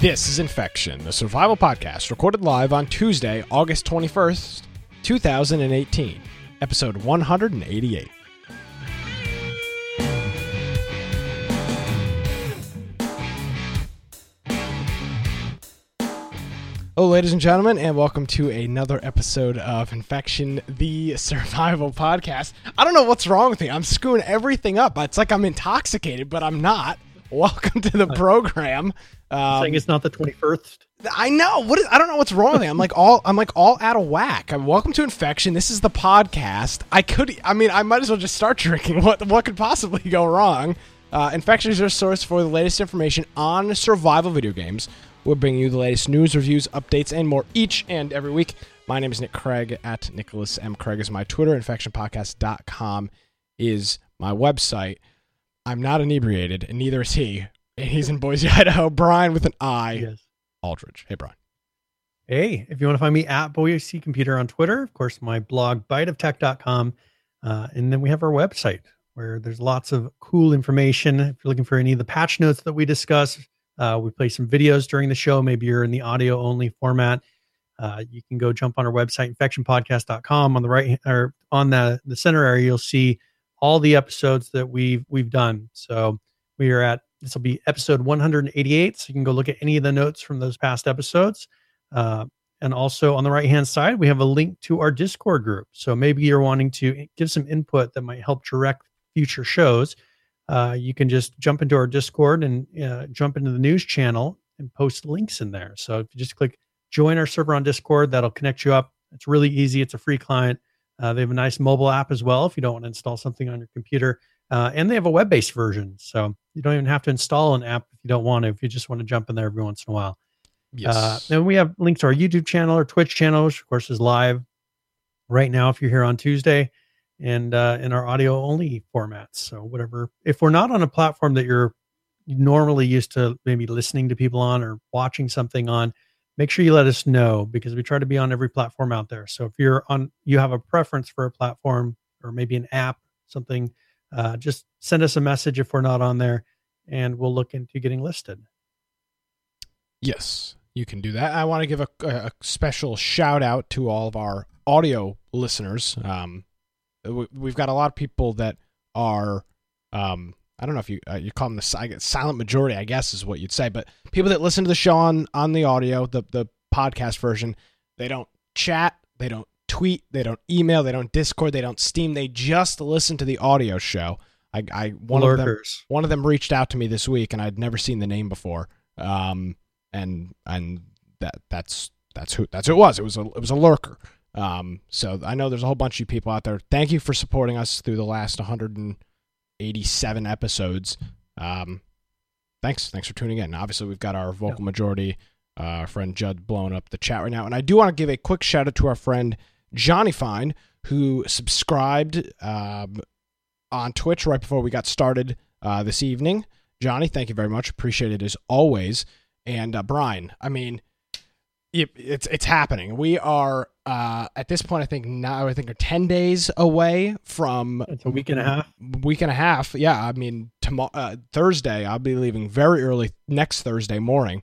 This is Infection, the survival podcast recorded live on Tuesday, August 21st, 2018, episode 188. Oh, ladies and gentlemen, and welcome to another episode of Infection, the survival podcast. I don't know what's wrong with me. I'm screwing everything up. It's like I'm intoxicated, but I'm not. Welcome to the program. Um, saying it's not the 21st. I know. What is, I don't know what's wrong with me. I'm like all I'm like all out of whack. I'm welcome to infection. This is the podcast. I could I mean I might as well just start drinking. What what could possibly go wrong? Uh, infection is your source for the latest information on survival video games. We'll bring you the latest news, reviews, updates, and more each and every week. My name is Nick Craig at Nicholas M. Craig is my Twitter. Infectionpodcast.com is my website. I'm not inebriated, and neither is he. And he's in Boise, Idaho. Brian with an I. Yes. Aldridge. Hey, Brian. Hey, if you want to find me at Boise Computer on Twitter, of course, my blog, biteoftech.com. Uh, and then we have our website where there's lots of cool information. If you're looking for any of the patch notes that we discuss, uh, we play some videos during the show. Maybe you're in the audio only format. Uh, you can go jump on our website, infectionpodcast.com. On the right or on the, the center area, you'll see all the episodes that we've we've done. So we are at this will be episode 188. So you can go look at any of the notes from those past episodes. Uh, and also on the right hand side, we have a link to our Discord group. So maybe you're wanting to give some input that might help direct future shows. Uh, you can just jump into our Discord and uh, jump into the news channel and post links in there. So if you just click join our server on Discord, that'll connect you up. It's really easy. It's a free client. Uh, they have a nice mobile app as well if you don't want to install something on your computer. Uh, and they have a web based version. So you don't even have to install an app if you don't want to, if you just want to jump in there every once in a while. Yes. Uh, then we have links to our YouTube channel or Twitch channel, which of course is live right now if you're here on Tuesday and uh, in our audio only formats. So whatever, if we're not on a platform that you're normally used to maybe listening to people on or watching something on, make sure you let us know because we try to be on every platform out there. So if you're on, you have a preference for a platform or maybe an app, something, uh, just send us a message if we're not on there and we'll look into getting listed. Yes, you can do that. I want to give a, a special shout out to all of our audio listeners. Um, we've got a lot of people that are, um, I don't know if you uh, you call them the silent majority, I guess is what you'd say, but people that listen to the show on on the audio, the the podcast version, they don't chat, they don't tweet, they don't email, they don't Discord, they don't Steam, they just listen to the audio show. I, I one Lurkers. of them one of them reached out to me this week, and I'd never seen the name before. Um, and and that that's that's who that's who it was. It was a it was a lurker. Um, so I know there's a whole bunch of people out there. Thank you for supporting us through the last 187 episodes. Um, thanks, thanks for tuning in. Obviously, we've got our vocal majority, uh, our friend Judd blowing up the chat right now, and I do want to give a quick shout out to our friend Johnny Fine who subscribed um, on Twitch right before we got started uh, this evening. Johnny, thank you very much. Appreciate it as always. And uh, Brian, I mean, it, it's it's happening. We are uh, at this point. I think now I think are ten days away from It's a week and a half. week and a half. Yeah, I mean tomorrow uh, Thursday. I'll be leaving very early next Thursday morning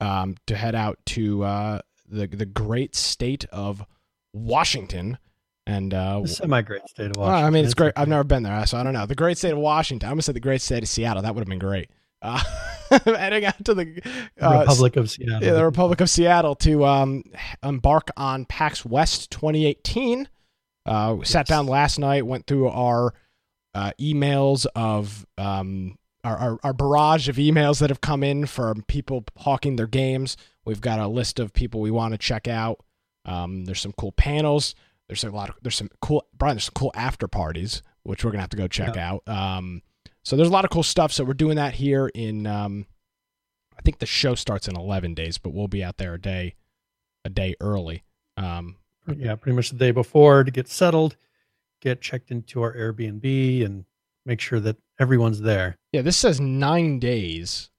um, to head out to uh, the the great state of Washington. And uh, The semi-great state of Washington. I mean, it's great. I've never been there, so I don't know. The great state of Washington. I almost said the great state of Seattle. That would have been great. Uh, heading out to the uh, Republic of Seattle. yeah, the Republic of Seattle to um, embark on PAX West 2018. Uh, we Sat down last night, went through our uh, emails of um, our, our, our barrage of emails that have come in from people hawking their games. We've got a list of people we want to check out. Um, there's some cool panels. There's a lot of there's some cool Brian. There's some cool after parties which we're gonna have to go check out. Um, so there's a lot of cool stuff. So we're doing that here in. Um, I think the show starts in 11 days, but we'll be out there a day, a day early. Um, yeah, pretty much the day before to get settled, get checked into our Airbnb, and make sure that everyone's there. yeah, this says nine days.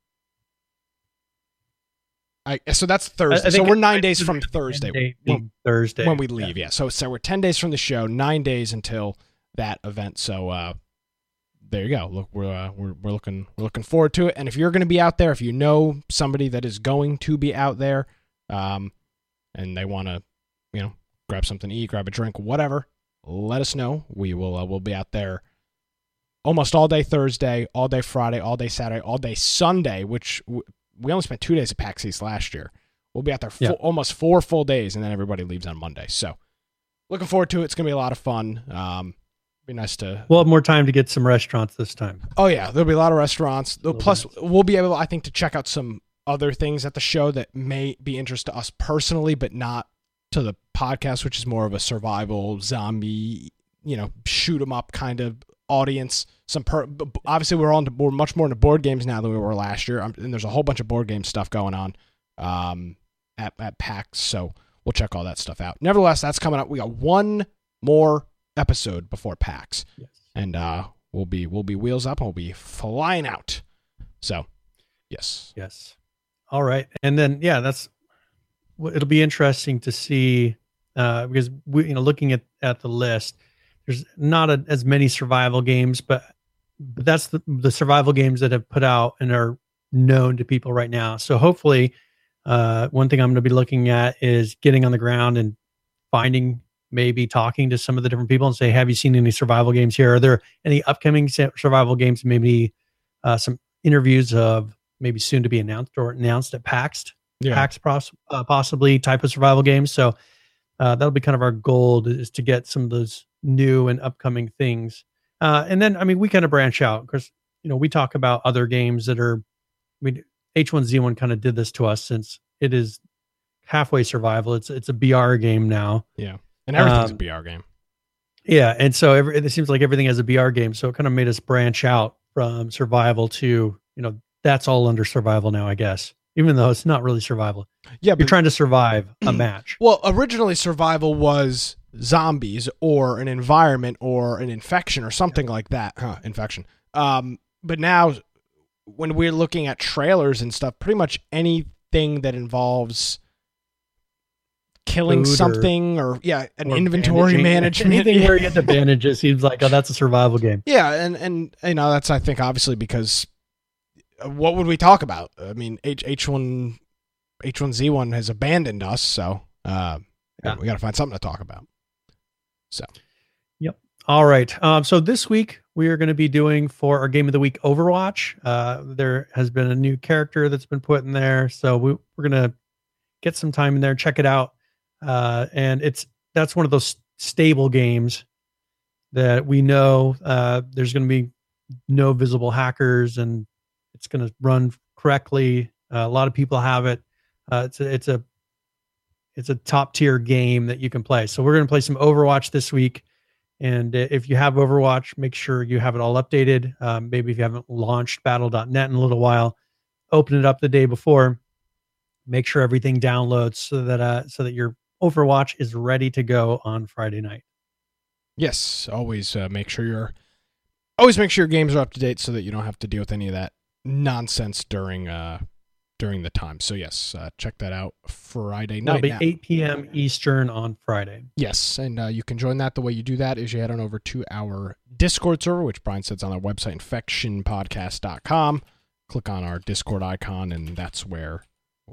I so that's Thursday. So we're nine days from Thursday date when, Thursday when we leave. Yeah. So so we're ten days from the show, nine days until that event. So uh, there you go. Look, we're, uh, we're we're looking we're looking forward to it. And if you're going to be out there, if you know somebody that is going to be out there, um, and they want to, you know, grab something to eat, grab a drink, whatever, let us know. We will uh, we'll be out there almost all day Thursday, all day Friday, all day Saturday, all day Sunday. Which w- we only spent two days at PAX East last year. We'll be out there Yeah. full, almost four full days, and then everybody leaves on Monday. So looking forward to it. It's gonna be a lot of fun. Um, be nice to We'll have more time to get some restaurants this time. Oh yeah, there'll be a lot of restaurants. Plus, bit. we'll be able, I think, to check out some other things at the show that may be interest to us personally, but not to the podcast, which is more of a survival zombie, you know, shoot 'em up kind of audience. Some per- obviously we're on to, we're much more into board games now than we were last year, um, and there's a whole bunch of board game stuff going on um, at at PAX. So we'll check all that stuff out. Nevertheless, that's coming up. We got one more episode before PAX Yes. and uh, we'll be we'll be wheels up and we'll be flying out. So, yes, Yes. All right. And then yeah, that's it'll be interesting to see uh because we you know looking at at the list there's not a, as many survival games but but that's the, the survival games that have put out and are known to people right now. So hopefully uh one thing I'm going to be looking at is getting on the ground and finding maybe talking to some of the different people and say have you seen any survival games here are there any upcoming survival games maybe uh, some interviews of maybe soon to be announced or announced at PAX, yeah, PAX pos- uh, possibly type of survival games. So uh, that'll be kind of our goal is to get some of those new and upcoming things. Uh, and then, I mean, we kind of branch out because, you know, we talk about other games that are, I mean, H1Z1 kind of did this to us since it is halfway survival. It's, it's a BR game now. And everything's um, a BR game. Yeah, and so every, it seems like everything has a BR game, so it kind of made us branch out from survival to you know that's all under survival now, I guess. Even though it's not really survival, Yeah, you're but trying to survive a match. well, originally survival was zombies or an environment or an infection or something like that. Huh, infection. Um, but now when we're looking at trailers and stuff, pretty much anything that involves killing Food something or, yeah, an Or inventory bandaging. management. anything yeah. where you get the bandages seems like oh that's a survival game. Yeah, and and you know that's I think obviously because uh, what would we talk about? I mean, H H one H one Z one has abandoned us, so uh, Yeah. we got to find something to talk about. So. Yep. All right. Um, so this week we are going to be doing for our game of the week Overwatch. Uh, there has been a new character that's been put in there, so we, we're going to get some time in there, check it out, uh, and it's that's one of those stable games that we know uh, there's going to be no visible hackers and it's going to run correctly. Uh, a lot of people have it. Uh, it's a, it's a it's a top tier game that you can play. So we're going to play some Overwatch this week. And uh, if you have Overwatch, make sure you have it all updated. Um, maybe if you haven't launched battle.net in a little while, open it up the day before. Make sure everything downloads so that uh, so that your Overwatch is ready to go on Friday night. Yes, always uh, make sure your always make sure your games are up to date so that you don't have to deal with any of that nonsense during uh during the time. So yes, uh, check that out Friday night. That'll be now. 8 p.m. Eastern on Friday. Yes, and uh, you can join that. The way you do that is you head on over to our Discord server, which Brian says on our website, infectionpodcast.com. Click on our Discord icon, and that's where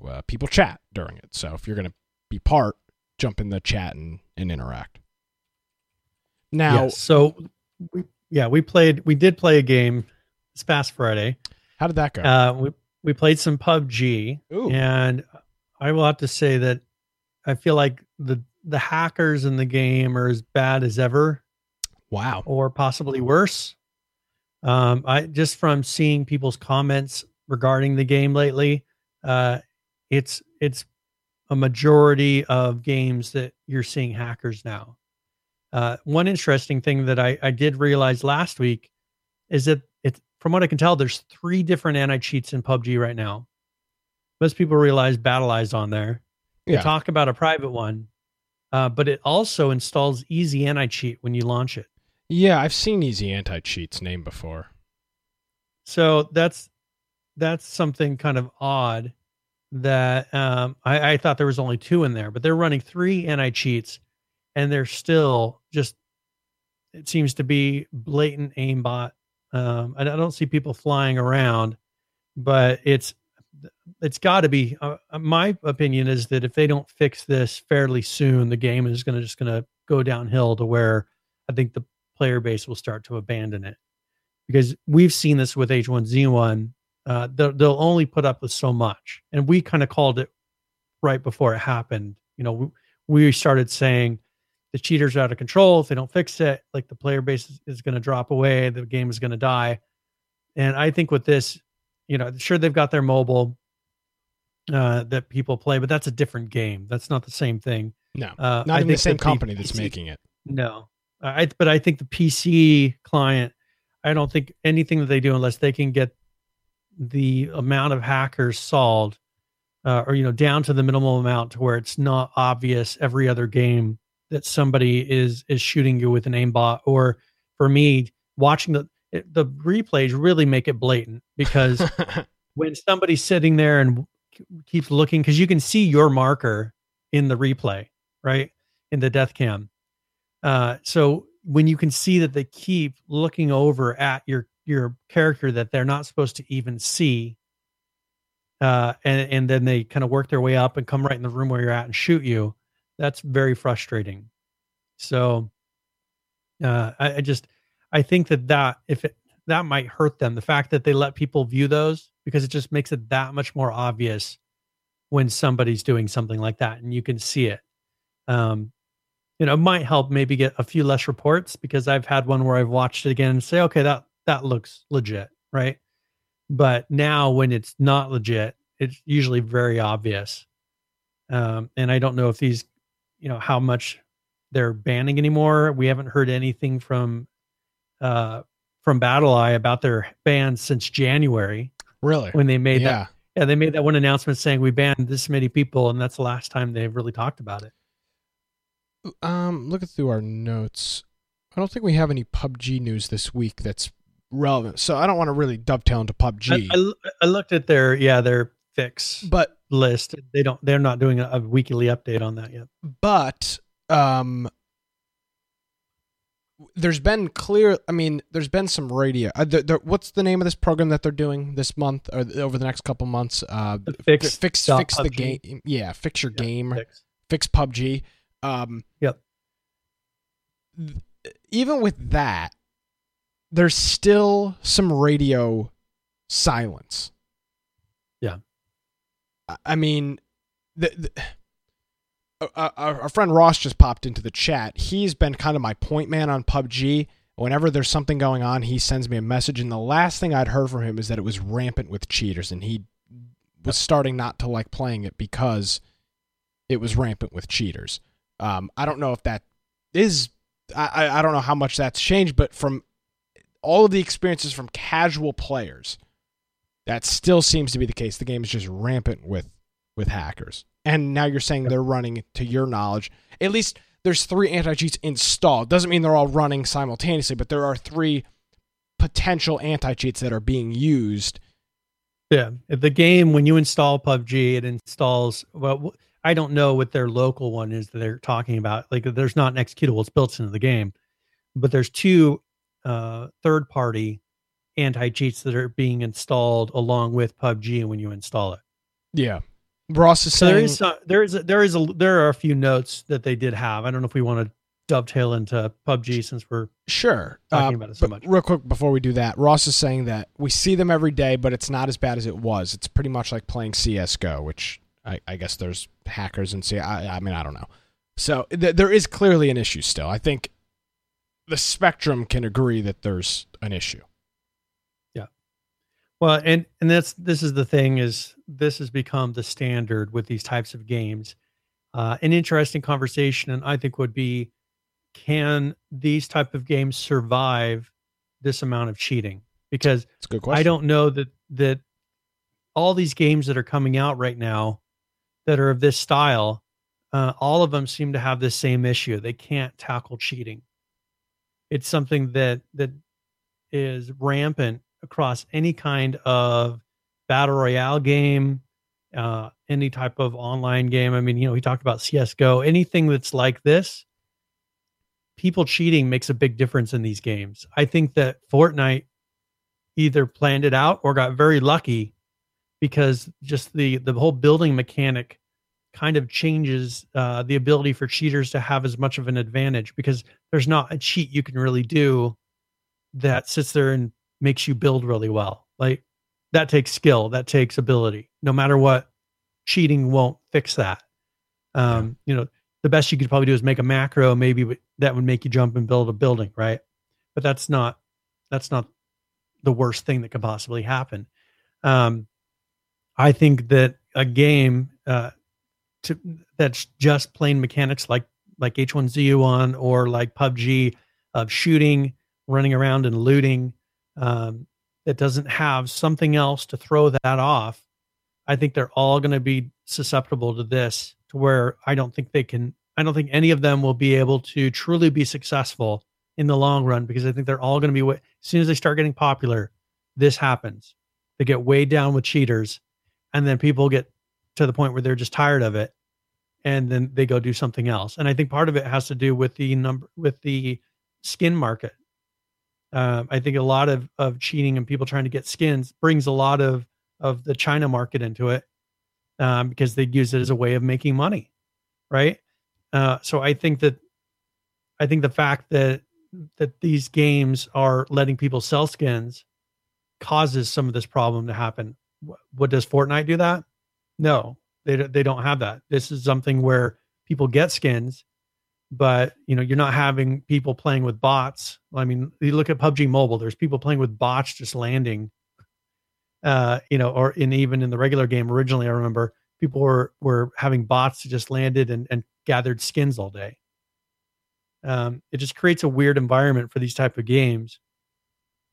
uh, people chat during it. So if you're going to be part, jump in the chat and, and interact. Now, Yes. So, we, yeah, we played. We did play a game this past Friday. how did that go? Uh, we we played some PUBG, Ooh. and I will have to say that I feel like the the hackers in the game are as bad as ever, wow. or possibly worse. Um, I just from seeing people's comments regarding the game lately, uh, it's it's a majority of games that you're seeing hackers now. Uh, one interesting thing that I, I did realize last week is that it's from what I can tell, there's three different anti cheats in PUBG right now. Most people realize BattlEye's on there. They Yeah. talk about a private one, uh, but it also installs Easy Anti Cheat when you launch it. Yeah, I've seen Easy Anti Cheats name before. So that's that's something kind of odd that um, I, I thought there was only two in there, but they're running three anti cheats, and they're still just it seems to be blatant aimbot Um, I don't see people flying around, but it's it's got to be. Uh, uh, my opinion is that if they don't fix this fairly soon, the game is going to just going to go downhill to where I think the player base will start to abandon it because we've seen this with H1Z1. Uh, they'll, they'll only put up with so much, and we kind of called it right before it happened. You know, we, we started saying the cheaters are out of control. If they don't fix it, like the player base is, is going to drop away, the game is going to die. And I think with this, you know, sure they've got their mobile uh, that people play, but that's a different game. That's not the same thing. No, uh, not even the same company that's making it. No, I but I think the PC client. I don't think anything that they do unless they can get the amount of hackers solved, uh, or you know, down to the minimal amount to where it's not obvious every other game that somebody is is shooting you with an aimbot. Or for me, watching the the replays really make it blatant because when somebody's sitting there and keeps looking, because you can see your marker in the replay, right in the death cam uh, so when you can see that they keep looking over at your your character that they're not supposed to even see, uh, and and then they kind of work their way up and come right in the room where you're at and shoot you, that's very frustrating. So, uh, I, I just I think that that if it that might hurt them, the fact that they let people view those because it just makes it that much more obvious when somebody's doing something like that and you can see it. Um, you know, it might help maybe get a few less reports because I've had one where I've watched it again and say, okay, that that looks legit, right? But now when it's not legit, it's usually very obvious. Um, and I don't know if these, you know, how much they're banning anymore. We haven't heard anything from uh from BattlEye about their ban since January. Really? When they made yeah. that yeah, they made that one announcement saying we banned this many people, and that's the last time they've really talked about it. Um, looking through our notes, I don't think we have any PUBG news this week that's relevant. So I don't want to really dovetail into PUBG. I, I, I looked at their yeah their fix but list. They don't. They're not doing a, a weekly update on that yet. But um, there's been clear. I mean, there's been some radio. Uh, what's the name of this program that they're doing this month or over the next couple months? Uh, the fix fix fix the game. Yeah, fix your yeah, game. Fix. fix PUBG. Um, yep. Th- even with that, there's still some radio silence. Yeah. I mean, the, the our, friend Ross just popped into the chat. He's been kind of my point man on PUBG. Whenever there's something going on, he sends me a message. And the last thing I'd heard from him is that it was rampant with cheaters, and he was starting not to like playing it because it was rampant with cheaters. Um, I don't know if that is. I, I don't know how much that's changed, but from all of the experiences from casual players, that still seems to be the case. The game is just rampant with with hackers. And now you're saying they're running, to your knowledge, at least there's three anti cheats installed. Doesn't mean they're all running simultaneously, but there are three potential anti cheats that are being used. Yeah, the game when you install PUBG, it installs well I don't know what their local one is that they're talking about. Like there's not an executable, it's built into the game. But there's two uh, third party anti cheats that are being installed along with PUBG when you install it. Yeah. Ross is so saying there is some, there is a, there is a there are a few notes that they did have. I don't know if we want to dovetail into PUBG since we're sure talking uh, about it so much. Real quick before we do that, Ross is saying that we see them every day, but it's not as bad as it was. It's pretty much like playing CS:GO, which I, I guess there's hackers and see. I, I mean, I don't know. So th- there is clearly an issue still. I think the spectrum can agree that there's an issue. Yeah. Well, and and that's this is the thing is this has become the standard with these types of games. Uh, an interesting conversation, and I think would be, can these type of games survive this amount of cheating? Because it's a good question. I don't know that that all these games that are coming out right now that are of this style, uh, all of them seem to have the same issue. They can't tackle cheating. It's something that that is rampant across any kind of battle royale game, uh, any type of online game. I mean, you know, we talked about CS:GO. Anything that's like this, people cheating makes a big difference in these games. I think that Fortnite either planned it out or got very lucky because just the the whole building mechanic kind of changes uh, the ability for cheaters to have as much of an advantage because there's not a cheat you can really do that sits there and makes you build really well. Like that takes skill, that takes ability. No matter what, cheating won't fix that. Um, you know, the best you could probably do is make a macro, maybe that would make you jump and build a building, right? But that's not that's not the worst thing that could possibly happen. Um, I think that a game uh, to, that's just plain mechanics like like H1Z1 or like PUBG of shooting, running around and looting, um, that doesn't have something else to throw that off. I think they're all going to be susceptible to this, to where I don't think they can. I don't think any of them will be able to truly be successful in the long run because I think they're all going to be. As soon as they start getting popular, this happens. They get weighed down with cheaters, and then people get to the point where they're just tired of it, and then they go do something else. And I think part of it has to do with the number with the skin market. Um, I think a lot of of cheating and people trying to get skins brings a lot of of the China market into it um, because they use it as a way of making money, right? Uh, so I think that I think the fact that that these games are letting people sell skins causes some of this problem to happen. What does Fortnite do that? No, they they don't have that. This is something where people get skins, but you know you're not having people playing with bots. I mean, you look at PUBG Mobile. There's people playing with bots just landing. Uh, you know, or in even in the regular game originally, I remember people were were having bots that just landed and, and gathered skins all day. Um, it just creates a weird environment for these type of games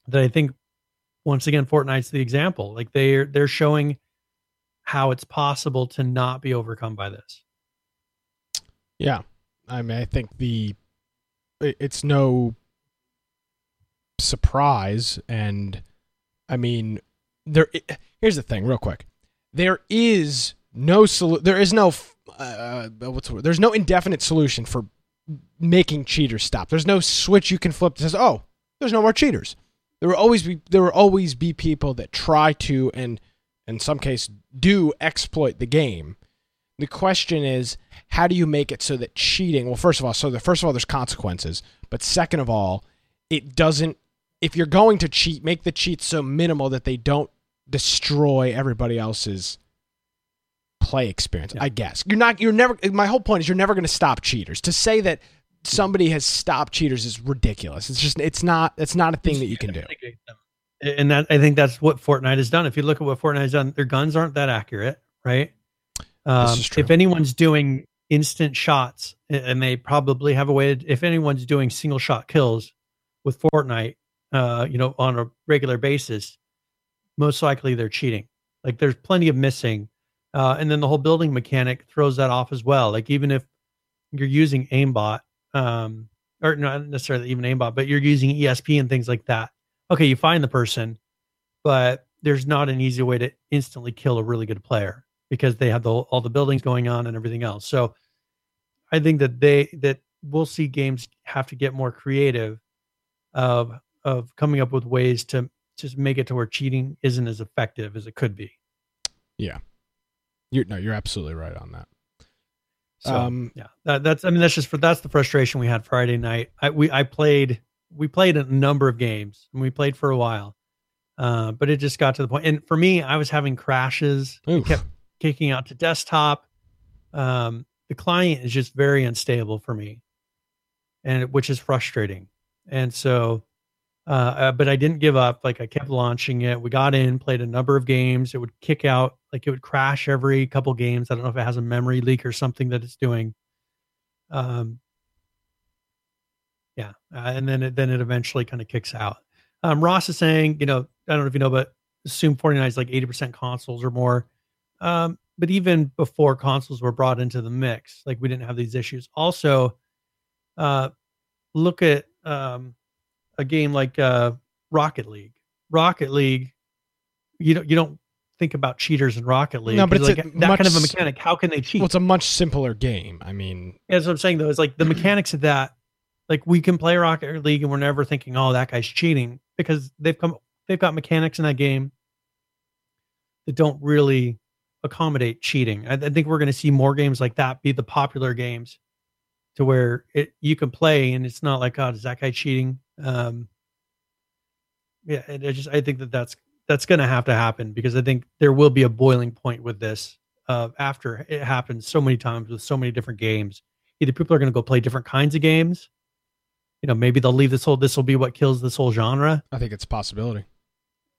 that I think once again Fortnite's the example. Like they're they're showing how it's possible to not be overcome by this. Yeah. I mean I think the it's no surprise and I mean there here's the thing real quick. There is no solu- there is no uh, what's the there's no indefinite solution for making cheaters stop. There's no switch you can flip that says, "Oh, there's no more cheaters." There will always be there will always be people that try to and in some case do exploit the game. The question is, how do you make it so that cheating? Well, first of all, so the first of all, there's consequences, but second of all, it doesn't. If you're going to cheat, make the cheats so minimal that they don't destroy everybody else's play experience. Yeah. I guess you're not. You're never. My whole point is you're never going to stop cheaters. To say that somebody has stopped cheaters is ridiculous. It's just it's not it's not a thing that you can do. And that I think that's what Fortnite has done. If you look at what Fortnite has done, their guns aren't that accurate, right? Um, if anyone's doing instant shots, and they probably have a way. To, if anyone's doing single shot kills with Fortnite, uh, you know, on a regular basis, most likely they're cheating. Like there's plenty of missing, uh, and then the whole building mechanic throws that off as well. Like even if you're using aimbot, um, or not necessarily even aimbot, but you're using ESP and things like that. Okay, you find the person, but there's not an easy way to instantly kill a really good player because they have the, all the buildings going on and everything else. So I think that they that we'll see games have to get more creative of of coming up with ways to just make it to where cheating isn't as effective as it could be. Yeah. You're no, you're absolutely right on that. So um, yeah, that, that's I mean that's just for that's the frustration we had Friday night. I we I played we played a number of games and we played for a while, uh, but it just got to the point. And for me, I was having crashes. It kept kicking out to desktop. Um, the client is just very unstable for me, and which is frustrating. And so uh, uh, but I didn't give up. Like I kept launching it. We got in, played a number of games. It would kick out, like it would crash every couple games. I don't know if it has a memory leak or something that it's doing. Um, yeah, uh, and then it then it eventually kind of kicks out. Um, Ross is saying, you know, I don't know if you know, but assume 49 is like 80% consoles or more. Um, but even before consoles were brought into the mix, like we didn't have these issues. Also, uh, look at um, a game like uh, Rocket League. Rocket League, you don't you don't think about cheaters in Rocket League. No, but it's like that much, kind of a mechanic. How can they cheat? Well, it's a much simpler game. I mean, as I'm saying though, it's like the mechanics of that. Like we can play Rocket League and we're never thinking, oh, that guy's cheating because they've come they've got mechanics in that game that don't really accommodate cheating. I, I think we're going to see more games like that be the popular games to where it you can play and it's not like, oh, is that guy cheating? Um, yeah, I just I think that that's that's going to have to happen because I think there will be a boiling point with this uh, after it happens so many times with so many different games. Either people are going to go play different kinds of games. You know, maybe they'll leave this whole this will be what kills this whole genre. I think it's a possibility.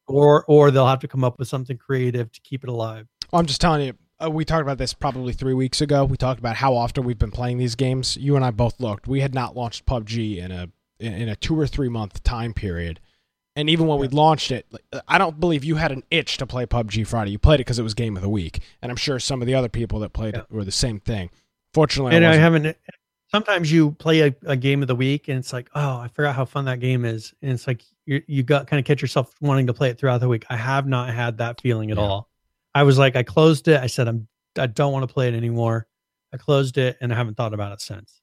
Or or they'll have to come up with something creative to keep it alive. I'm just telling you, uh, we talked about this probably three weeks ago. We talked about how often we've been playing these games. You and I both looked. We had not launched PUBG in a in a two or three month time period. And even when we launched it, I don't believe you had an itch to play PUBG Friday. You played it because it was game of the week, and I'm sure some of the other people that played yeah. it were the same thing. Fortunately, and I, I haven't. Sometimes you play a, a, game of the week, and it's like, oh, I forgot how fun that game is, and it's like you you got kind of catch yourself wanting to play it throughout the week. I have not had that feeling at yeah. all. I was like, I closed it. I said, I'm I don't want to play it anymore. I closed it, and I haven't thought about it since.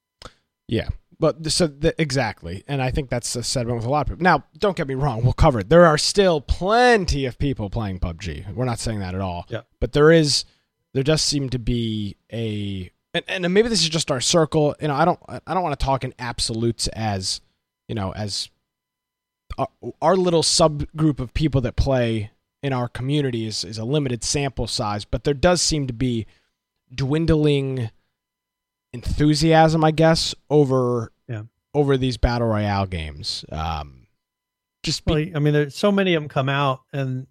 Yeah, but so the, exactly, and I think that's a sentiment with a lot of people. Now, don't get me wrong, we'll cover it. There are still plenty of people playing PUBG. We're not saying that at all. Yeah. But there is, there does seem to be a, and, and maybe this is just our circle. You know, I don't, I don't want to talk in absolutes as, you know, as our, our little subgroup of people that play in our community is, is a limited sample size, but there does seem to be dwindling enthusiasm, I guess, over yeah. over these battle royale games. Um, just be- well, I mean, there's so many of them come out, and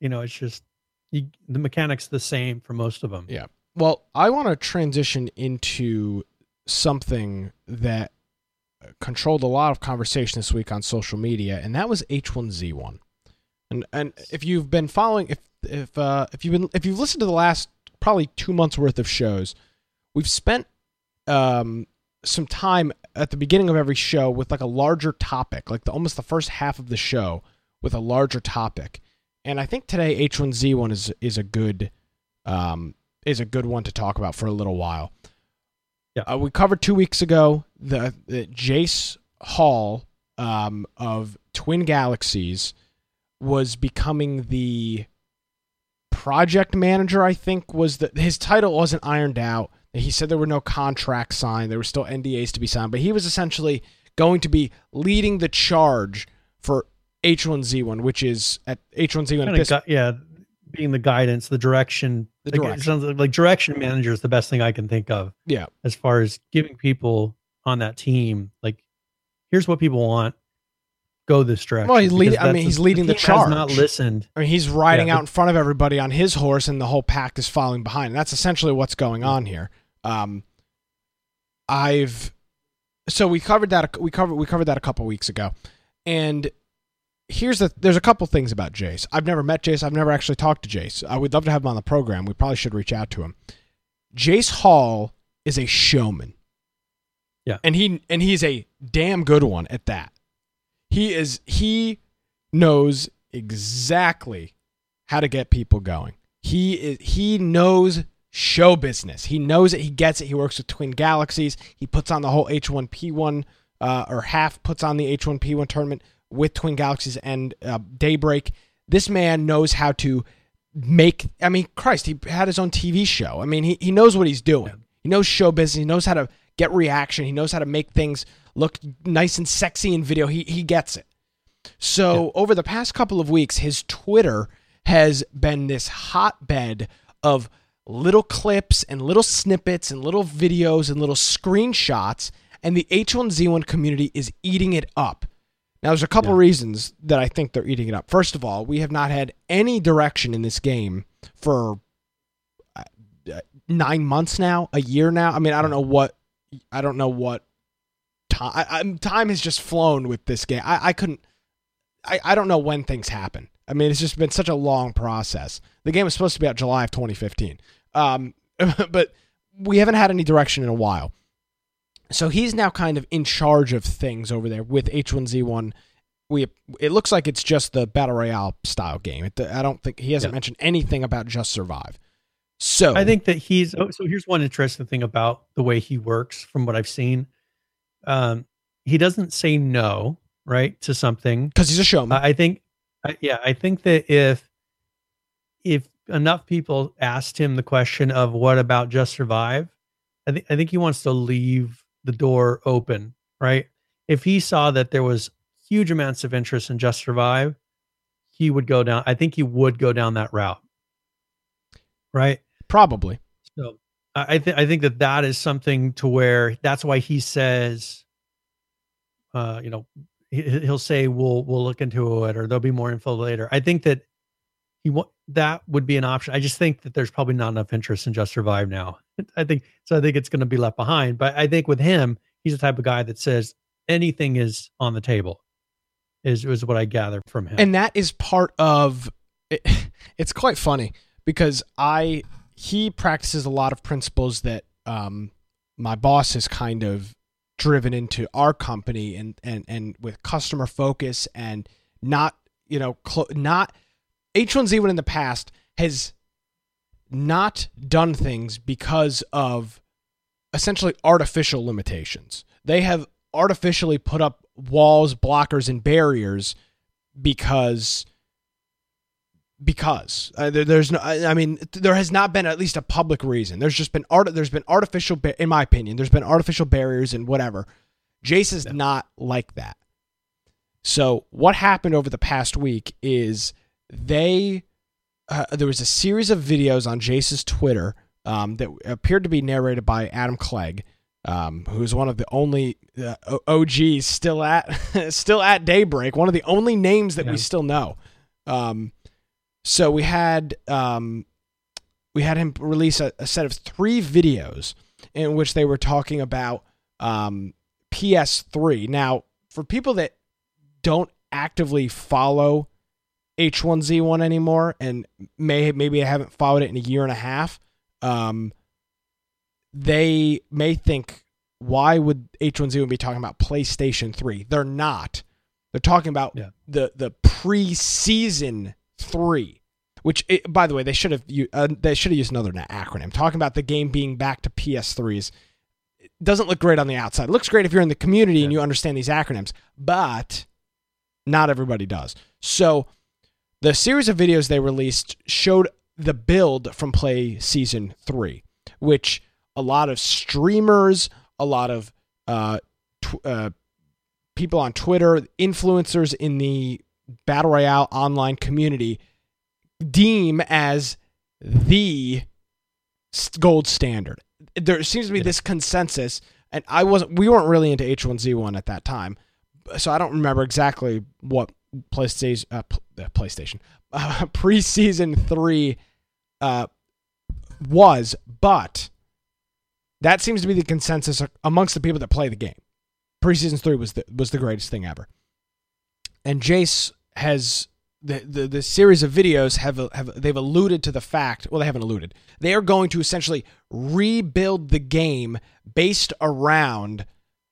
you know, it's just you, the mechanics the same for most of them. Yeah. Well, I want to transition into something that controlled a lot of conversation this week on social media, and that was H1Z1. And and if you've been following, if if uh, if you've been if you've listened to the last probably two months worth of shows, we've spent um, some time at the beginning of every show with like a larger topic, like the, almost the first half of the show with a larger topic. And I think today H1Z1 is is a good um, is a good one to talk about for a little while. Yeah, uh, we covered two weeks ago the, the Jace Hall um, of Twin Galaxies was becoming the project manager. I think was the his title wasn't ironed out he said there were no contracts signed. There were still NDAs to be signed, but he was essentially going to be leading the charge for H1Z1, which is at H1Z1. Gu- yeah, being the guidance, the direction. The direction. It sounds like, like direction manager is the best thing I can think of. Yeah. As far as giving people on that team, like, here's what people want. Go this direction. Well, he's leading. I mean, he's leading the, the charge. not listened. I mean, he's riding yeah, out in front of everybody on his horse, and the whole pack is following behind. And that's essentially what's going on here. Um, I've so we covered that we covered we covered that a couple weeks ago, and here's the there's a couple things about Jace. I've never met Jace. I've never actually talked to Jace. I would love to have him on the program. We probably should reach out to him. Jace Hall is a showman. Yeah. And he and he's a damn good one at that. He is he knows exactly how to get people going. He is he knows show business. He knows it. He gets it. He works with Twin Galaxies. He puts on the whole H1PL uh, or half puts on the H1PL tournament with Twin Galaxies and uh, Daybreak. This man knows how to make. I mean, Christ, he had his own TV show. I mean, he, he knows what he's doing. He knows show business. He knows how to get reaction. He knows how to make things look nice and sexy in video. He he gets it. So yeah. over the past couple of weeks, his Twitter has been this hotbed of little clips and little snippets and little videos and little screenshots, and the H1Z1 community is eating it up. Now, there's a couple yeah. reasons that I think they're eating it up. First of all, we have not had any direction in this game for uh, uh, nine months now, a year now. I mean, I don't know what, I don't know what time. I, time has just flown with this game. I, I couldn't. I, I don't know when things happen. I mean, it's just been such a long process. The game was supposed to be out July of 2015. Um, but we haven't had any direction in a while. So he's now kind of in charge of things over there with H1Z1. We it looks like it's just the battle royale style game. It, I don't think he hasn't yeah. mentioned anything about just survive. So I think that he's oh, so here's one interesting thing about the way he works from what I've seen. Um, he doesn't say no right to something because he's a showman. I think I, yeah, I think that if if enough people asked him the question of what about Just Survive, I think I think he wants to leave the door open, right? If he saw that there was huge amounts of interest in Just Survive, he would go down. I think he would go down that route, right? Probably. So I think I think that that is something to where that's why he says, uh, you know, he, he'll say we'll we'll look into it or there'll be more info later. I think that he that would be an option. I just think that there's probably not enough interest in Just Survive now. I think so. I think it's going to be left behind. But I think with him, he's the type of guy that says anything is on the table. Is is what I gather from him. and that is part of it, it's quite funny because i he practices a lot of principles that um my boss has kind of driven into our company and and and with customer focus and not you know clo- not h1z1 in the past has not done things because of essentially artificial limitations. They have artificially put up walls, blockers, and barriers because because uh, there, there's no I, I mean there has not been at least a public reason. There's just been art there's been artificial ba- in my opinion there's been artificial barriers and whatever. Jace is not like that. So what happened over the past week is they uh, there was a series of videos on jace's twitter um, that appeared to be narrated by adam clegg um, who's one of the only uh, OGs still at still at Daybreak, one of the only names that Yeah. we still know. Um, so we had um, we had him release a, a set of three videos in which they were talking about um, PS3. Now, for people that don't actively follow H1Z1 anymore and may maybe I haven't followed it in a year and a half, um, they may think, why would H1Z1 be talking about PlayStation 3? They're not. They're talking about Yeah. the the preseason 3, which it, by the way, they should have uh, they should have used another acronym. Talking about the game being back to PS3s it doesn't look great on the outside. It looks great if you're in the community and you understand these acronyms, but not everybody does. So the series of videos they released showed the build from play season 3 which a lot of streamers a lot of uh, tw- uh, people on twitter influencers in the battle royale online community deem as the gold standard. There seems to be this consensus and i wasn't we weren't really into h1z1 at that time so i don't remember exactly what PlayStation, uh, uh, PlayStation, uh, preseason three uh, was, but that seems to be the consensus amongst the people that play the game. Preseason three was the was the greatest thing ever, and Jace has the, the the series of videos have have they've alluded to the fact. Well, they haven't alluded. They are going to essentially rebuild the game based around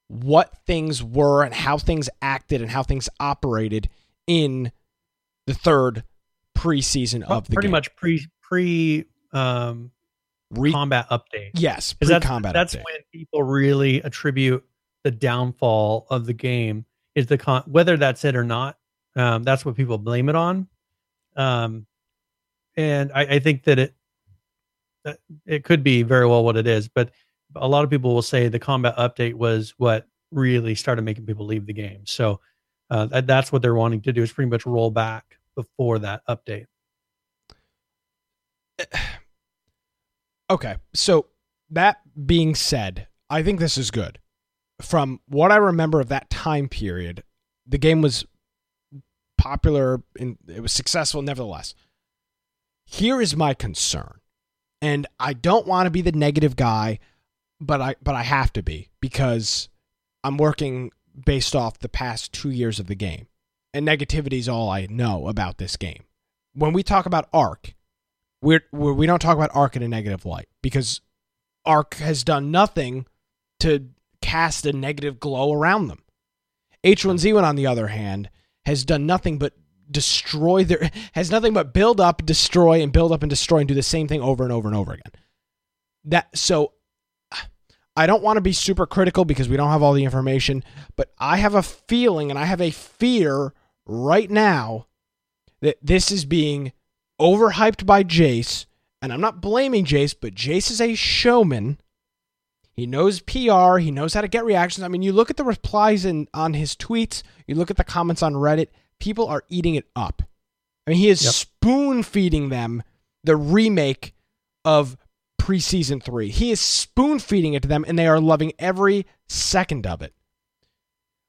what things were and how things acted and how things operated in the third preseason of the pretty game. much pre pre um, Re- combat update. Yes, that's, pre-combat. that's update. when people really attribute the downfall of the game is the con whether that's it or not. Um, that's what people blame it on. Um, and I, I think that it that it could be very well what it is, but a lot of people will say the combat update was what really started making people leave the game. So uh, that, that's what they're wanting to do is pretty much roll back before that update. Okay, so that being said, I think this is good. From what I remember of that time period, the game was popular and it was successful nevertheless. Here is my concern. And I don't want to be the negative guy, but I but I have to be because I'm working based off the past 2 years of the game. And negativity is all I know about this game. When we talk about Ark, we're, we're we don't talk about Ark in a negative light because Ark has done nothing to cast a negative glow around them. H1Z1 on the other hand has done nothing but destroy their has nothing but build up, destroy and build up and destroy and do the same thing over and over and over again. That so I don't want to be super critical because we don't have all the information, but I have a feeling and I have a fear right now that this is being overhyped by Jace, and I'm not blaming Jace, but Jace is a showman. He knows PR, he knows how to get reactions. I mean, you look at the replies in on his tweets, you look at the comments on Reddit, people are eating it up. I mean, he is Yep. spoon feeding them the remake of preseason three. He is spoon feeding it to them, and they are loving every second of it.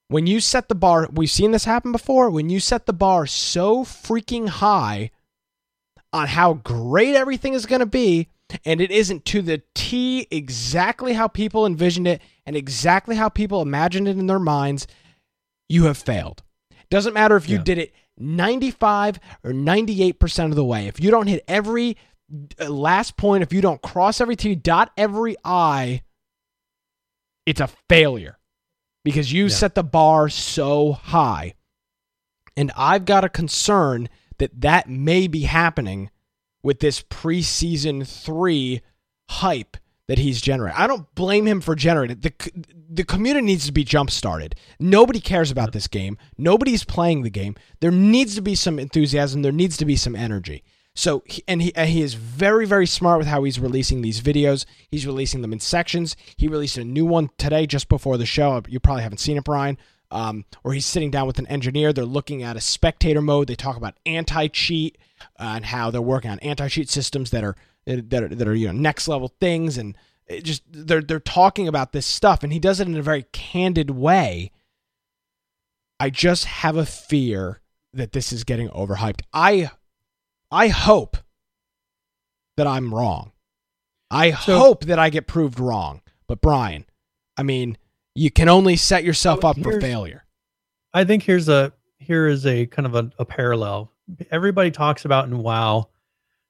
When you set the bar, we've seen this happen before. When you set the bar so freaking high on how great everything is going to be, and it isn't to the T exactly how people envisioned it and exactly how people imagined it in their minds, you have failed. Doesn't matter if you Yeah. did it 95 or 98% of the way. If you don't hit every Uh, last point, if you don't cross every T, dot every I, it's a failure because you Yeah. set the bar so high. And I've got a concern that that may be happening with this preseason three hype that he's generating. I don't blame him for generating the the community needs to be jump started. Nobody cares about this game. Nobody's playing the game. There needs to be some enthusiasm. There needs to be some energy. So and he and he is very very smart with how he's releasing these videos. He's releasing them in sections. He released a new one today just before the show. You probably haven't seen it, Brian. Um, where he's sitting down with an engineer. They're looking at a spectator mode. They talk about anti cheat uh, and how they're working on anti cheat systems that are that are, that are you know next level things and just they're they're talking about this stuff and he does it in a very candid way. I just have a fear that this is getting overhyped. I I hope that I'm wrong. I So- hope that I get proved wrong. But Brian, I mean, you can only set yourself So up for failure. I think here's a here is a kind of a, a parallel. Everybody talks about in WoW,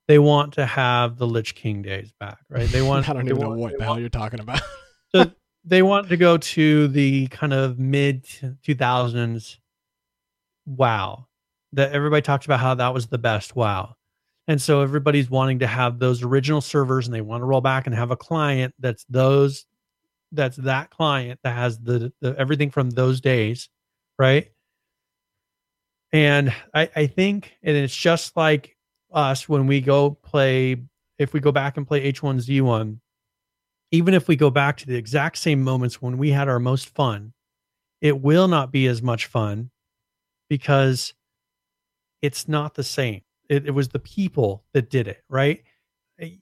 they want to have the Lich King days back, right? They want. I don't even know what the hell want- you're talking about. so they want to go to the kind of mid 2000s WoW that everybody talks about how that was the best. Wow. And so everybody's wanting to have those original servers and they want to roll back and have a client that's those that's that client that has the, the everything from those days right? And I, I think and it's just like us when we go play if we go back and play h1z1 even if we go back to the exact same moments when we had our most fun, it will not be as much fun because it's not the same. It, it was the people that did it, right?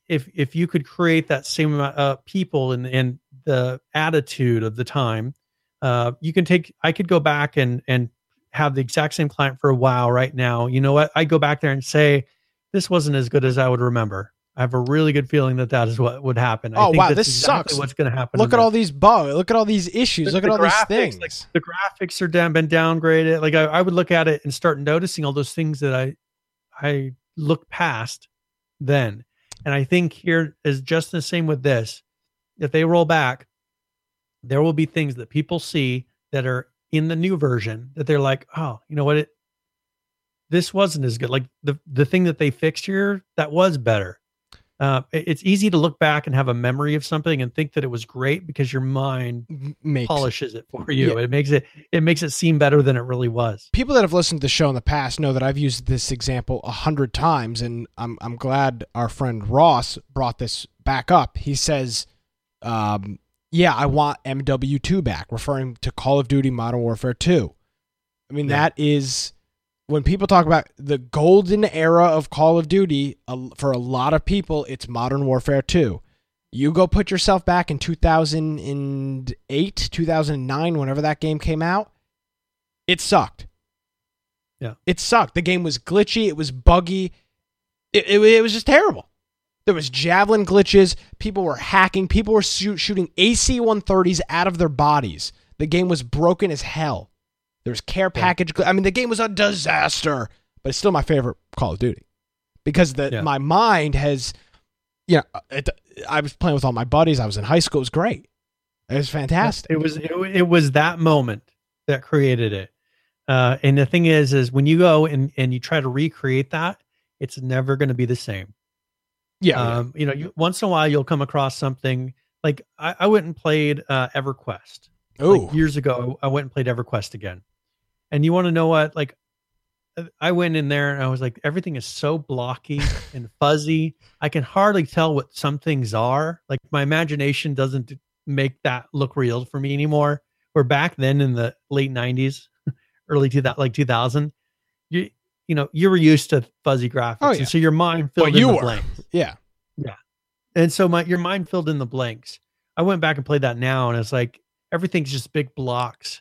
If if you could create that same amount of people and and the attitude of the time, uh, you can take. I could go back and and have the exact same client for a while right now. You know what? I go back there and say this wasn't as good as I would remember. I have a really good feeling that that is what would happen. I Oh, think wow, this exactly sucks. What's going to happen? Look at all these bugs. Look at all these issues. Look at the all these things. like, the graphics are down, been downgraded. Like I, I would look at it and start noticing all those things that I, I looked past then. And I think here is just the same with this. If they roll back, there will be things that people see that are in the new version that they're like, oh, you know what? It this wasn't as good. Like the the thing that they fixed here that was better. Uh, it's easy to look back and have a memory of something and think that it was great because your mind makes polishes it for you. Yeah. It makes it it makes it seem better than it really was. people that have listened to the show in the past know that I've used this example a hundred times, and I'm I'm glad our friend Ross brought this back up. He says, um, "Yeah, I want MW2 back," referring to Call of Duty Modern Warfare 2. I mean, Yeah. that is when people talk about the golden era of Call of Duty. a- For a lot of people, it's Modern Warfare 2. You go put yourself back in 2008, 2009, whenever that game came out. It sucked. Yeah. It sucked. The game was glitchy. It was buggy. It, it, it was just terrible. There was javelin glitches. People were hacking. People were shoot, shooting AC-130s out of their bodies. The game was broken as hell. There was care package. I mean, the game was a disaster. But it's still my favorite Call of Duty because the Yeah. my mind has, yeah. It, I was playing with all my buddies. I was in high school. It was great. It was fantastic. It was it, it was that moment that created it. Uh, and the thing is, is when you go and and you try to recreate that, it's never going to be the same. yeah, yeah. Um, you know, you, once in a while you'll come across something like I, I went and played uh, EverQuest. Oh, Like years ago, I went and played EverQuest again. And you want to know what? Like, uh, I went in there and I was like, everything is so blocky and fuzzy. I can hardly tell what some things are. Like my imagination doesn't make that look real for me anymore. Where back then in the late '90s, early to that like 2000, you you know you were used to fuzzy graphics, Oh, yeah. and so your mind filled Well, in you the were. blanks. Yeah. Yeah. And so my your mind filled in the blanks. I went back and played that now, and it's like everything's just big blocks.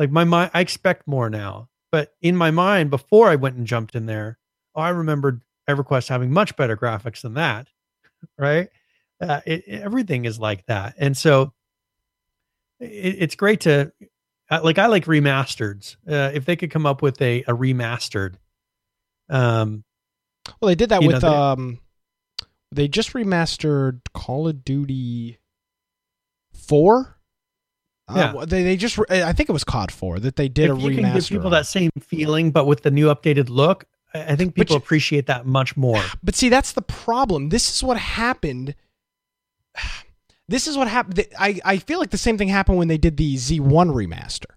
Like my mind, I expect more now. But in my mind, before I went and jumped in there, oh, I remembered EverQuest having much better graphics than that. Right? Uh, it, it- everything is like that, and so it, it's great to like. I like remastered. Uh, if they could come up with a a remastered, um, Well, they did that You know, with they- um, they just remastered Call of Duty Four. Yeah. Uh, they they just re- I think it was COD Four that they did if a you remaster. can give people on. that same feeling, but with the new updated look, I I think people you- appreciate that much more. But see, that's the problem. This is what happened. This is what happened. I, I feel like the same thing happened when they did the Z1 remaster.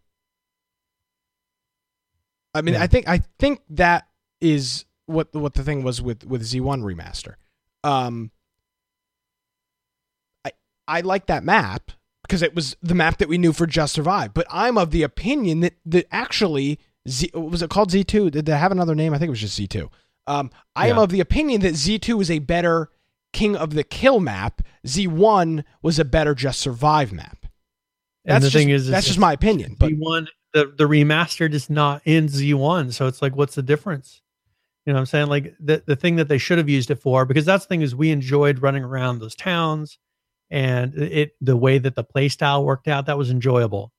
I mean, Yeah. I think I think that is what what the thing was with with Z1 remaster. Um, I I like that map because it was the map that we knew for Just Survive. But I'm of the opinion that that actually Z was it called Z2? Did they have another name? I think it was just Z2. Um, I am of the opinion that Z2 is a better King of the Kill map. Z1 was a better Just Survive map. And That's the just, thing is, that's just my opinion. But Z1, the the remastered is not in Z1, so it's like, what's the difference? You know what I'm saying? Like the the thing that they should have used it for, because that's the thing is we enjoyed running around those towns, and it the way that the play style worked out that was enjoyable.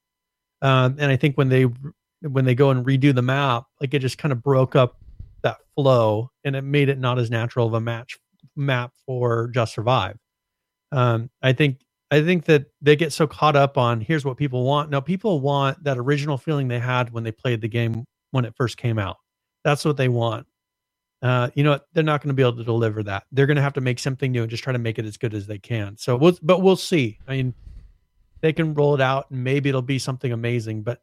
Um, and I think when they when they go and redo the map, like it just kind of broke up that flow, and it made it not as natural of a match map for Just Survive. Um, I think I think that they get so caught up on here's what people want. No, people want that original feeling they had when they played the game when it first came out. That's what they want. Uh, you know, they're not going to be able to deliver that. They're going to have to make something new and just try to make it as good as they can. So, we'll, but we'll see. I mean, they can roll it out and maybe it'll be something amazing. But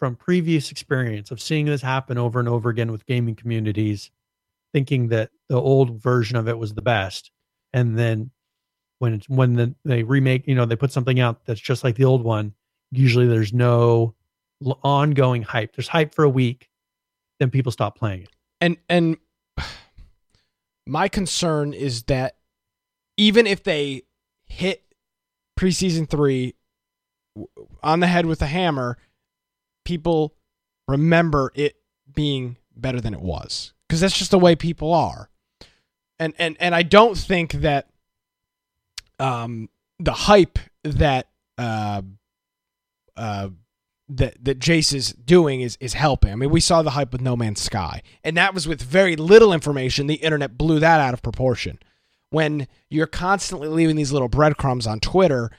from previous experience of seeing this happen over and over again with gaming communities, thinking that the old version of it was the best, and then when it's when the, they remake, you know, they put something out that's just like the old one. Usually, there's no ongoing hype. There's hype for a week, then people stop playing it. And and my concern is that even if they hit preseason three on the head with a hammer, people remember it being better than it was because that's just the way people are. And and and I don't think that um the hype that uh uh that that Jace is doing is is helping. I mean, we saw the hype with No Man's Sky, and that was with very little information. The internet blew that out of proportion. When you're constantly leaving these little breadcrumbs on Twitter,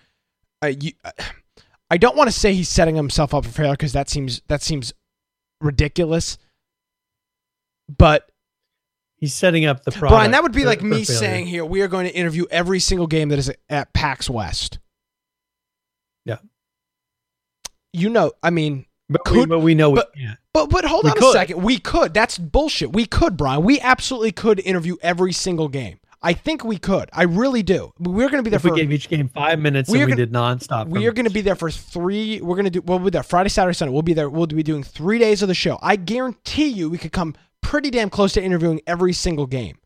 uh, you, uh, I don't want to say he's setting himself up for failure because that seems that seems ridiculous. But He's setting up the product. Brian, that would be like me failure. saying here, we are going to interview every single game that is at PAX West. Yeah. You know, I mean, but, could- we, but we know but- we can't. but but hold We on a second. We could. That's bullshit. We could, Brian. We absolutely could interview every single game. I think we could. I really do. We're going to be there If we for. gave each game five minutes We and are we gonna- did nonstop, We are going to be there for three. We're going to do. We'll be there Friday, Saturday, Sunday. We'll be there. We'll be doing three days of the show. I guarantee you, we could come pretty damn close to interviewing every single game.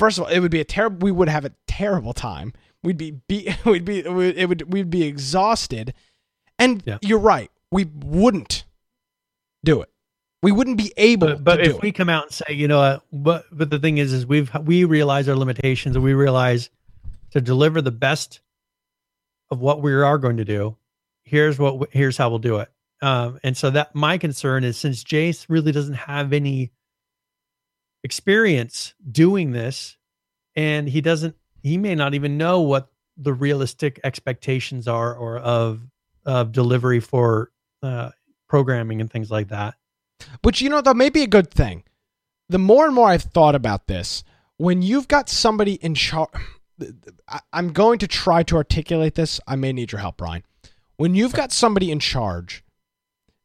First of all, it would be a terrible. We would have a terrible time. We'd be, be we'd be it would we'd be exhausted. And Yeah. you're right. We wouldn't do it. We wouldn't be able But, but if it. we come out and say, you know, what, but but the thing is, is we've we realize our limitations and we realize to deliver the best of what we are going to do. Here's what here's how we'll do it. Um, and so that my concern is since Jace really doesn't have any experience doing this, and he doesn't, he may not even know what the realistic expectations are or of of delivery for uh, programming and things like that. Which you know that may be a good thing. The more and more I've thought about this, when you've got somebody in charge, I'm going to try to articulate this. I may need your help, Brian. When you've got somebody in charge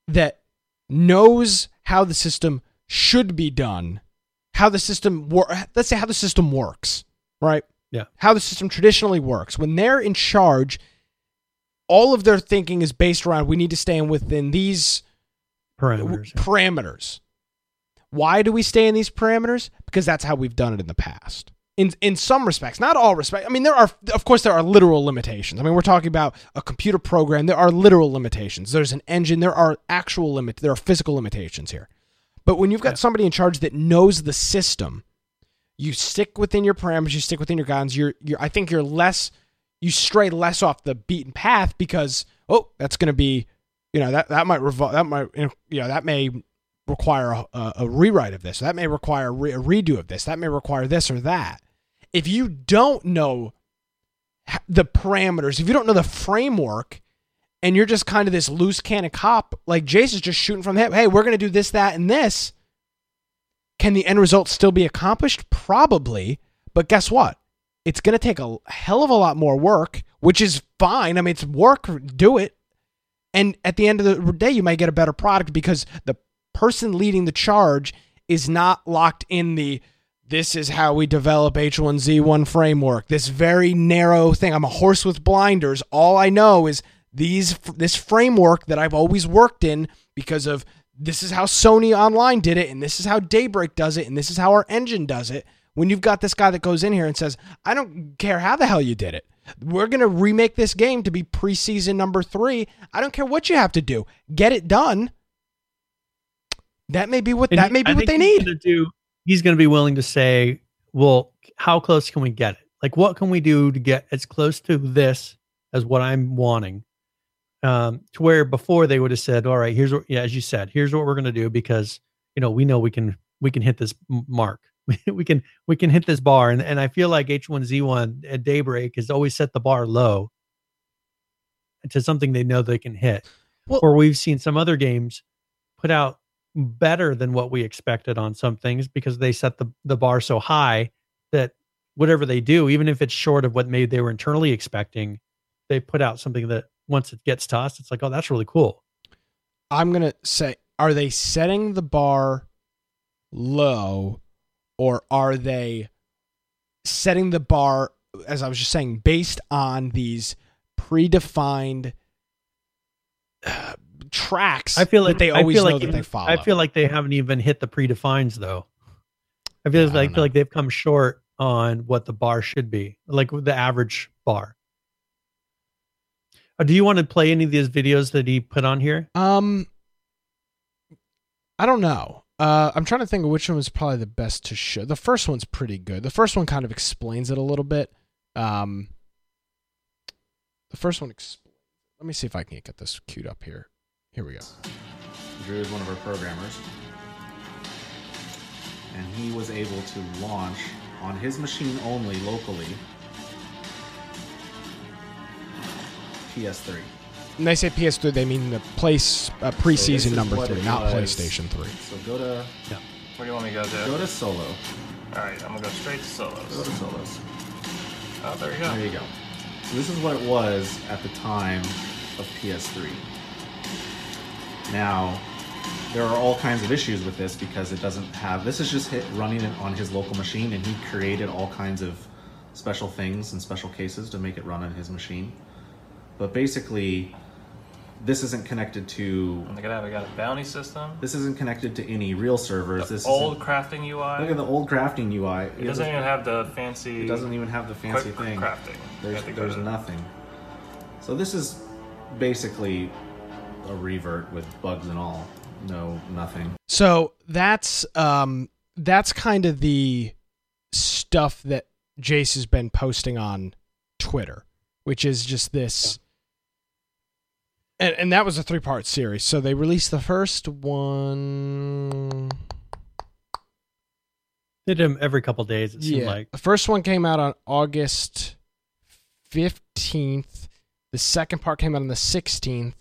that knows how the system should be done, how the system wor- let's say how the system works, right? Yeah. How the system traditionally works. When they're in charge, all of their thinking is based around we need to stay within these Parameters. parameters. Why do we stay in these parameters? Because that's how we've done it in the past. In in some respects, not all respects. I mean, there are of course there are literal limitations. I mean, we're talking about a computer program. There are literal limitations. There's an engine. There are actual limit. There are physical limitations here. But when you've got Yeah. somebody in charge that knows the system, you stick within your parameters. You stick within your guidelines. You're you're. I think you're less. You stray less off the beaten path because oh, that's going to be, you know, that that might revol- that might you know that may require a, a, rewrite of this. That may require a, re- a redo of this. That may require this or that. If you don't know the parameters, if you don't know the framework, and you're just kind of this loose cannon cop, like Jace is just shooting from the hip. Hey, we're going to do this, that, and this. Can the end result still be accomplished? Probably. But guess what? It's going to take a hell of a lot more work, which is fine. I mean, it's work. Do it. And at the end of the day, you might get a better product because the person leading the charge is not locked in the this is how we develop H1Z1 framework. This very narrow thing. I'm a horse with blinders. All I know is these this framework that I've always worked in because of this is how Sony Online did it and this is how Daybreak does it and this is how our engine does it. When you've got this guy that goes in here and says, "I don't care how the hell you did it. We're going to remake this game to be preseason number 3. I don't care what you have to do. Get it done." That may be what And that may be I what they need. gonna do. He's going to be willing to say, "Well, how close can we get it? Like, what can we do to get as close to this as what I'm wanting?" Um, to where before they would have said, "All right, here's what, yeah, as you said, here's what we're going to do because you know we know we can we can hit this mark, we can we can hit this bar." And and I feel like H1Z1 at Daybreak has always set the bar low to something they know they can hit. Well- or we've seen some other games put out better than what we expected on some things because they set the, the bar so high that whatever they do, even if it's short of what maybe they were internally expecting, they put out something that once it gets to us, it's like, oh, that's really cool. I'm going to say are they setting the bar low or are they setting the bar as I was just saying based on these predefined uh, tracks I feel like that they always know like that even- they follow. I feel like they haven't even hit the predefines though. I feel Yeah, like, don't feel like they've come short on what the bar should be, like the average bar. Uh, do you want to play any of these videos that he put on here? Um, I don't know. Uh, I'm trying to think of which one was probably the best to show. The first one's pretty good. The first one kind of explains it a little bit. Um, the first one. Exp- Let me see if I can get this queued up here. Here we go. Drew is one of our programmers. And he was able to launch on his machine only locally PS3. When they say PS3, they mean the place uh, preseason this is number three, not was. PlayStation 3. So go to What do you want me to go to? go to solo. Alright, I'm gonna go straight to Go solos. to solos. Oh, there you go. There you go. So this is what it was at the time of PS3. Now, there are all kinds of issues with this because it doesn't have. This is just hit running it on his local machine, and he created all kinds of special things and special cases to make it run on his machine. But basically, this isn't connected to. And look at that, we got a bounty system. This isn't connected to any real servers. The this old isn't- crafting UI. Look at the old crafting UI. It doesn't even have the fancy It doesn't even have the fancy quick thing. crafting. There's have to go there's nothing. So this is basically a revert with bugs and all. No, nothing. So that's um that's kind of the stuff that Jace has been posting on Twitter, which is just this and and that was a three part series. So they released the first one They did them every couple days. It seemed like The first one came out on August 15th. The second part came out on the 16th.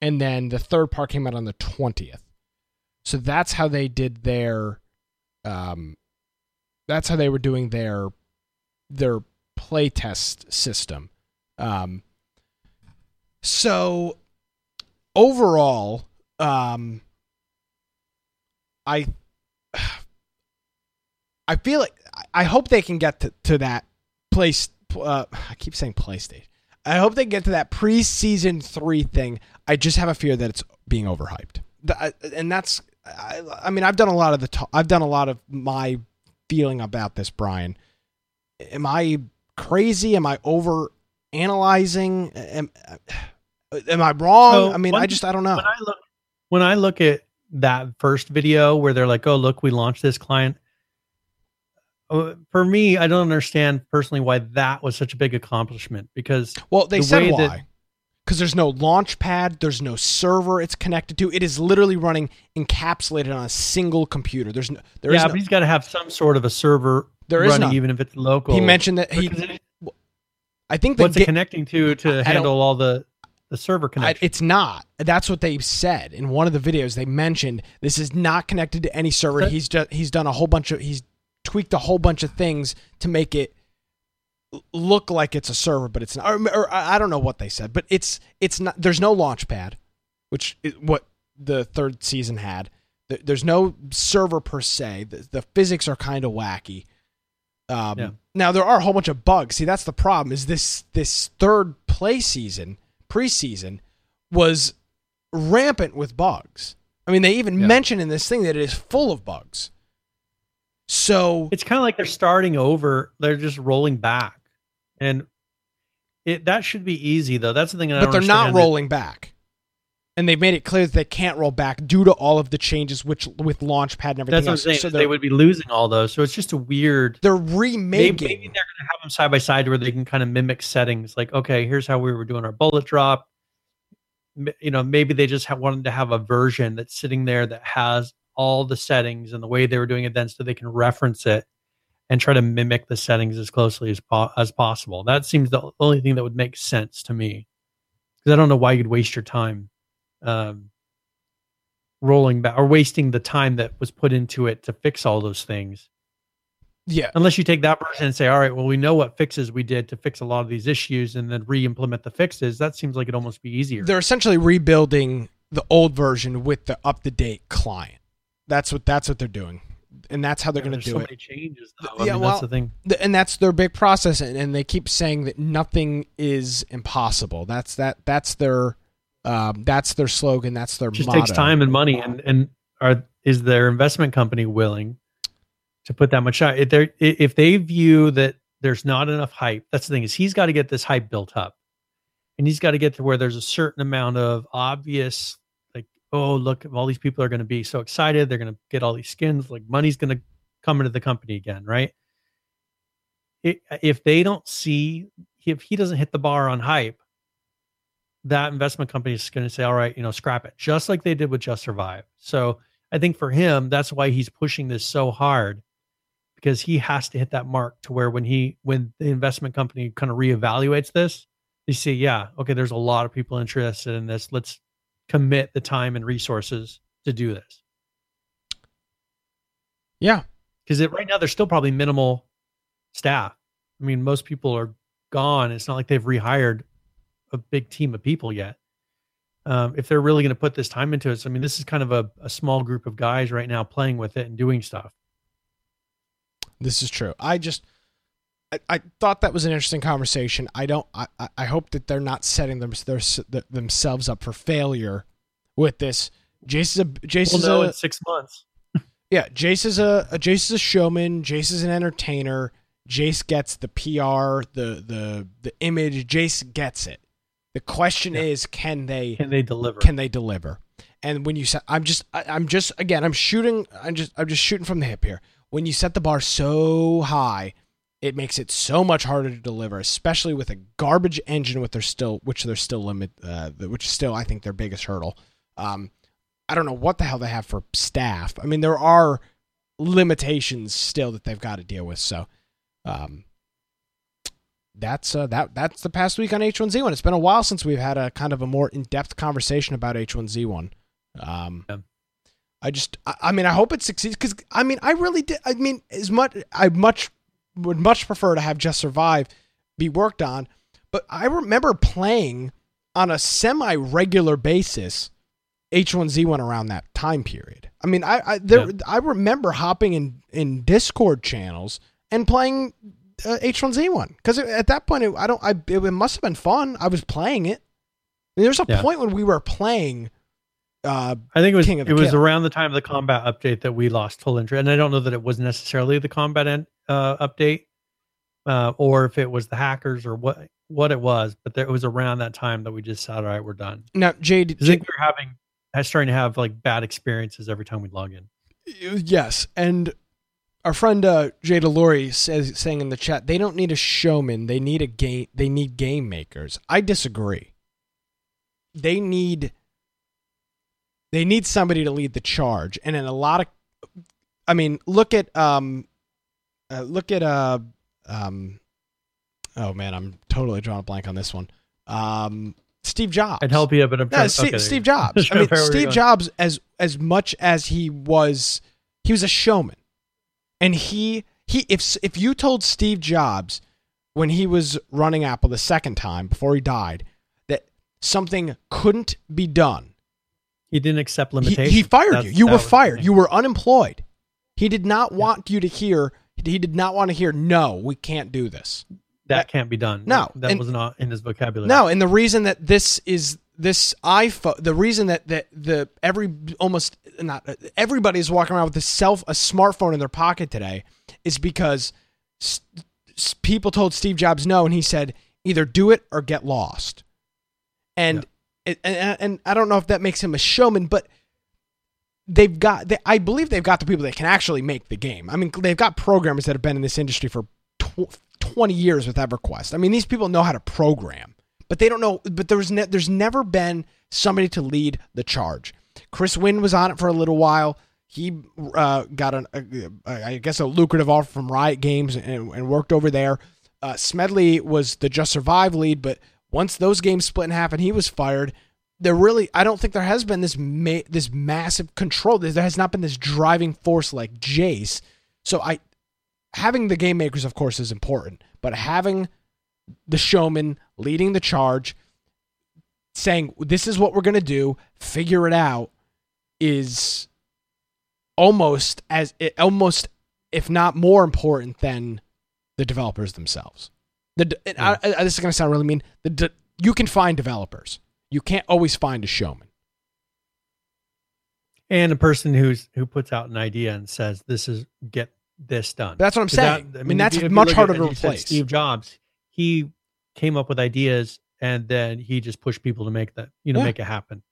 And then the third part came out on the 20th. So that's how they did their um that's how they were doing their their playtest system. Um so overall um, I, I feel like I hope they can get to, to that place. Uh, I keep saying PlayStation. I hope they get to that preseason three thing. I just have a fear that it's being overhyped, and that's. I, I mean, I've done a lot of the. I've done a lot of my feeling about this, Brian. Am I crazy? Am I over analyzing? Am, am I wrong? So, I mean, I just I don't know. when I look when I look at that first video where they're like, "Oh, look, we launched this client." uh, For me, I don't understand personally why that was such a big accomplishment because Well, they the said why. Because there's no launch pad, there's no server it's connected to. It is literally running encapsulated on a single computer. There's no, there is yeah, no, but he's got to have some sort of a server There is running, even if it's local. he mentioned that he. It- I think the what's it ga- connecting to to don't- handle all the the server I, connection? it's not. That's what they said in one of the videos. They mentioned this is not connected to any server. That- he's just he's done a whole bunch of he's tweaked a whole bunch of things to make it look like it's a server, but it's not. Or, or I I don't know what they said, but it's it's not. There's no launch pad, which is what the third season had. There's no server per se. The, the physics are kind of wacky. Um, Yeah. Now there are a whole bunch of bugs. See, that's the problem. Is this this third play season preseason was rampant with bugs. I mean, they even Yeah. mention in this thing that it is full of bugs. So it's kind of like they're starting over. They're just rolling back, and it that should be easy though. That's the thing. I but they're not that- rolling back. And they've made it clear that they can't roll back due to all of the changes, which with Launchpad and everything That's what I'm saying. So they would be losing all those. So it's just a weird. they're remaking. maybe they're going to have them side by side where they can kind of mimic settings. Like, okay, here's how we were doing our bullet drop. You know, maybe they just wanted to have a version that's sitting there that has all the settings and the way they were doing it then, so they can reference it and try to mimic the settings as closely as po- as possible. That seems the only thing that would make sense to me. Because I don't know why you'd waste your time um, rolling back or wasting the time that was put into it to fix all those things yeah, unless you take that person and say, all right, well, we know what fixes we did to fix a lot of these issues and then re-implement the fixes. That seems like it'd almost be easier. they're essentially rebuilding the old version with the up to date client. That's what that's what they're doing, and that's how they're Yeah, going to do so it. changes, though. Yeah, I mean, well, that's the thing. Th- and that's their big process and, and they keep saying that nothing is impossible that's that that's their um, that's their slogan that's their It just motto. takes time and money, and and are is their investment company willing to put that much out? If they if they view that there's not enough hype, that's the thing is he's got to get this hype built up, and he's got to get to where there's a certain amount of obvious like, oh look, all these people are going to be so excited, they're going to get all these skins, like money's going to come into the company again, right? It, if they don't see if he doesn't hit the bar on hype, that investment company is going to say, all right, you know, scrap it, just like they did with Just Survive. So I think for him, that's why he's pushing this so hard because he has to hit that mark to where when he, when the investment company kind of reevaluates this, they see, yeah, okay, there's a lot of people interested in this. Let's commit the time and resources to do this. yeah Because right now, there's still probably minimal staff. I mean, most people are gone. It's not like they've rehired a big team of people yet. Um, if they're really going to put this time into it, so, I mean, this is kind of a, a small group of guys right now playing with it and doing stuff. this is true i just I, I thought that was an interesting conversation i don't i, I- hope that they're not setting them, their, themselves up for failure with this jace is a jace We'll is know a, in six months. Yeah, Jace is a, a Jace is a showman. Jace is an entertainer. Jace gets the PR, the the the image. Jace gets it. The question Yeah. is, can they Can they deliver? can they deliver? And when you set, I'm just I, I'm just again I'm shooting I'm just I'm just shooting from the hip here. When you set the bar so high, it makes it so much harder to deliver, especially with a garbage engine, with their still which they're still limit, uh, which is still I think their biggest hurdle. Um, I don't know what the hell they have for staff. I mean, there are limitations still that they've got to deal with. So, um, that's uh, that that's the past week on H1Z1. It's been a while since we've had a kind of a more in depth conversation about H1Z1. Um, Yeah. I just, I, I mean, I hope it succeeds because I mean, I really did. I mean, as much I much would much prefer to have Just Survive be worked on, but I remember playing on a semi regular basis H1Z1 around that time period. I mean, I I, there, Yeah. I remember hopping in in Discord channels and playing uh, H1Z1 because at that point it, I don't I it, must have been fun. I was playing it. I mean, there's a Yeah. point when we were playing. Uh, I think it was King of it the was around the time of the combat update that we lost full interest, and I don't know that it was necessarily the combat en- uh, update, uh, or if it was the hackers or what what it was, but there, it was around that time that we just said, "All right, we're done." now, Jade, I think we're having, was starting to have like bad experiences every time we log in. Yes, and our friend uh, Jada Laurie says saying in the chat they don't need a showman, they need a game. They need game makers. I disagree. They need they need somebody to lead the charge, and in a lot of, I mean, look at um, uh, look at uh, um, oh man, I'm totally drawing a blank on this one. Um, Steve Jobs. I'd help you, but I'm trying, Steve, okay, Steve. Jobs. I mean, to figure out where Steve. Jobs, as as much as he was, he was a showman, and he he if if you told Steve Jobs when he was running Apple the second time before he died that something couldn't be done, He didn't accept he, limitations. he fired That's- you. You were fired. You were unemployed. He did not want you to hear. He did not want to hear. No, we can't do this. that can't be done. No, that and- was not in his vocabulary. No, and the reason that this is this iPhone, the reason that that the every almost not everybody is walking around with a self a smartphone in their pocket today is because s- s- people told Steve Jobs no, and he said either do it or get lost. And it, and, and I don't know if that makes him a showman, but they've got they, I believe they've got the people that can actually make the game. I mean, they've got programmers that have been in this industry for tw- 20 years with EverQuest. I mean, these people know how to program, but they don't know but there's ne- there's never been somebody to lead the charge. Chris Wynn was on it for a little while. He uh, got an, a, a, I guess, a lucrative offer from Riot Games and, and worked over there. Uh, Smedley was the Just Survive lead, but once those games split in half and he was fired, there really I don't think there has been this ma- this massive control. There has not been this driving force like Jace. So I having the game makers, of course, is important, but having the showman leading the charge, saying this is what we're gonna do, figure it out, is almost as eh, almost if not more important than the developers themselves. The and I, I- this is gonna sound really mean. The de- you can find developers. You can't always find a showman. and a person who's who puts out an idea and says, "This is get this done." That's what I'm 'Cause that- saying. I mean, if that's if much harder at- to replace. Steve Jobs, he came up with ideas and then he just pushed people to make that, you know, Yeah. make it happen.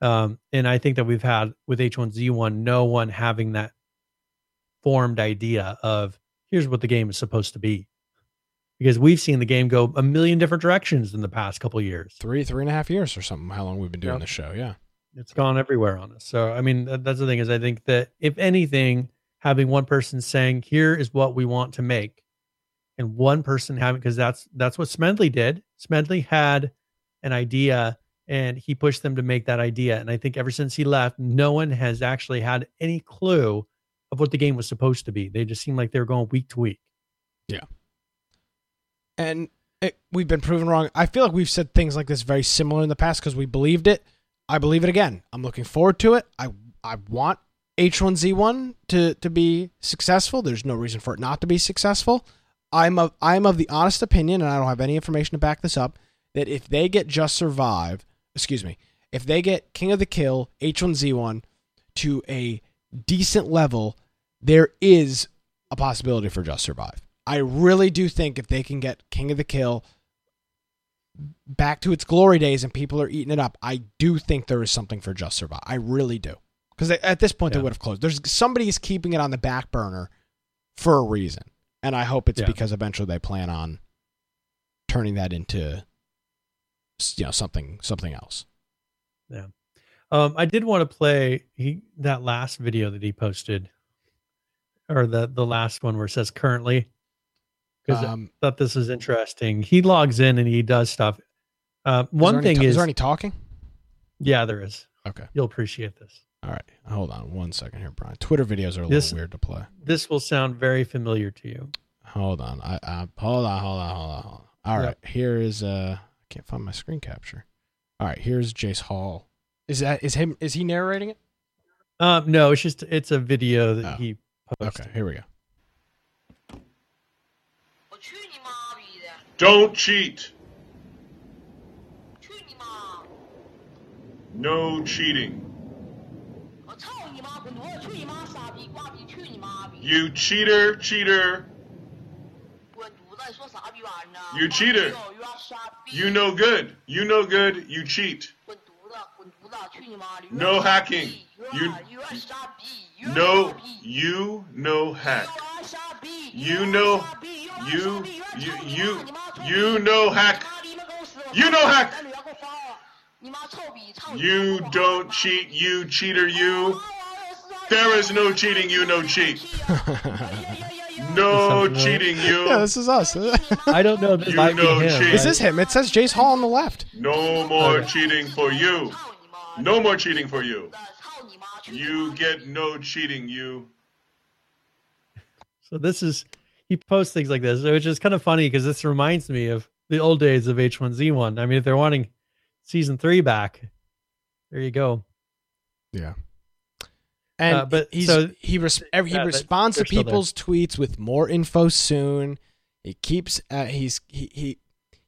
Um, and I think that we've had with H1Z1, no one having that formed idea of here's what the game is supposed to be. Because we've seen the game go a million different directions in the past couple of years. Three, three and a half years or something. How long we've been doing Yeah. this show? Yeah. it's gone everywhere on us. So I mean, that, that's the thing is I think that if anything, having one person saying here is what we want to make, and one person having because that's that's what Smedley did. Smedley had an idea and he pushed them to make that idea. And I think ever since he left, no one has actually had any clue of what the game was supposed to be. They just seemed like they were going week to week. Yeah. And it, we've been proven wrong. I feel like we've said things like this very similar in the past because we believed it. I believe it again. I'm looking forward to it. I I want H1Z1 to to be successful. There's no reason for it not to be successful. I'm of I'm of the honest opinion, and I don't have any information to back this up, that if they get Just Survive, excuse me, if they get King of the Kill H1Z1 to a decent level, there is a possibility for Just Survive. I really do think if they can get King of the Kill back to its glory days and people are eating it up, I do think there is something for Just Survive. I really do. Because at this point, they would have closed. There's somebody's keeping it on the back burner for a reason, and I hope it's Yeah. because eventually they plan on turning that into you know something something else. Yeah. Um, I did want to play he that last video that he posted, or the the last one where it says currently, because Um, I thought this was interesting. He logs in and he does stuff. Uh, one any thing ta- is, is there any talking? yeah, there is. Okay. You'll appreciate this. All right, hold on one second here, Brian. Twitter videos are a this, little weird to play. This will sound very familiar to you. Hold on, I, I hold on, hold on, hold on, hold on. All yep. right, here is uh, I can't find my screen capture. All right, here's Jace Hall. Is that is him? Is he narrating it? Um, no, it's just it's a video that oh. he posted. Okay, here we go. Don't cheat. No cheating. You cheater, cheater. You cheater. You no good. You no good. You cheat. No hacking. You, no, you no hack. You know, you, you, you, you no hack. You know hack. You don't cheat, you cheater, you. 啊 There is no cheating. You no cheat. No like- cheating, Yeah, you. this is us. I don't know. This You might be him. cheat. Is this him? It says Jace Hall on the left. No more Okay. cheating for you. No more cheating for you. You get no cheating, you. So this is he posts things like this, which is kind of funny because this reminds me of the old days of H1Z1. I mean, if they're wanting season three back, there you go. Yeah. And Uh, but he's, so- he res- he responds to people's tweets with more info soon. He keeps uh, he's he, he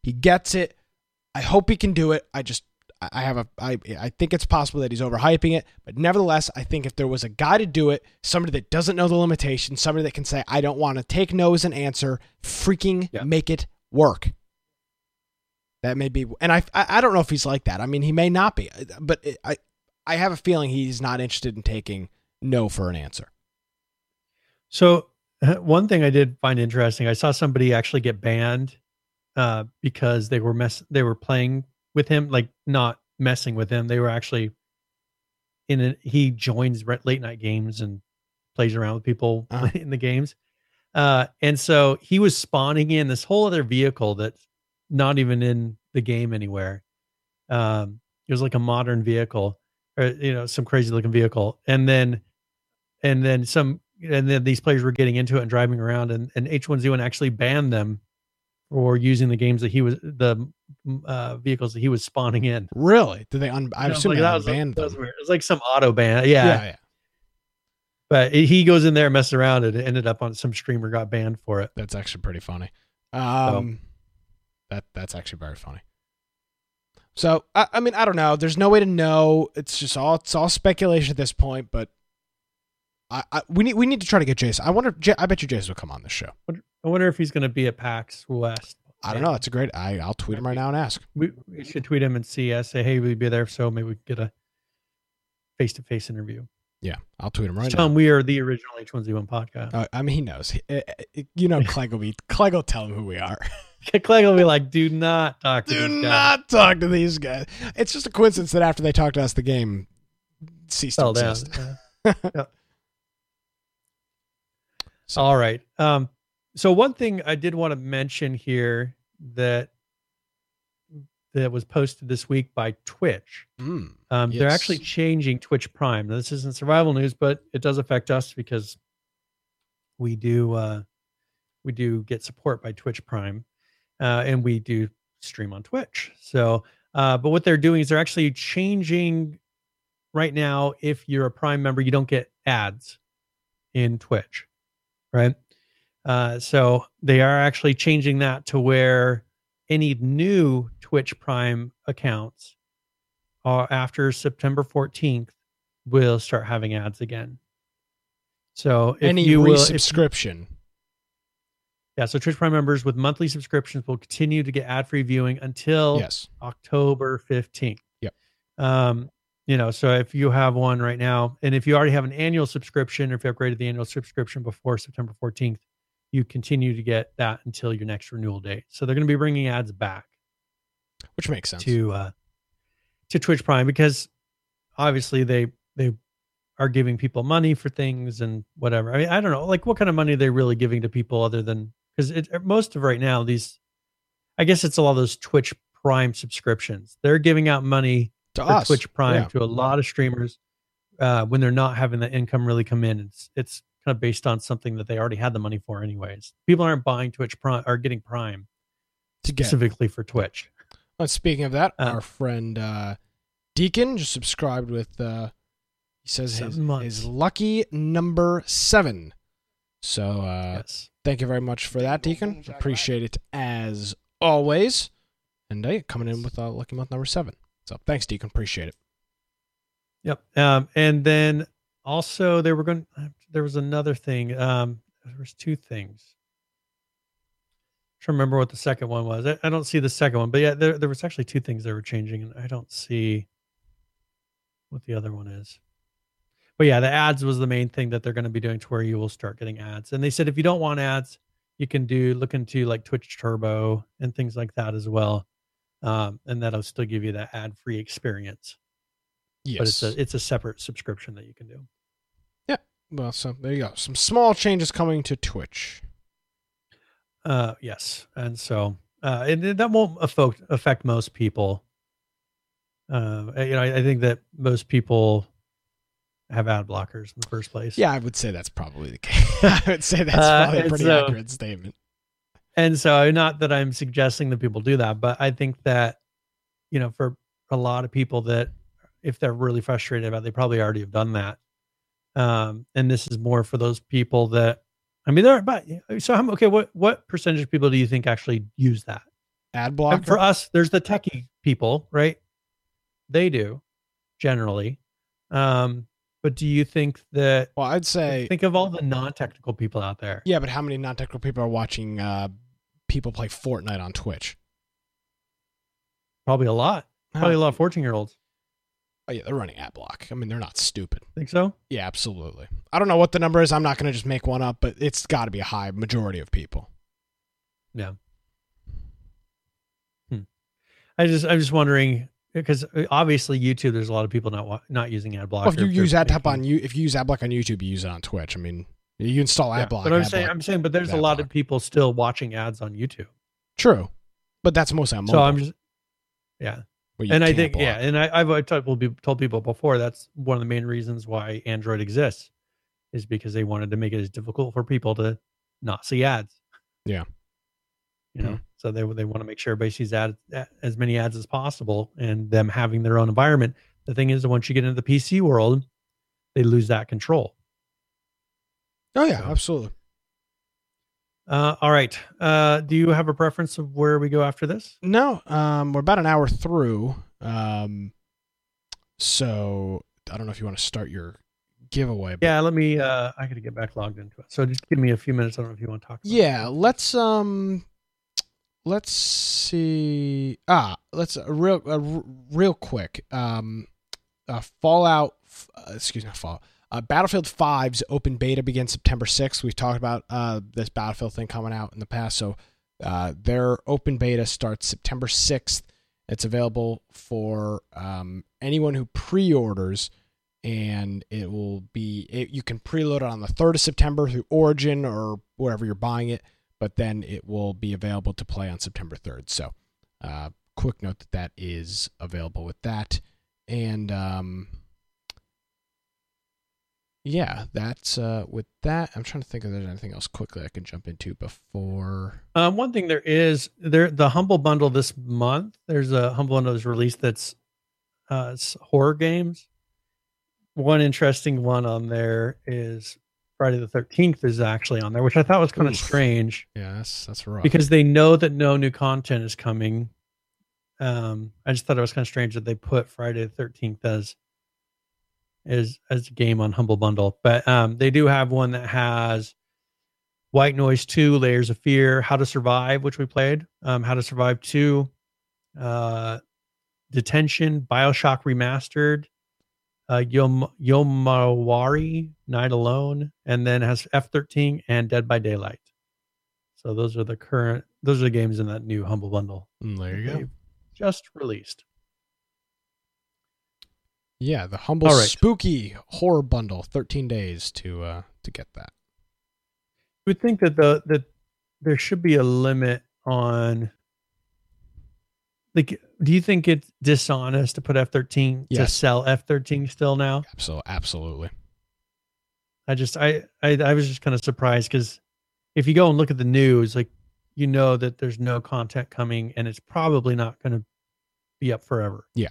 he gets it. I hope he can do it. I just I have a I I think it's possible that he's overhyping it, but nevertheless, I think if there was a guy to do it, somebody that doesn't know the limitations, somebody that can say I don't want to take no as an answer, freaking Yeah. make it work. That may be, and I, I I don't know if he's like that. I mean, he may not be, but it, I I have a feeling he's not interested in taking no for an answer. So one thing I did find interesting, I saw somebody actually get banned uh, because they were mess they were playing with him, like not messing with him. They were actually in a, he joins late night games and plays around with people Uh-huh. in the games. Uh, and so he was spawning in this whole other vehicle that's not even in the game anywhere. Um, it was like a modern vehicle, or you know, some crazy looking vehicle, and then and then some and then these players were getting into it and driving around and, and H1Z1 actually banned them for using the games that he was the uh, vehicles that he was spawning in. Really? Did they? Un- I assume like, they that was, banned that was them. weird. It was like some auto ban. Yeah. yeah, yeah. But he goes in there, messes around, and it ended up on some streamer got banned for it. That's actually pretty funny. Um, that that's actually very funny. So I, I mean, I don't know. There's no way to know. It's just all it's all speculation at this point. But I, I we need we need to try to get Jason. I wonder. I bet you Jason will come on this show. I wonder if he's going to be at PAX West. I don't know. That's a great. I I'll tweet him right now and ask. We, we should tweet him and see. Uh, say, hey, we'll be there. So maybe we could get a face to face interview. Yeah, I'll tweet him right tell now. him we are the original H1Z1 podcast. Uh, I mean, he knows. He- uh, uh, you know, Clegg will be. Clegg will tell him who we are. Clegg will be like, do not talk to Do these guys. not talk to these guys. It's just a coincidence that after they talked to us, the game ceased to fell down. exist. Yeah. Yeah. So- All right. Um, so one thing I did want to mention here that that was posted this week by Twitch. Mm. Um, They're actually changing Twitch Prime. Now, this isn't survival news, but it does affect us because we do uh, we do get support by Twitch Prime, uh, and we do stream on Twitch. So, uh, but what they're doing is they're actually changing right now. If you're a Prime member, you don't get ads in Twitch, right? Uh, so they are actually changing that to where any new Twitch Prime accounts uh, after September 14th will start having ads again. So if Any you will, resubscription. yeah, so Twitch Prime members with monthly subscriptions will continue to get ad-free viewing until yes. October 15th. Yep. Um, you know, so if you have one right now, and if you already have an annual subscription, or if you upgraded the annual subscription before September 14th, you continue to get that until your next renewal date. So they're going to be bringing ads back Which makes sense. to uh, to Twitch Prime because obviously they they are giving people money for things and whatever. I mean, I don't know, like what kind of money are they really giving to people other than because it most of right now these, I guess it's a lot of those Twitch Prime subscriptions. They're giving out money to for us. Twitch Prime Yeah. to a lot of streamers uh, when they're not having the income really come in. It's it's kind of based on something that they already had the money for anyways. People aren't buying Twitch Prime or getting Prime To get. specifically for Twitch. Well, speaking of that, Uh, our friend uh, Deacon just subscribed with uh he says his, months. his lucky number seven. So uh yes. thank you very much for that, Deacon. Appreciate it as always. And uh, coming in with uh, lucky month number seven. So thanks, Deacon. Appreciate it. Yep. Um, and then also they were going. There was another thing. Um, there was two things. I'm trying to remember what the second one was. I, I don't see the second one, but yeah, there there was actually two things that were changing, and I don't see what the other one is. But yeah, the ads was the main thing that they're going to be doing to where you will start getting ads. And they said if you don't want ads, you can do look into like Twitch Turbo and things like that as well. Um, and that'll still give you that ad free experience Yes. but it's a it's a separate subscription that you can do. Yeah, well, so there you go. Some small changes coming to Twitch. Uh, yes, and so uh, and that won't affect affect most people. Uh, you know, I, I think that most people have ad blockers in the first place. Yeah, I would say that's probably the case. I would say that's Uh, probably a pretty so- accurate statement. And so not that I'm suggesting that people do that, but I think that you know, for a lot of people that if they're really frustrated about, it, they probably already have done that. Um, and this is more for those people that I mean, there. are But so I'm okay. What what percentage of people do you think actually use that? Ad blocker. For us, there's the techie people, right? They do generally. Um, but do you think that well, I'd say think of all the non-technical people out there? yeah, but how many non-technical people are watching uh, people play Fortnite on Twitch? Probably a lot. Probably a lot of 14 year olds. Oh yeah, they're running ad block. I mean, they're not stupid. Think so? Yeah, absolutely. I don't know what the number is. I'm not going to just make one up, but it's got to be a high majority of people. Yeah. Hmm. I just I'm just wondering because uh, obviously YouTube, there's a lot of people not not using ad blocker. Well, if you use ad making- on you, if you use ad block on YouTube, you use it on Twitch. I mean, you install ad Yeah, block. But I'm saying block- I'm saying, but there's a lot block. of people still watching ads on YouTube. true, but that's mostly on mobile. So I'm just yeah. and I think block. yeah, and I, I've I've told people, told people before that's one of the main reasons why Android exists is because they wanted to make it as difficult for people to not see ads. Yeah. You know, Hmm. so they they want to make sure everybody sees ad, as many ads as possible, and them having their own environment. The thing is, that once you get into the PC world, they lose that control. Oh yeah, So- absolutely. Uh, all right. Uh, do you have a preference of where we go after this? No, um, we're about an hour through. Um, so I don't know if you want to start your giveaway. Yeah, let me. Uh, I got to get back logged into it. So just give me a few minutes. I don't know if you want to talk. About Yeah, it. let's um, let's see. Ah, let's uh, real uh, real quick. Um, uh, Fallout. Uh, excuse me, Fallout. Uh, Battlefield 5's open beta begins September 6th. We've talked about uh, this Battlefield thing coming out in the past. So uh, their open beta starts September 6th. It's available for um, anyone who pre orders, and it will be, it, you can preload it on the 3rd of September through Origin or wherever you're buying it, but then it will be available to play on September 3rd. So, uh, quick note that that is available with that. And, um, yeah, that's uh, with that. I'm trying to think if there's anything else quickly I can jump into before. Um, one thing there is there the humble bundle this month. There's a humble bundle that's released that's uh, it's horror games. One interesting one on there is Friday the Thirteenth is actually on there, which I thought was kind of strange Yeah, that's that's rough. because they know that no new content is coming. Um, I just thought it was kind of strange that they put Friday the Thirteenth as as as a game on Humble Bundle, but um, they do have one that has White Noise Two, Layers of Fear, How to Survive, which we played, um, How to Survive Two, uh, Detention, Bioshock Remastered, uh, Yom Yomawari, Night Alone, and then has F thirteen and Dead by Daylight. So those are the current those are the games in that new Humble Bundle. Mm, there you go. Just released. Yeah, the humble right. spooky horror bundle, 13 days to uh to get that. You would think that the that there should be a limit on like do you think it's dishonest to put F thirteen to sell F thirteen still now? So absolutely. I just I I, I was just kind of surprised because if you go and look at the news, like you know that there's no content coming and it's probably not going to be up forever. Yeah.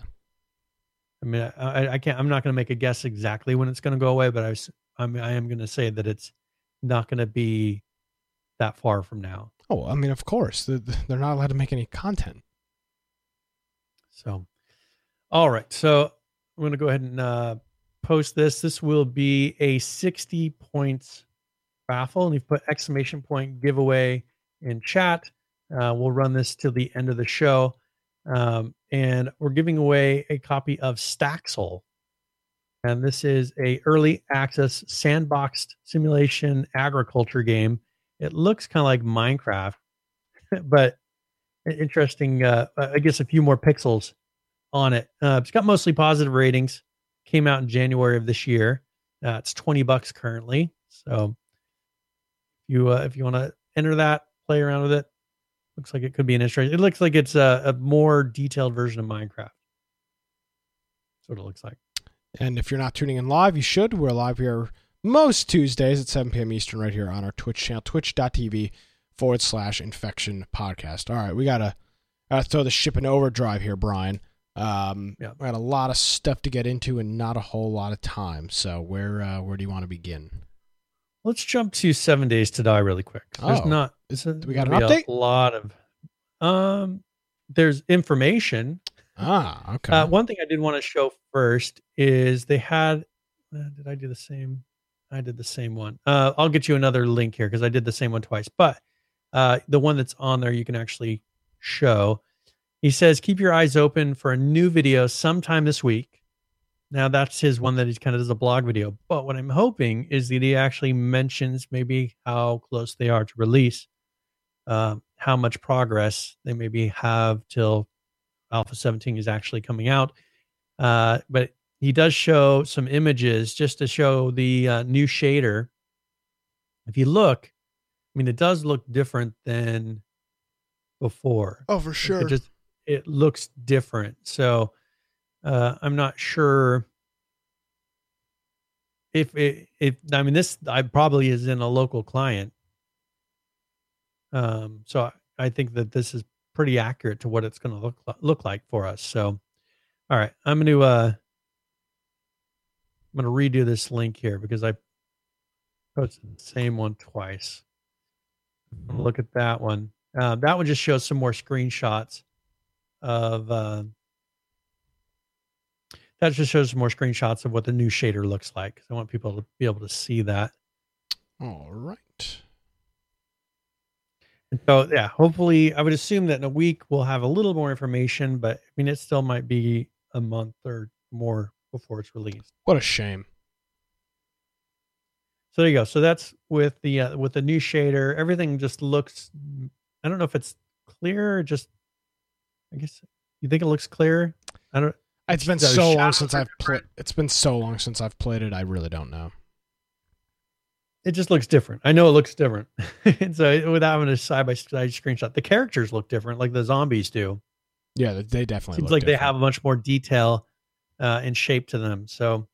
I mean, I, I can't. I'm not going to make a guess exactly when it's going to go away, but I was. I'm. I am going to say that it's not going to be that far from now. Oh, I mean, of course, they're not allowed to make any content. So, all right. So I'm going to go ahead and uh, post this. This will be a 60 points raffle, and you've put exclamation point giveaway in chat. Uh, we'll run this till the end of the show. Um, and we're giving away a copy of Staxel. And this is a early access sandboxed simulation agriculture game. It looks kind of like Minecraft, but interesting. Uh, I guess a few more pixels on it. Uh, it's got mostly positive ratings. Came out in January of this year. Uh, it's twenty bucks currently. So, if you uh, if you want to enter that, play around with it, Looks like it could be an interesting. It looks like it's a, a more detailed version of Minecraft. That's what it looks like. And if you're not tuning in live, you should. We're live here most Tuesdays at 7 p.m. Eastern right here on our Twitch channel, twitch.tv forward slash infection podcast. All right, we got to gotta throw the ship in overdrive here, Brian. Um, yeah. We got a lot of stuff to get into and not a whole lot of time. So where uh, where do you want to begin? Let's jump to Seven Days to Die really quick. There's oh, not. Is, we got an update? A lot of. Um, there's information. Ah, okay. Uh, one thing I did want to show first is they had. Uh, did I do the same? I did the same one. Uh, I'll get you another link here because I did the same one twice. But uh, the one that's on there, you can actually show. He says, keep your eyes open for a new video sometime this week. Now that's his one that he kind of does a blog video. But what I'm hoping is that he actually mentions maybe how close they are to release, uh, how much progress they maybe have till Alpha 17 is actually coming out. Uh, but he does show some images just to show the uh, new shader. If you look, I mean, it does look different than before. Oh, for sure. It just it looks different. So uh, I'm not sure if it, if I mean this I probably is in a local client. Um, so I, I think that this is pretty accurate to what it's going to look look like for us. So, all right, I'm going to uh, I'm going to redo this link here because I posted the same one twice. Look at that one. Uh, that one just shows some more screenshots of uh, that just shows more screenshots of what the new shader looks like. I want people to be able to see that. All right. And so, yeah, hopefully, I would assume that in a week we'll have a little more information, but I mean, it still might be a month or more before it's released. What a shame. So there you go. So that's with the uh, with the new shader. Everything just looks. I don't know if it's clear just. I guess you think it looks clear. I don't. It's been so long since I've played. It's been so long since I've played it. I really don't know. It just looks different. I know it looks different. so without having a side by side screenshot, the characters look different, like the zombies do. Yeah, they definitely seems like different. they have a much more detail uh, and shape to them. So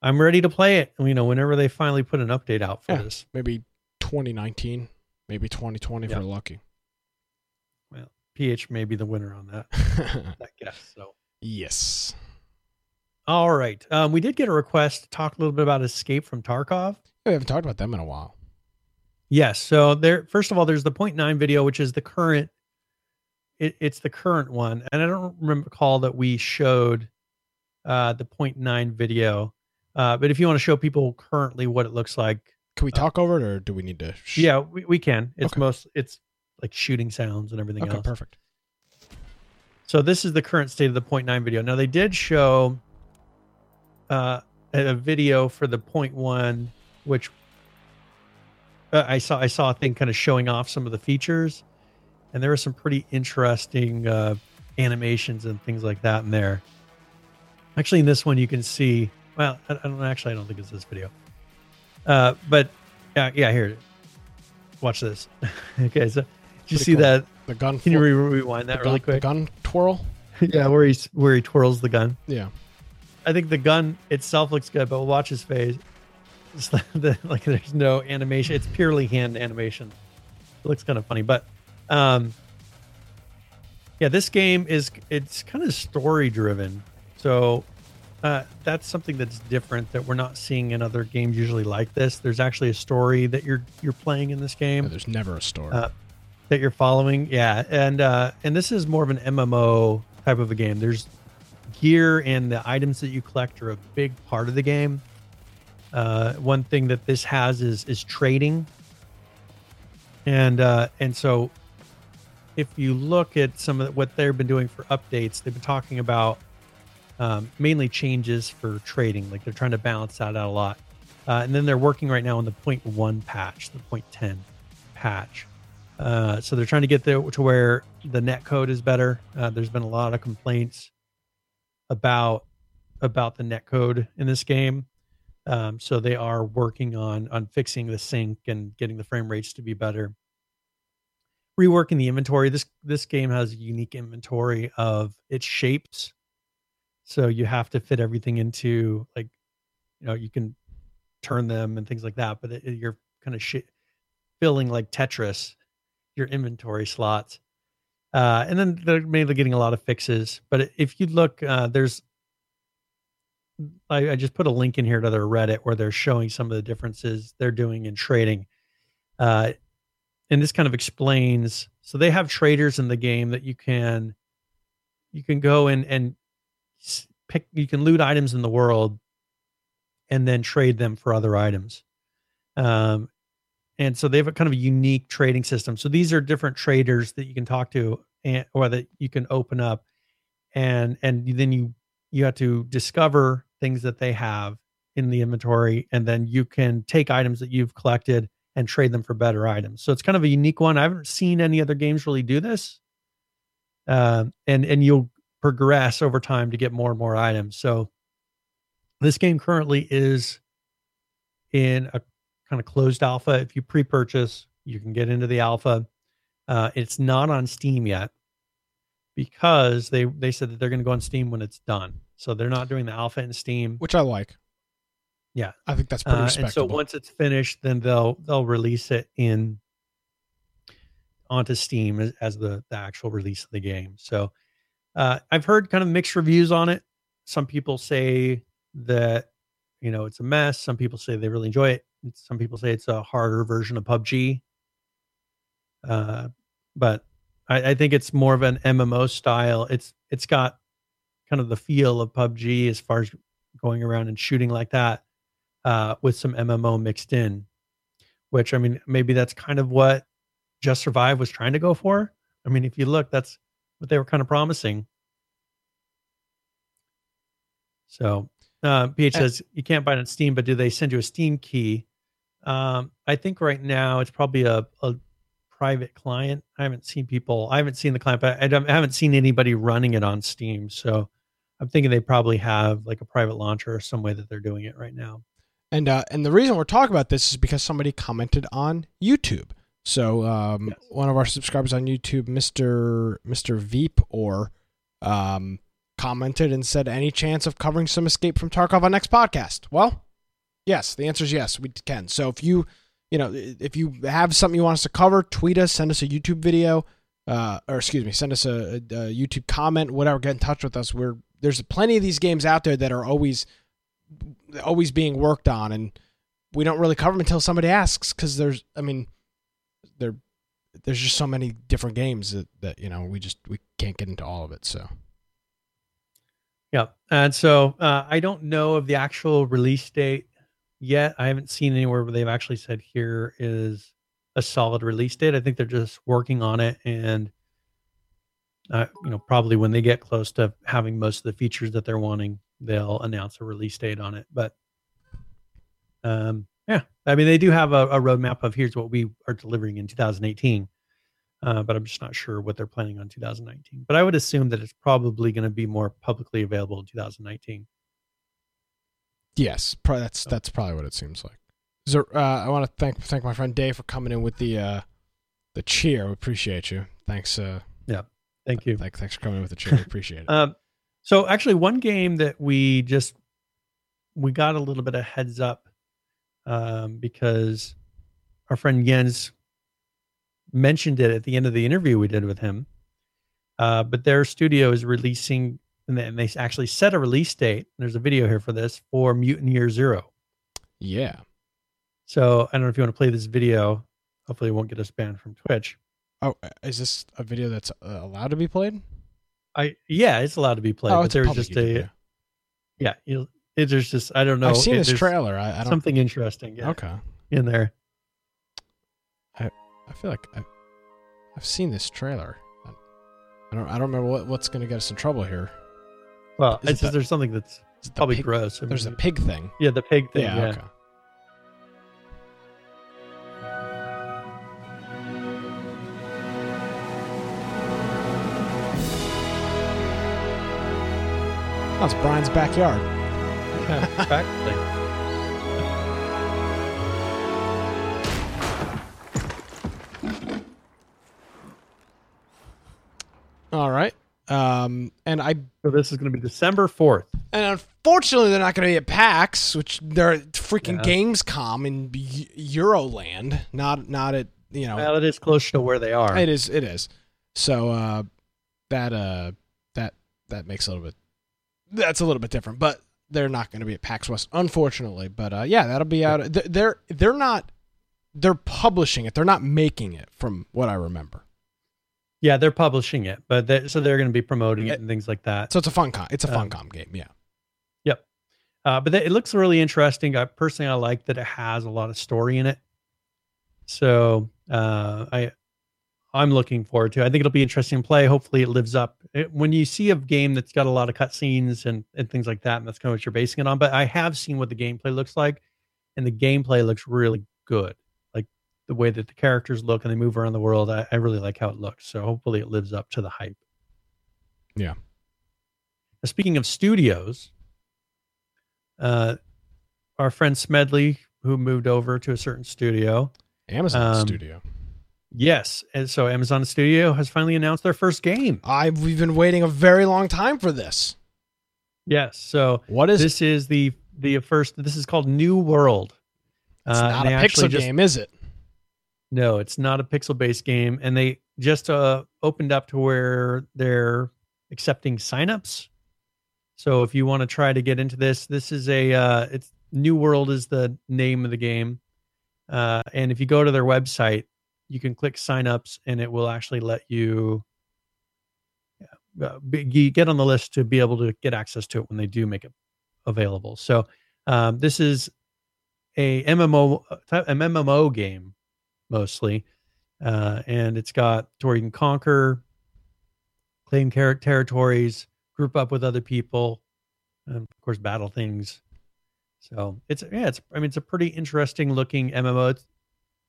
I'm ready to play it. You know, whenever they finally put an update out for yeah, this, maybe 2019, maybe 2020 yeah. if we're lucky. PH may be the winner on that. that guess. So yes. All right. Um, we did get a request to talk a little bit about Escape from Tarkov. We haven't talked about them in a while. Yes. So there. First of all, there's the point nine video, which is the current. It, it's the current one, and I don't recall that we showed uh, the point nine video. Uh, but if you want to show people currently what it looks like, can we uh, talk uh, over it, or do we need to? Sh- yeah, we, we can. It's okay. most. It's like shooting sounds and everything okay, else. perfect. So this is the current state of the point nine video. Now they did show uh, a video for the point one, which uh, I saw. I saw a thing kind of showing off some of the features, and there were some pretty interesting uh, animations and things like that in there. Actually, in this one, you can see. Well, I, I don't actually. I don't think it's this video. Uh, but yeah, yeah. Here, watch this. okay, so did you see cool. that? The gun. Can you re- rewind that really quick? The gun twirl. yeah, where he's where he twirls the gun. Yeah. I think the gun itself looks good, but watch his face. like there's no animation. It's purely hand animation. It looks kind of funny, but um, Yeah, this game is it's kind of story driven. So uh, that's something that's different that we're not seeing in other games usually like this. There's actually a story that you're you're playing in this game. There's never a story uh, that you're following. Yeah, and uh, and this is more of an MMO type of a game. There's gear and the items that you collect are a big part of the game. Uh, one thing that this has is is trading, and uh, and so if you look at some of what they've been doing for updates, they've been talking about um, mainly changes for trading. Like they're trying to balance that out a lot, uh, and then they're working right now on the point one patch, the point ten patch. Uh, so they're trying to get there to where the net code is better. Uh, there's been a lot of complaints about about the net code in this game. Um, so they are working on on fixing the sync and getting the frame rates to be better. Reworking the inventory. This this game has a unique inventory of its shapes. So you have to fit everything into like, you know, you can turn them and things like that, but it, you're kind of sh- filling like Tetris your inventory slots. Uh, and then they're mainly getting a lot of fixes. But if you look, uh, there's I, I, just put a link in here to their Reddit where they're showing some of the differences they're doing in trading. Uh, and this kind of explains. So they have traders in the game that you can you can go in and pick. You can loot items in the world and then trade them for other items. Um, and so they have a kind of a unique trading system. So these are different traders that you can talk to, and or that you can open up, and and then you you have to discover things that they have in the inventory, and then you can take items that you've collected and trade them for better items. So it's kind of a unique one. I haven't seen any other games really do this. Uh, and and you'll progress over time to get more and more items. So this game currently is in a kind of closed alpha. If you pre-purchase, you can get into the alpha. Uh, it's not on Steam yet because they they said that they're going to go on Steam when it's done. So they're not doing the alpha in Steam, which I like. Yeah, I think that's pretty uh. And so once it's finished, then they'll they'll release it in onto Steam as, as the the actual release of the game. So uh, I've heard kind of mixed reviews on it. Some people say that you know it's a mess. Some people say they really enjoy it. Some people say it's a harder version of PUBG. Uh, but I, I think it's more of an MMO style. It's it's got kind of the feel of PUBG as far as going around and shooting like that, uh, with some MMO mixed in. Which I mean, maybe that's kind of what Just Survive was trying to go for. I mean, if you look, that's what they were kind of promising. So uh, PH says you can't buy it on Steam, but do they send you a Steam key? Um, I think right now it's probably a, a private client. I haven't seen people. I haven't seen the client, but I, I haven't seen anybody running it on Steam. So I'm thinking they probably have like a private launcher or some way that they're doing it right now. And uh, and the reason we're talking about this is because somebody commented on YouTube. So um, yes. one of our subscribers on YouTube, Mister Mister Veep, or um, commented and said, "Any chance of covering some Escape from Tarkov on next podcast?" Well, yes. The answer is yes. We can. So if you you know if you have something you want us to cover, tweet us, send us a YouTube video, uh, or excuse me, send us a, a, YouTube comment, whatever. Get in touch with us. We're there's plenty of these games out there that are always always being worked on, and we don't really cover them until somebody asks because there's I mean there there's just so many different games that, that you know we just we can't get into all of it so yeah. And so uh, I don't know of the actual release date yet. I haven't seen anywhere where they've actually said here is a solid release date. I think they're just working on it and uh, you know, probably when they get close to having most of the features that they're wanting, they'll announce a release date on it. But um, yeah, I mean, they do have a, a roadmap of here's what we are delivering in 2018 uh, but I'm just not sure what they're planning on 2019. But I would assume that it's probably going to be more publicly available in 2019. Yes, probably that's that's probably what it seems like. So, uh, I want to thank thank my friend Dave for coming in with the uh, the cheer. We appreciate you. Thanks. Uh, yeah, thank you. Thank, thanks for coming in with the cheer. We appreciate it. um, so actually, one game that we just we got a little bit of heads up um, because our friend Jens mentioned it at the end of the interview we did with him. Uh, but their studio is releasing, and they, actually set a release date. There's a video here for this for Mutant Year Zero. Yeah. So I don't know if you want to play this video. Hopefully, it won't get us banned from Twitch. Oh, is this a video that's uh, allowed to be played? I yeah, it's allowed to be played. oh, but there's just YouTube a yeah. You, it, there's just I don't know. I've seen it- this trailer. I, I don't. Something interesting. Yeah, Okay. in there. I I feel like I've, I've seen this trailer. I, I don't. I don't remember what, what's going to get us in trouble here. Well, Is it it's just the- there's something that's Is it the probably pig- gross. I There's a mean, pig thing. yeah, the pig thing. Yeah. Yeah, Okay. Oh, that's Brian's backyard. yeah, practically. All right. Um, and I So this is going to be December fourth. and unfortunately they're not going to be at PAX, which they're freaking Yeah. Gamescom in Euroland, not not at you know. Well, it is close to where they are. It is. It is. So uh, that uh, that that makes a little bit. That's a little bit different, but they're not going to be at PAX West, unfortunately. But uh, yeah, that'll be out. They're they're not. They're publishing it. They're not making it, from what I remember. Yeah, they're publishing it, but they, so they're going to be promoting it and things like that. So it's a Funcom. It's a fun Um, com game. Yeah. Yep. Uh, but it looks really interesting. I personally I like that it has a lot of story in it. So uh, I I'm looking forward to. it. I think it'll be interesting to play. Hopefully, it lives up. It, when you see a game that's got a lot of cutscenes and and things like that, and that's kind of what you're basing it on. But I have seen what the gameplay looks like, and the gameplay looks really good. Like the way that the characters look and they move around the world. I, I really like how it looks. So hopefully, it lives up to the hype. Yeah. Now, speaking of studios, uh, our friend Smedley, who moved over to a certain studio, Amazon Um, Studio. yes, and so Amazon Studio has finally announced their first game. I we've been waiting a very long time for this. Yes, so What is this is the the first. This is called New World. It's Uh, not a actually pixel just- game, is it? No, it's not a pixel based game, and they just uh, opened up to where they're accepting signups. So if you want to try to get into this, this is a uh, it's New World is the name of the game, uh, and if you go to their website, you can click signups, and it will actually let you uh, be, you get on the list to be able to get access to it when they do make it available. So um, this is a MMO uh, a MMO game mostly, uh, and it's got to where you can conquer, claim ter- territories, group up with other people, and of course battle things. So it's yeah, it's I mean it's a pretty interesting looking MMO. It's,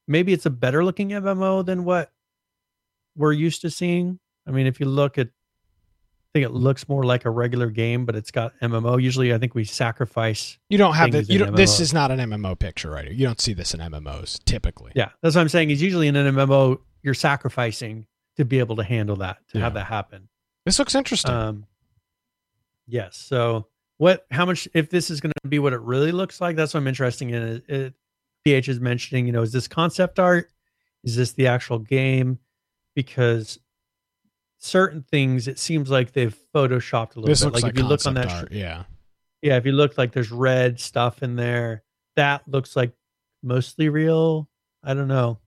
maybe it's a better looking MMO than what we're used to seeing. I mean, if you look at think it looks more like a regular game, but it's got MMO. Usually, I think we sacrifice. You don't have the, you don't, this is not an MMO picture right here. You don't see this in MMOs typically. Yeah, that's what I'm saying. Is usually in an MMO, you're sacrificing to be able to handle that, to have that happen. This looks interesting. Um, yes. So, what? How much? If this is going to be what it really looks like, that's what I'm interested in. It, it, PH is mentioning, you know, is this concept art? Is this the actual game? Because certain things, it seems like they've photoshopped a little this bit. looks Like, like, if you look on that, art, yeah. yeah, if you look like there's red stuff in there, that looks like mostly real. I don't know.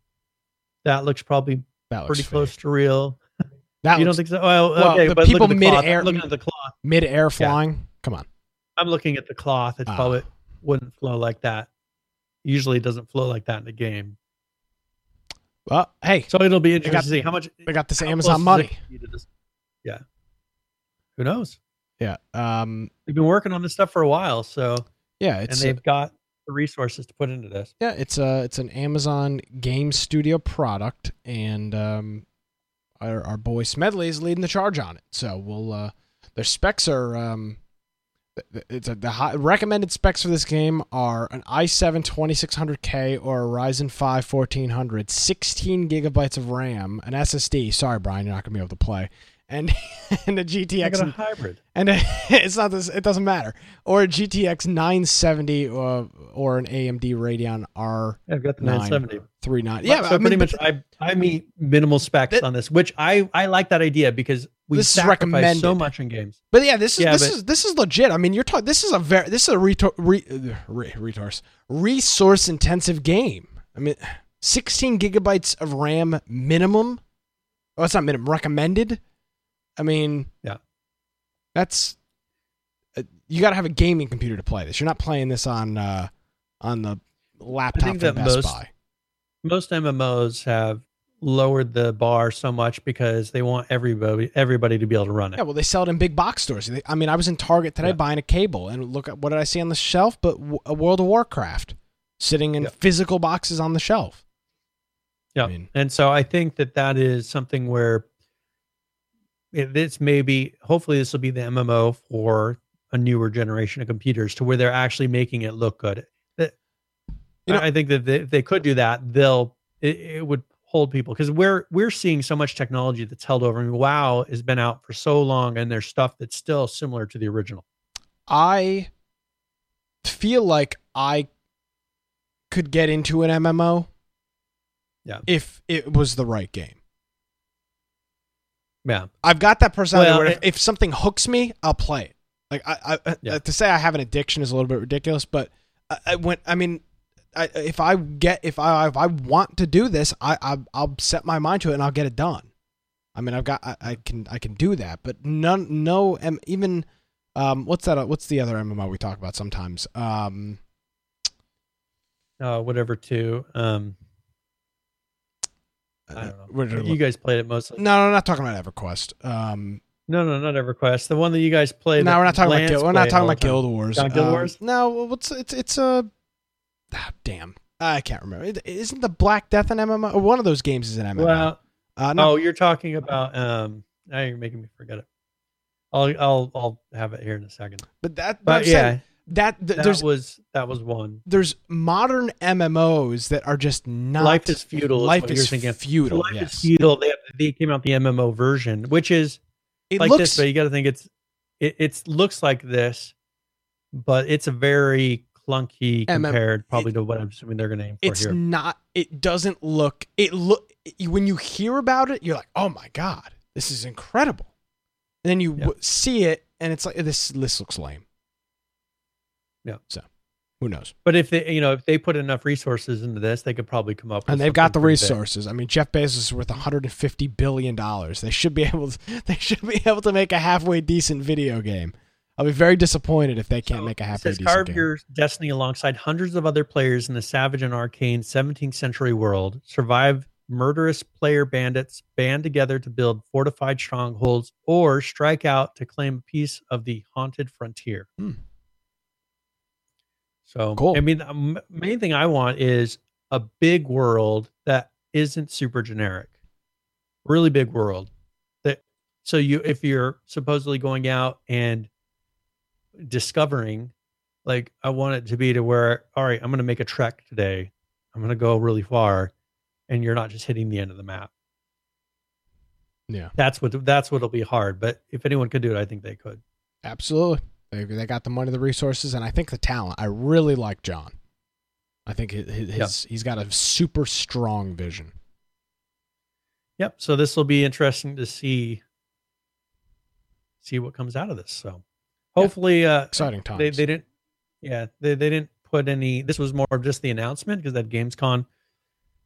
That looks probably That looks pretty fake. close to real. That you don't think so? Well, Well, okay, but people look at the cloth. mid-air- looking at the cloth. mid-air flying. Come on. I'm looking at the cloth. It's Ah. probably wouldn't flow like that. Usually, it doesn't flow like that in the game. Well, hey, So it'll be got- interesting to see how much they got this Amazon money. it to be to this- Yeah. Who knows? Yeah. Um. They've been working on this stuff for a while, so Yeah. and It's a- they've got the resources to put into this. yeah. It's a it's an Amazon Game Studio product, and um, our our boy Smedley is leading the charge on it. So we'll uh, their specs are um. It's a, the high, recommended specs for this game are an i7 2600K or a Ryzen 5 1400, 16 gigabytes of RAM, an SSD. Sorry, Brian, you're not gonna be able to play, and and a GTX got a hybrid. and it's not this. It doesn't matter. Or a GTX 970 or or an AMD Radeon R I've got the 970. 39. Yeah, Yeah, so I mean, pretty much I I meet minimal specs That- on this, which I I like that idea because we This is sacrifice so much in games. But yeah, this is Yeah, this but- is this is legit. I mean, you're talking. This is a very this is a retor- re, uh, re, resource resource intensive game. I mean, 16 gigabytes of RAM minimum. Oh, it's not minimum. Recommended. I mean, Yeah. that's uh, you got to have a gaming computer to play this. You're not playing this on uh on the laptop I think that Best most- Buy. Most MMOs have lowered the bar so much because they want everybody everybody to be able to run it. Yeah, well, they sell it in big box stores. They- I mean, I was in Target today Yeah. buying a cable, and look at what did I see on the shelf? But w- a World of Warcraft sitting in Yeah. physical boxes on the shelf. Yeah. I mean- and so I think that that is something where this maybe, hopefully, this will be the MMO for a newer generation of computers to where they're actually making it look good. That, You know- I I think that they, if they could do that, they'll, it, it would hold people because we're, we're seeing so much technology that's held over. I mean, WoW has been out for so long and there's stuff that's still similar to the original. I feel like I could get into an MMO. Yeah. If it was the right game. Yeah. I've got that personality Well, where if, it- if something hooks me, I'll play it. Like I, I Yeah. uh, to say I have an addiction is a little bit ridiculous, but I, I when I mean, I, if I get if I if I want to do this, I, I I'll set my mind to it and I'll get it done. I mean, I've got I, I can I can do that, but none no um, even um what's that what's the other MMO we talk about sometimes um Uh, whatever to, um, I don't know. where You guys played it mostly. no, no, I'm not talking about EverQuest. Um, No, no, not EverQuest. The one that you guys played. no, we're not talking about Lance Guild. We're not talking about the. Guild Wars. Not Guild Um, Wars? No, what's it's it's a ah, damn. I can't remember. It- Isn't the Black Death an MMO? One of those games is an MMO. Well, uh, no, oh, you're talking about. Um, now you're making me forget it. I'll, I'll, I'll have it here in a second. but that. But, But I'm saying yeah, that, th- that there's was that was one. there's modern MMOs that are just not. Life is is Life what is you're thinking. feudal. Life yes. is feudal. They have, they came out the MMO version, which is It like looks. this, but you got to think it's it it's looks like this, but it's a very clunky MM compared probably to what I'm assuming they're going to aim for it's here. not. It doesn't look. It look when you hear about it, you're like, oh my god, this is incredible. And then you Yeah. w- see it, and it's like this. This looks lame. Yeah. So, who knows? But if they, you know, if they put enough resources into this, they could probably come up. with And they've got the resources. I mean, Jeff Bezos is worth 150 billion dollars. They should be able. To, they should be able to make a halfway decent video game. I'll be very disappointed if they can't So make a halfway says, decent carve game. your destiny alongside hundreds of other players in the savage and arcane 17th century world. Survive murderous player bandits, band together to build fortified strongholds, or strike out to claim a piece of the haunted frontier. Hmm. So, Cool. I mean, the main thing I want is a big world that isn't super generic. Really big world. That so you if you're supposedly going out and discovering like I want it to be to where all right, I'm going to make a trek today. I'm going to go really far and you're not just hitting the end of the map. Yeah, That's what that's what'll be hard, but if anyone could do it, I think they could. absolutely. They, they got the money, the resources, and I think the talent. I really like John. I think his, his, Yeah. he's got a super strong vision. Yep, so this will be interesting to see see what comes out of this. So hopefully uh Exciting times. they they didn't yeah, they they didn't put any this was more of just the announcement because that gamescom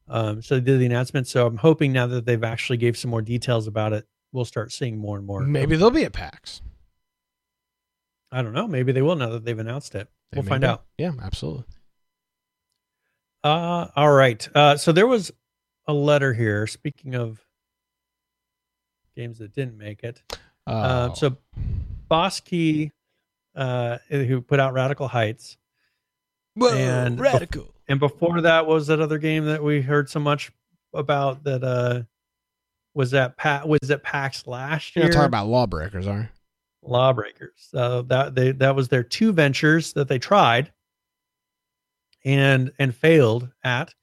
um so they did the announcement so i'm hoping now that they've actually gave some more details about it we'll start seeing more and more Maybe they'll be at PAX. I don't know maybe they will now that they've announced it They we'll find be. out Yeah, absolutely. uh all right uh so there was a letter here speaking of games that didn't make it uh, Oh. so boss key uh who put out radical heights Whoa, and- radical. And before that, was that other game that we heard so much about? That uh, was that pa- was that PAX last year? You're talking about lawbreakers, are you? Lawbreakers. So that they that was their two ventures that they tried and and failed at.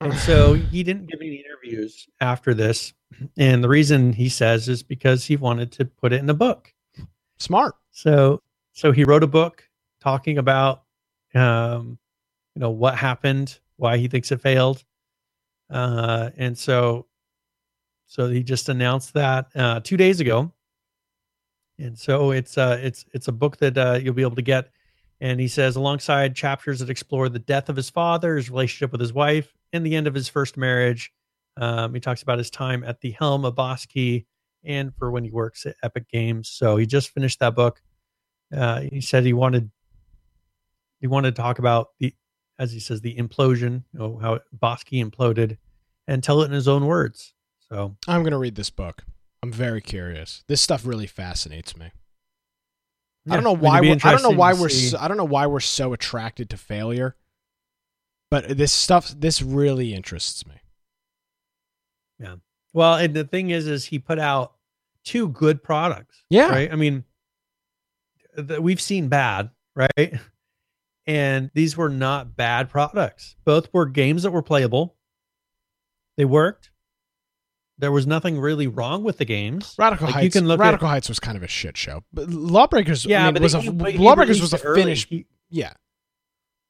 And so he didn't give any interviews after this. and the reason he says is because he wanted to put it in a book. Smart. So so he wrote a book talking about um, you know what happened, why he thinks it failed, uh, and so so he just announced that uh, two days ago, and so it's uh, it's it's a book that uh, you'll be able to get. And he says, alongside chapters that explore the death of his father, his relationship with his wife, and the end of his first marriage. Um, he talks about his time at the helm of Boss Key and for when he works at Epic Games. So he just finished that book. Uh, he said he wanted he wanted to talk about the, as he says, the implosion, you know, how Boss Key imploded, and tell it in his own words. So I'm gonna read this book. I'm very curious. This stuff really fascinates me. I don't know why. We're, I don't know why we're. So, I don't know why we're so attracted to failure. But this stuff, this really interests me. Yeah. Well, and the thing is, is he put out two good products. Yeah. Right. I mean, th- we've seen bad, right? And these were not bad products. Both were games that were playable. They worked. There was nothing really wrong with the games. Radical Like, Heights. you can look Radical at- Heights was kind of a shit show. But Lawbreakers. Yeah, I mean, but was they- a, but Lawbreakers was a it early. finished. He- yeah.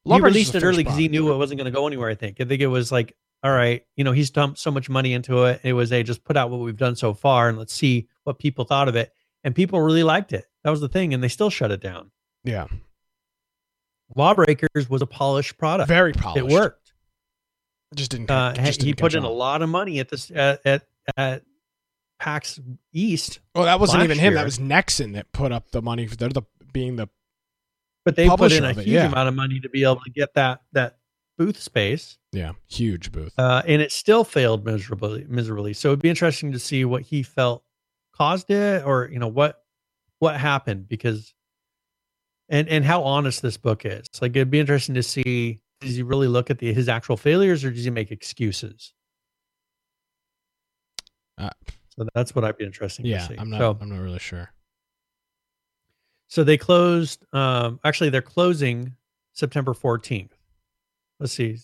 he Lawbreakers was released it early because he knew it wasn't going to go anywhere. I think. I think it was like, all right, you know, he's dumped so much money into it. It was a just put out what we've done so far, and let's see what people thought of it. And people really liked it. That was the thing, and they still shut it down. Yeah. Lawbreakers was a polished product. Very polished. It worked. Just didn't. Uh, just he didn't put in a lot of money at this at at, at PAX East, Oh, that wasn't even him. That was Nexon that put up the money. For, they're the being the but they put in a huge yeah. amount of money to be able to get that that booth space. yeah huge booth. uh, and it still failed miserably. Miserably. So it'd be interesting to see what he felt caused it, or you know what what happened because, and and how honest this book is. Like it'd be interesting to see does he really look at the his actual failures or does he make excuses? Uh, So that's what I'd be interesting yeah, to see. I'm not. So, I'm not really sure. so they closed. Um, actually, they're closing September 14th. Let's see.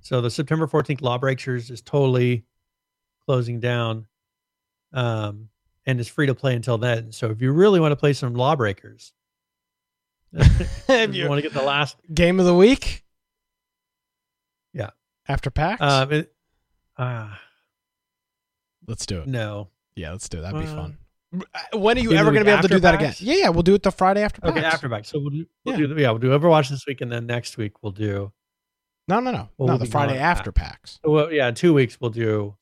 So the September 14th Lawbreakers is totally closing down, um, and it's free to play until then. So if you really want to play some Lawbreakers, If you you- want to get the last, Game of the week. Yeah. After PAX. um, it, uh, let's do it. no, Yeah, let's do it. That'd be Uh, fun. When are you ever going to be able to week do that again? Yeah, yeah. We'll do it the Friday after PAX. after back. So we'll do, we'll Yeah. do, yeah, we'll do Overwatch this week, and then next week we'll do. No, no, no. Well, no, we'll the Friday gone. after PAX. Well, yeah, in two weeks we'll do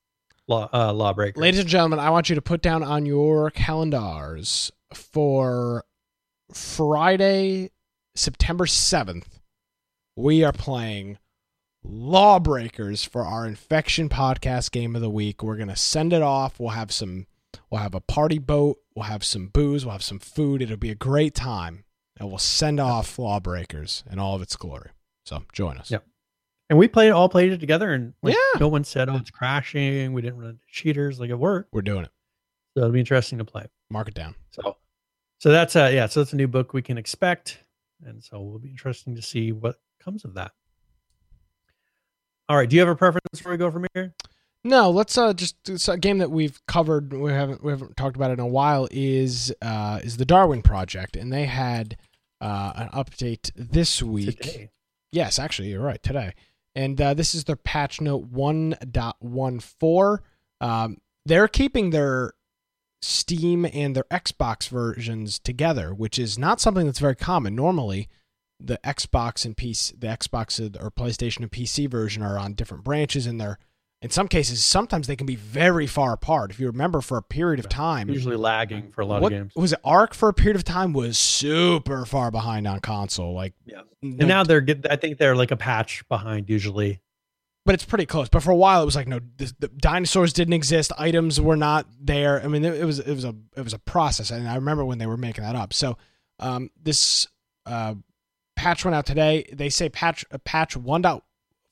Law uh, Lawbreakers. Ladies and gentlemen, I want you to put down on your calendars for Friday, September 7th, we are playing Lawbreakers for our Infection Podcast Game of the Week. We're going to send it off. We'll have some, we'll have a party boat. We'll have some booze. We'll have some food. It'll be a great time. And we'll send off Lawbreakers in all of its glory. So join us. Yep. And we played all played it together, and like, Yeah. no one said, "Oh, it's crashing." We didn't run into cheaters. Like it worked. We're doing it. So it'll be interesting to play. Mark it down. So, so that's uh yeah. So that's a new book we can expect, and so it'll be interesting to see what comes of that. All right. Do you have a preference before we go from here? No, let's uh just it's a game that we've covered. We haven't we haven't talked about it in a while. Is uh is the Darwin Project, and they had uh an update this week. Today. Yes, actually, you're right today, and uh, this is their patch note 1.14. Um, they're keeping their Steam and their Xbox versions together, which is not something that's very common. Normally, the Xbox and PC, the Xbox or PlayStation and PC version are on different branches, and they're in some cases sometimes they can be very far apart. If you remember, for a period of time, Usually lagging for a lot what of games. was it? ARK for a period of time was super far behind on console. Like, Yeah. no- And now they're good. I think they're like a patch behind usually. but it's pretty close. But for a while, it was like no, the, the dinosaurs didn't exist. Items were not there. I mean, it, it was it was a it was a process, and I remember when they were making that up. So, um, this uh, patch went out today. They say patch uh, patch one point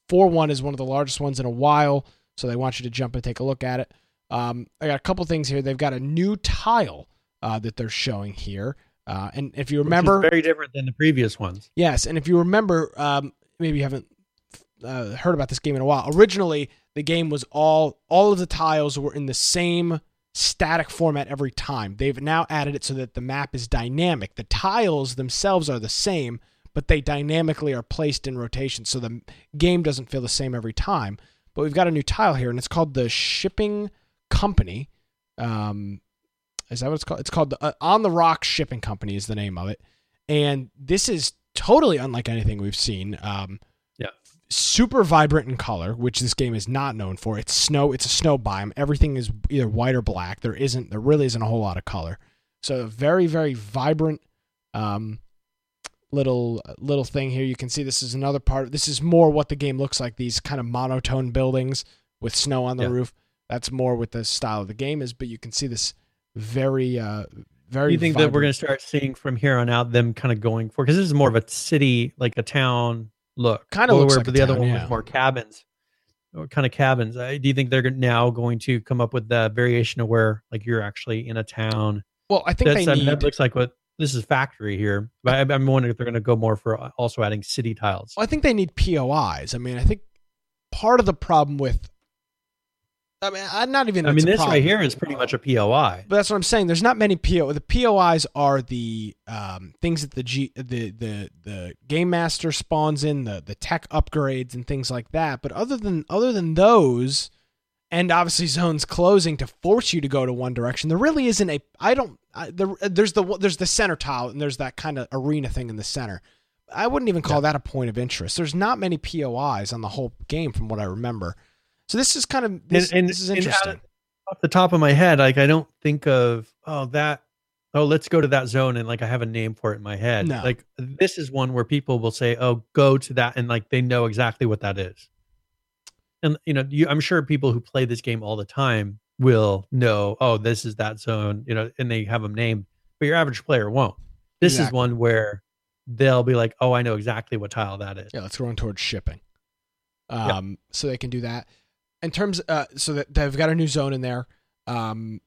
four one is one of the largest ones in a while. So they want you to jump and take a look at it. Um, I got a couple things here. They've got a new tile uh, that they're showing here. Uh, and if you remember, very different than the previous ones. Yes, and if you remember, um, maybe you haven't uh, heard about this game in a while. Originally, the game was all all of the tiles were in the same static format every time. They've now added it so that the map is dynamic. The tiles themselves are the same, but they dynamically are placed in rotation so the game doesn't feel the same every time. But we've got a new tile here, and it's called the Shipping Company. Um, is that what it's called? It's called the uh, On the Rock Shipping Company is the name of it, and this is totally unlike anything we've seen. Um, Yeah. super vibrant in color, which this game is not known for. It's snow. It's a snow biome. Everything is either white or black. There isn't. There really isn't a whole lot of color. So very very vibrant. Um, little little thing here. You can see this is another part. This is more what the game looks like. These kind of monotone buildings with snow on the Yeah. roof. That's more what the style of the game is. But you can see this very uh very. You think that we're going to start seeing from here on out them kind of going for because this is more of a city, like a town look, Kinda Or looks where like a the other one yeah. was more cabins, or kind of cabins. Uh, do you think they're now going to come up with that variation of where like you're actually in a town? Well, I think That's, they I mean, need. that looks like what this is factory here, but I, I'm wondering if they're going to go more for also adding city tiles. Well, I think they need POIs. I mean, I think part of the problem with. I mean, I'm not even. I mean, this right here is pretty much a POI. But that's what I'm saying. There's not many PO. The POIs are the um, things that the G the the the game master spawns in the the tech upgrades and things like that. But other than other than those, and obviously zones closing to force you to go to one direction, there really isn't a. I don't. I, there, there's the there's the center tile and there's that kind of arena thing in the center. I wouldn't even call that a point of interest. There's not many POIs on the whole game from what I remember. So this is kind of this, and, this is interesting. out- off the top of my head, like I don't think of oh that oh let's go to that zone and like I have a name for it in my head. No. Like this is one where people will say oh go to that and like they know exactly what that is. And you know you, I'm sure people who play this game all the time will know oh this is that zone you know and they have them named, but your average player won't. This is one where they'll be like oh I know exactly what tile that is. Yeah, let's go on towards shipping. Yeah. Um, so they can do that. In terms, uh, so that they've got a new zone in there. Um,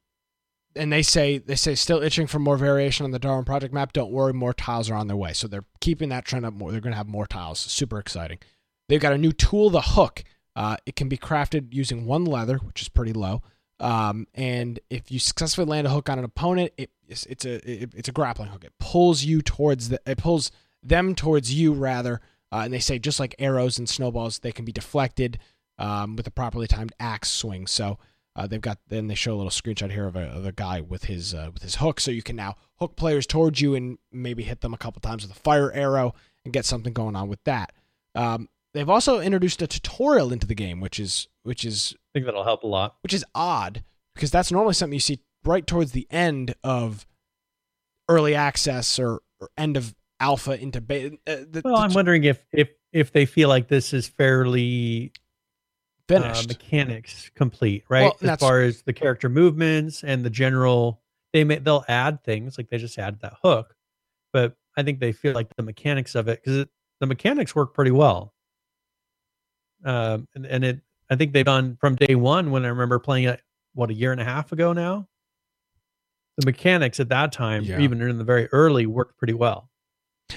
and they say they say still itching for more variation on the Darwin project map. Don't worry, more tiles are on their way. So they're keeping that trend up more. They're going to have more tiles. Super exciting. They've got a new tool, the hook. Uh, it can be crafted using one leather, which is pretty low. Um, and if you successfully land a hook on an opponent, it, it's, it's a it, it's a grappling hook. It pulls you towards the it pulls them towards you rather. Uh, and they say just like arrows and snowballs, they can be deflected um, with a properly timed axe swing. So uh, they've got then they show a little screenshot here of a, of a guy with his uh, with his hook, so you can now hook players towards you and maybe hit them a couple times with a fire arrow and get something going on with that. Um, they've also introduced a tutorial into the game, which is which is I think that'll help a lot. which is odd because that's normally something you see right towards the end of early access or, or end of alpha into beta. Uh, the, Well, the I'm wondering if if if they feel like this is fairly uh, finished. mechanics complete, right? Well, as far as the character movements and the general, they may they'll add things like they just added that hook, but I think they feel like the mechanics of it because the mechanics work pretty well. Um, and, and it, I think they've done from day one when I remember playing it, what a year and a half ago now. The mechanics at that time, Yeah. even in the very early, worked pretty well.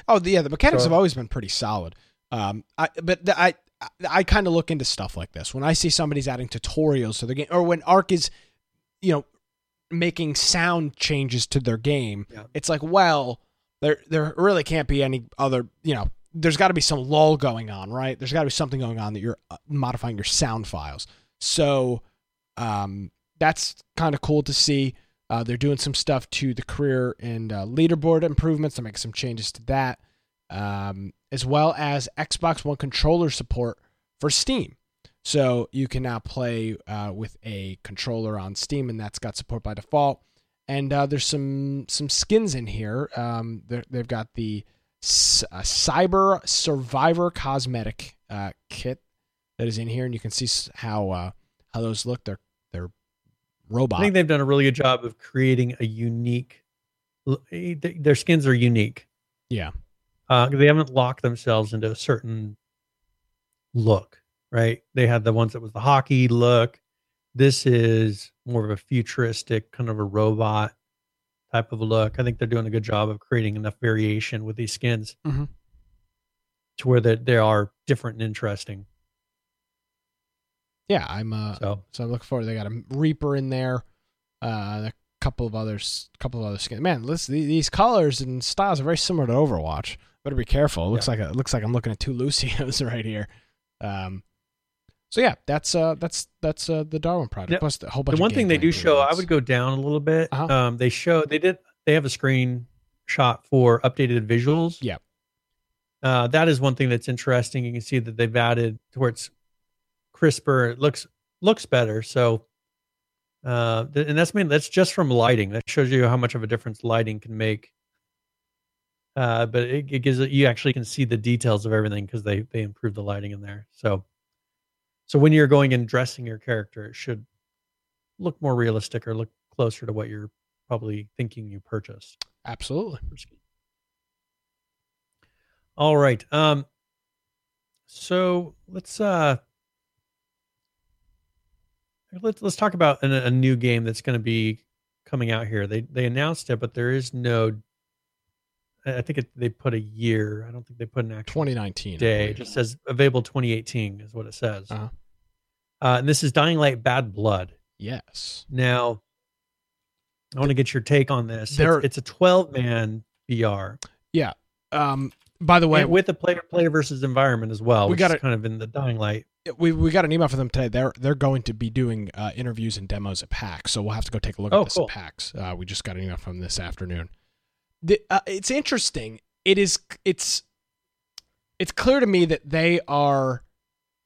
Oh, yeah, the mechanics So- have always been pretty solid. Um, I but the, I I, I kind of look into stuff like this when I see somebody's adding tutorials to the game, or when ARK is, you know, making sound changes to their game. Yeah. It's like, well, there there really can't be any other, you know, there's got to be some lull going on, right? There's got to be something going on that you're uh, modifying your sound files. So, um, that's kind of cool to see. Uh, they're doing some stuff to the career and uh, leaderboard improvements. They're making some changes to that, um, as well as Xbox One controller support for Steam. So you can now play uh, with a controller on Steam, and that's got support by default. And uh, there's some some skins in here. Um, they've got the C- uh, Cyber Survivor cosmetic uh, kit that is in here, and you can see how uh, how those look. They're they're robot. I think they've done a really good job of creating a unique. eh, Their skins are unique. yeah. Uh, they haven't locked themselves into a certain look, right? They had the ones that was the hockey look. This is more of a futuristic kind of a robot type of a look. I think they're doing a good job of creating enough variation with these skins Mhm. to where that they are different and interesting. yeah, I'm uh, so, so I'm looking forward. They got a Reaper in there, uh, a couple of others, couple of other skins. Man, listen, these colors and styles are very similar to Overwatch. Better be careful. It looks yeah. like a, it looks like I'm looking at two Lucios right here. Um, so yeah, that's uh, that's that's uh, the Darwin project. Plus the whole bunch. The one thing they do show, I would go down a little bit. Uh-huh. Um, they show they did they have a screen shot for updated visuals. Yeah. Uh, that is one thing that's interesting. You can see that they've added towards crisper. It looks looks better. So, uh, and that's mean that's just from lighting. That shows you how much of a difference lighting can make. Uh, but it, it gives you actually can see the details of everything because they they improve the lighting in there. So, so when you're going and dressing your character, it should look more realistic or look closer to what you're probably thinking you purchased. Absolutely. All right. Um, so let's uh let's let's talk about a, a new game that's going to be coming out here. They they announced it, but there is no. I think it, they put a year. I don't think they put an actual 2019 day. It just says available 2018 is what it says. Uh-huh. Uh, and this is Dying Light Bad Blood. Yes. Now, I want to get your take on this. It's, it's, a 12 man VR. Yeah. Um, by the way, and with the player player versus environment as well. We got it kind of in the Dying Light. We we got an email from them today. They're they're going to be doing uh, interviews and demos at PAX, so we'll have to go take a look oh, at this cool. at PAX. Uh, we just got an email from this afternoon. The, uh, it's interesting. It is it's it's clear to me that they are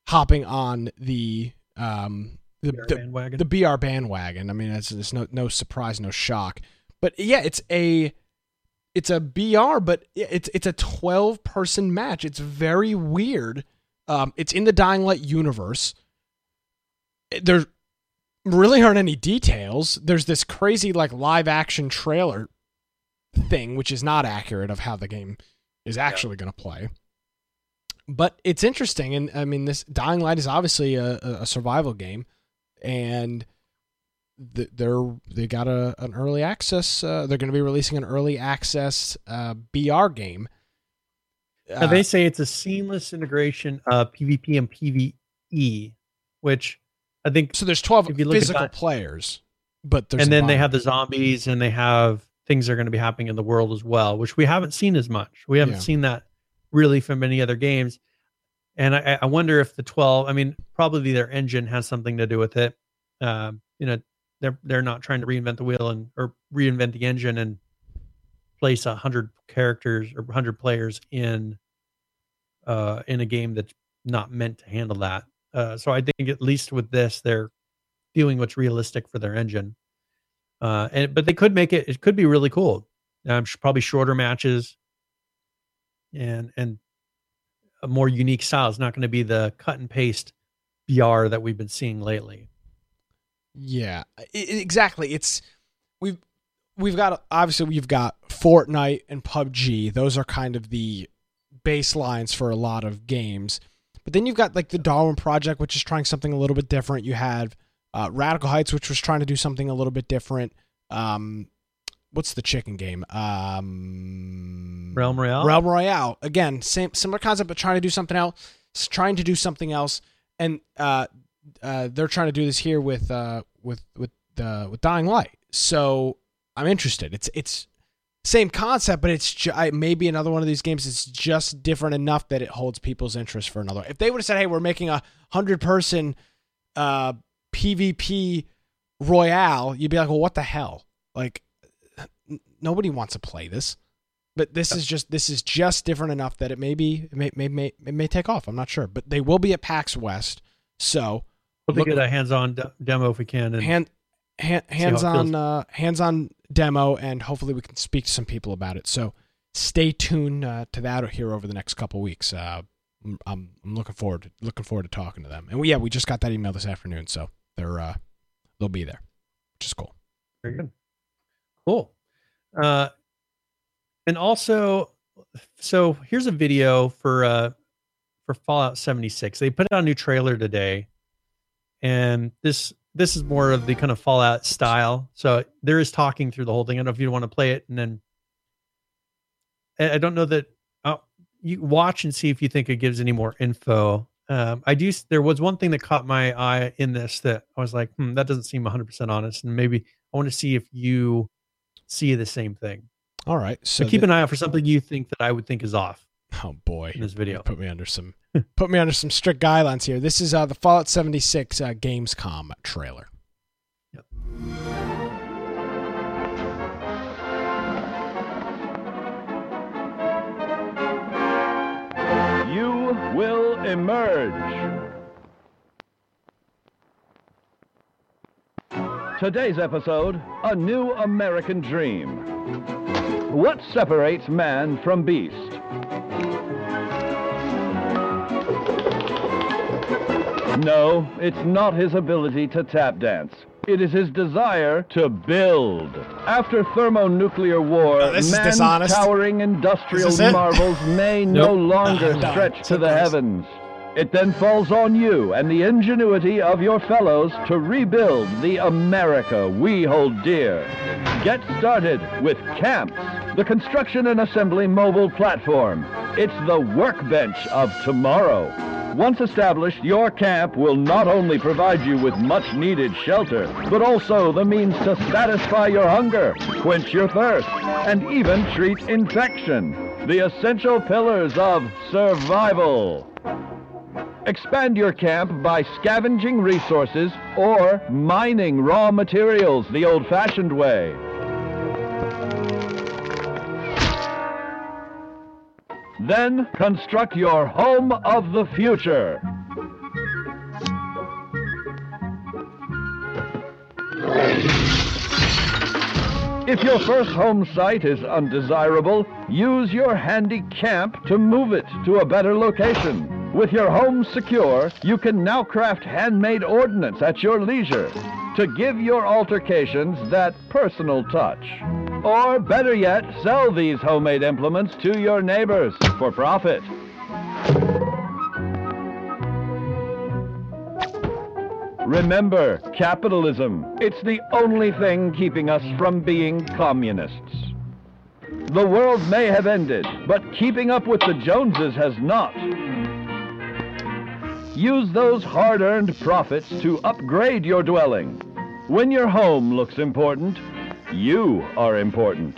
hopping on the um the BR the, bandwagon. the BR bandwagon. I mean, it's, it's no no surprise, no shock. But yeah, it's a it's a BR, but it's it's a 12 person match. It's very weird. Um, it's in the Dying Light universe. There really aren't any details. There's this crazy like live action trailer thing, which is not accurate of how the game is actually yeah. going to play. But it's interesting, and I mean, this Dying Light is obviously a, a survival game, and they're they got a an early access. Uh, they're going to be releasing an early access uh, BR game. Uh, they say it's a seamless integration of PvP and PvE, which I think. So there's 12 physical that, players, but and then they have the zombies and they have things that are going to be happening in the world as well, which we haven't seen as much. We haven't yeah. seen that really from any other games. And I, I, wonder if the 12, I mean, probably their engine has something to do with it. Um, you know, they're they're not trying to reinvent the wheel and or reinvent the engine and place a hundred characters or hundred players in uh in a game that's not meant to handle that. Uh, so I think at least with this, they're doing what's realistic for their engine. Uh, and but they could make it. It could be really cool. Um, probably shorter matches, and and a more unique style. It's not going to be the cut and paste BR that we've been seeing lately. Yeah, exactly. It's we've we've got obviously we've got Fortnite and PUBG. Those are kind of the baselines for a lot of games. But then you've got like the Darwin Project, which is trying something a little bit different. You have uh, Radical Heights, which was trying to do something a little bit different. Um, what's the chicken game? Um, Realm Royale. Realm Royale. Again, same similar concept, but trying to do something else. Trying to do something else, and uh, uh, they're trying to do this here with uh, with with uh, with Dying Light. So I'm interested. It's it's same concept, but it's ju- I, maybe another one of these games. It's just different enough that it holds people's interest for another. If they would have said, "Hey, we're making a hundred person uh, PvP Royale," you'd be like, "Well, what the hell?" Like nobody wants to play this. But this is just this is just different enough that it may be it may, may, may it may take off. I'm not sure, but they will be at PAX West. So We'll get a hands-on de- demo if we can. And hand, hand hands-on uh, hands-on demo, and hopefully we can speak to some people about it. So stay tuned uh, to that here over the next couple weeks. Uh, I'm, I'm looking forward to, looking forward to talking to them. And we, yeah, we just got that email this afternoon, so they're uh, they'll be there, which is cool. Very good. Cool. Uh, and also, so here's a video for uh for Fallout 76. They put out a new trailer today and this this is more of the kind of Fallout style. So there is talking through the whole thing. I don't know if you want to play it, and then I don't know that. Uh, you watch and see if you think it gives any more info. um, I do. There was one thing that caught my eye in this that I was like, hmm, that doesn't seem 100 percent honest, and maybe I want to see if you see the same thing. All right. So, So keep the- an eye out for something you think that I would think is off oh boy, in this video. put me under some put me under some strict guidelines here. This is uh, the Fallout 76 uh, Gamescom trailer. You will emerge. Today's episode A New American Dream. What separates man from beast? No, it's not his ability to tap dance. It is his desire to build. After thermonuclear war, Oh, man's towering industrial Is this it? marvels may no longer I'm done. stretch to the close. heavens. It then falls on you and the ingenuity of your fellows to rebuild the America we hold dear. Get started with CAMPS, the construction and assembly mobile platform. It's the workbench of tomorrow. Once established, your camp will not only provide you with much needed shelter, but also the means to satisfy your hunger, quench your thirst, and even treat infection. The essential pillars of survival. Expand your camp by scavenging resources or mining raw materials the old fashioned way. Then construct your home of the future. If your first home site is undesirable, use your handy camp to move it to a better location. With your home secure, you can now craft handmade ordnance at your leisure to give your altercations that personal touch. Or better yet, sell these homemade implements to your neighbors for profit. Remember, capitalism. It's the only thing keeping us from being communists. The world may have ended, but keeping up with the Joneses has not. Use those hard-earned profits to upgrade your dwelling. When your home looks important, you are important.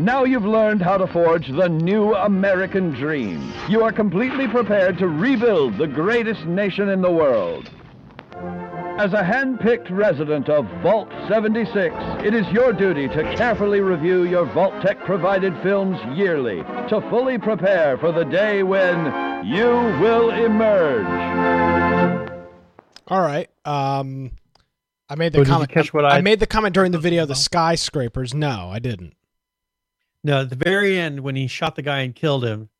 Now you've learned how to forge the new American dream. You are completely prepared to rebuild the greatest nation in the world. As a hand-picked resident of Vault 76, it is your duty to carefully review your Vault Tech-provided films yearly to fully prepare for the day when you will emerge. All right. Um, I made Oh, the did you comment. catch what I I- made the comment during the video. The skyscrapers. No, I didn't. No, at the very end when he shot the guy and killed him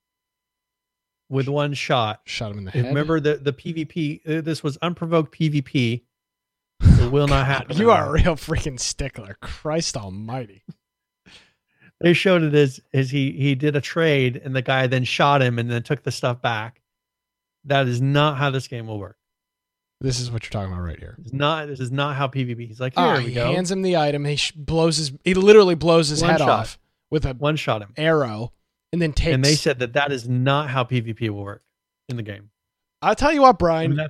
with one shot. Shot him in the head. Remember the the PvP? Uh, this was unprovoked PvP. It will not happen. You are a real freaking stickler. Christ Almighty. They showed it as as he he did a trade and the guy then shot him and then took the stuff back. That is not how this game will work. This is what you're talking about right here. It's not. This is not how PvP. He's like, here Ah, we he go. hands him the item. He sh- blows his. He literally blows his One head shot. off with a One shot him, arrow, and then takes. and they said that that is not how PvP will work in the game. I'll tell you what, I Brian. mean,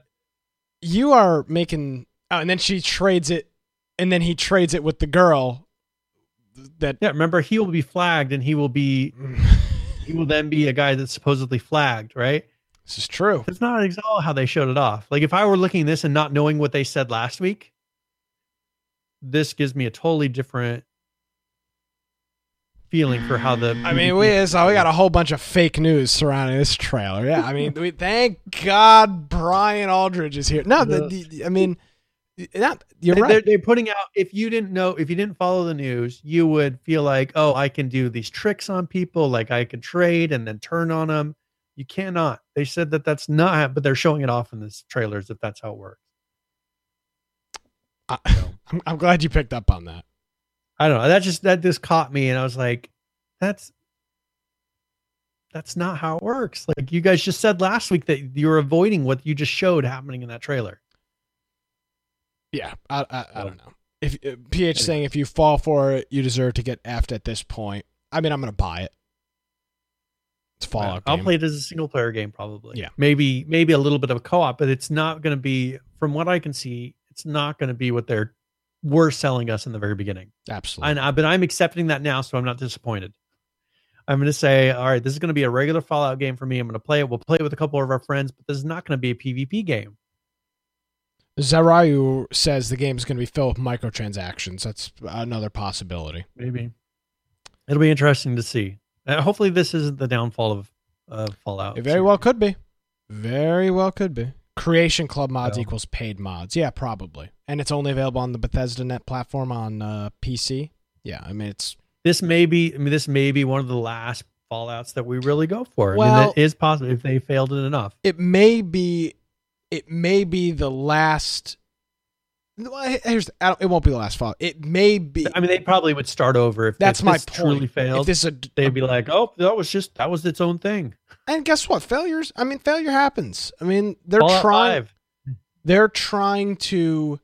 you are making. Oh, and then she trades it, and then he trades it with the girl. That yeah, remember he will be flagged, and he will be he will then be a guy that's supposedly flagged, right? this is true. It's not at all how they showed it off. Like if I were looking at this and not knowing what they said last week, this gives me a totally different feeling for how the. I mean, we so uh, we got a whole bunch of fake news surrounding this trailer. Yeah, I mean, we, thank God Brian Aldridge is here. No, the, the, I mean, Eh, not, you're right. They're, they're putting out. If you didn't know, if you didn't follow the news, you would feel like, oh, I can do these tricks on people. Like I can trade and then turn on them. You cannot. They said that that's not, but they're showing it off in this trailers if that's how it works. I, I'm, I'm glad you picked up on that. I don't know. That just that just caught me, and I was like, that's that's not how it works. Like you guys just said last week that you're avoiding what you just showed happening in that trailer. Yeah, I, I, I don't know. if uh, PH saying if you fall for it, you deserve to get effed at this point. I mean, I'm gonna buy it. It's Fallout. I'll game. play it as a single player game probably. Yeah. Maybe maybe a little bit of a co-op, but it's not going to be from what I can see, it's not going to be what they're were selling us in the very beginning. Absolutely. And I, but I'm accepting that now, so I'm not disappointed. I'm going to say, all right, this is going to be a regular Fallout game for me. I'm going to play it. We'll play it with a couple of our friends, but this is not going to be a PvP game. Zarayu says the game is going to be filled with microtransactions. That's another possibility. Maybe it'll be interesting to see. Uh, hopefully, this isn't the downfall of uh, Fallout. It very well could be. Very well could be. Creation Club mods Yeah. equals paid mods. Yeah, probably. And it's only available on the Bethesda Net platform on uh, PC. Yeah, I mean it's This may be. I mean, this may be one of the last Fallout's that we really go for. I Well- mean, that is possible if they failed it enough. it may be it may be the last. Here's I don't- it won't be the last Fallout. It may be. I mean, they probably would start over if that's if my this point. truly failed. If this a, they'd be like, "Oh, that was just that was its own thing." and guess what? Failures. I mean, failure happens. I mean, they're Fallout trying. 5. they're trying to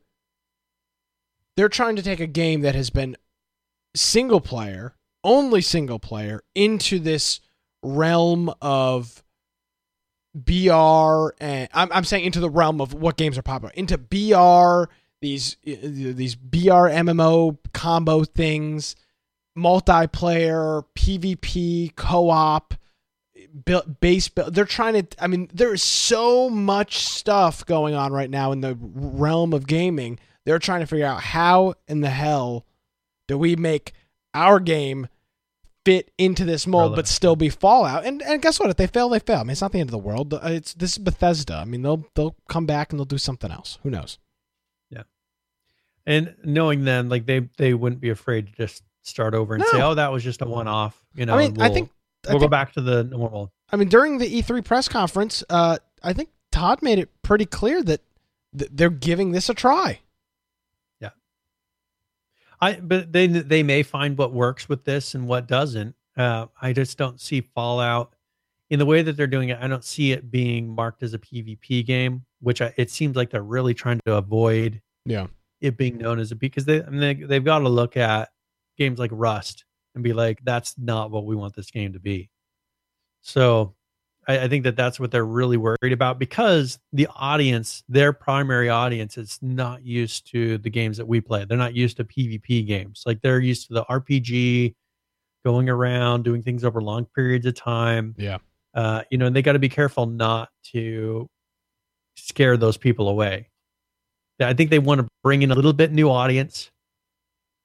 they're trying to take a game that has been single player only single player into this realm of BR and I'm, I'm saying into the realm of what games are popular into BR these these BR MMO combo things multiplayer PvP co-op build, base build. They're trying to. I mean, there is so much stuff going on right now in the realm of gaming. They're trying to figure out how in the hell do we make our game fit into this mold Relevant. but still be Fallout. And and guess what? If they fail, they fail. I mean, it's not the end of the world. It's this is Bethesda. I mean, they'll they'll come back and they'll do something else. Who knows? Yeah. And knowing them, like they they wouldn't be afraid to just start over and say, "Oh, that was just a one off." You know, I mean, I we'll- think we'll go think- back to the normal. I mean, during the E3 press conference, uh, I think Todd made it pretty clear that th- they're giving this a try. I but they they may find what works with this and what doesn't. Uh, I just don't see Fallout in the way that they're doing it. I don't see it being marked as a PvP game, which I, it seems like they're really trying to avoid Yeah. it being known as a because they I mean, they they've got to look at games like Rust and be like, that's not what we want this game to be. So I, I think that that's what they're really worried about because the audience, their primary audience, is not used to the games that we play. They're not used to PvP games. Like they're used to the RPG, going around doing things over long periods of time. Yeah. Uh, you know, and they got to be careful not to scare those people away. I think they want to bring in a little bit new audience,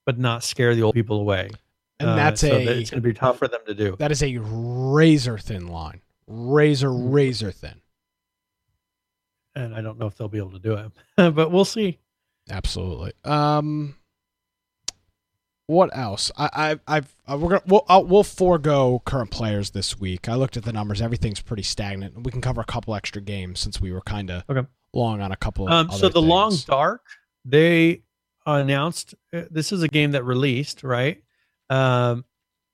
but not scare the old people away. And Uh, that's so a that it's going to be tough for them to do. that is a razor thin line. Razor Mm-hmm. razor thin. and I don't know if they'll be able to do it, but we'll see. Absolutely. Um, what else? I, I, I've, uh, we're gonna, we'll, I'll, we'll forego current players this week. I looked at the numbers; everything's pretty stagnant. We can cover a couple extra games since we were kind of Okay. long on a couple. Of Um, so the Long. Dark, they announced uh, this is a game that released right, um,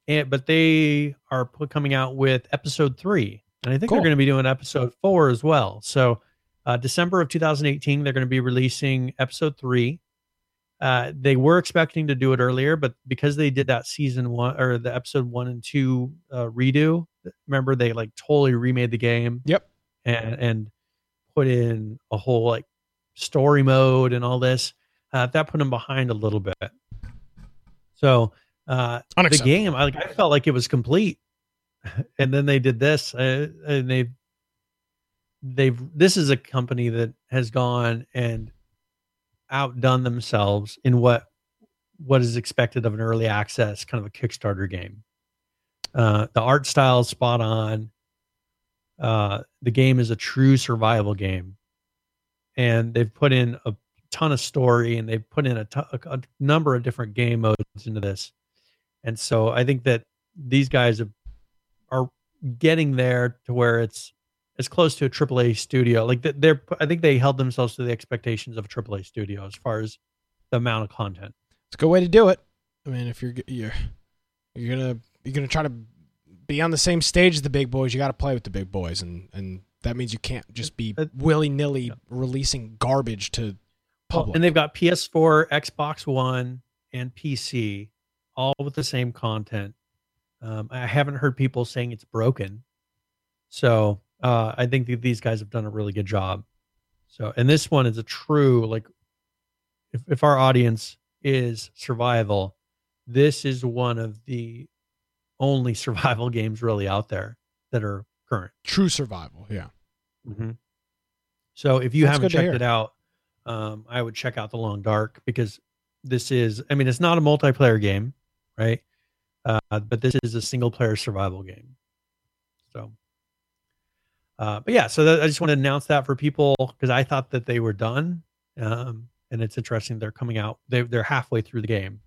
and but they are coming out with episode three, and I think Cool. they're going to be doing episode four as well. So uh, December of 2018, they're going to be releasing episode three. Uh, they were expecting to do it earlier, but because they did that season one or the episode one and two uh, redo, remember they like totally remade the game. Yep. And and put in a whole like story mode and all this. Uh, that put them behind a little bit. So uh, the game, I, like, I felt like it was complete, and then they did this, uh, and they they've this is a company that has gone and outdone themselves in what what is expected of an early access kind of a Kickstarter game. Uh, the art style is spot on. Uh, the game is a true survival game, and they've put in a ton of story and they've put in a a number of different game modes into this. And so I think that these guys have, getting there to where it's as close to a AAA studio. Like they're, I think they held themselves to the expectations of a AAA studio as far as the amount of content. It's a good way to do it. I mean, if you're you're you're gonna you're gonna try to be on the same stage as the big boys, you got to play with the big boys, and and that means you can't just be willy nilly yeah. releasing garbage to public. and they've got PS4, Xbox One, and PC, all with the same content. Um, I haven't heard people saying it's broken, so uh, I think that these guys have done a really good job. So, and this one is a true like, if if our audience is survival, this is one of the only survival games really out there that are current. True survival. Yeah. Mm-hmm. So if you That's haven't checked it out, um, I would check out The Long Dark because this is, I mean, it's not a multiplayer game, right? Uh, but this is a single player survival game. So, uh, but yeah, so that, I just want to announce that for people because I thought that they were done. Um, and it's interesting they're coming out, they, they're halfway through the game.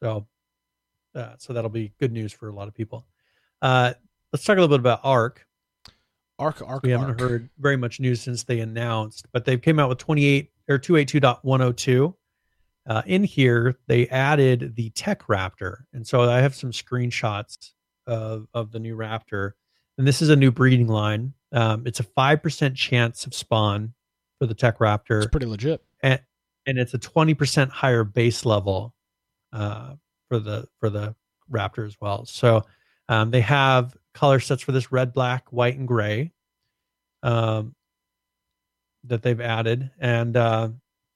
So, uh, so that'll be good news for a lot of people. Uh, let's talk a little bit about ARK ARK, ARK, we haven't heard very much news since they announced, but they came out with 28 or 282.102. Uh, in here, they added the Tech Raptor. And so I have some screenshots of, of the new Raptor. And this is a new breeding line. Um, it's a 5% chance of spawn for the Tech Raptor It's pretty legit. and and it's a 20% higher base level uh, for the for the raptor as well so um, they have color sets for this red black white and gray um, that they've added and uh,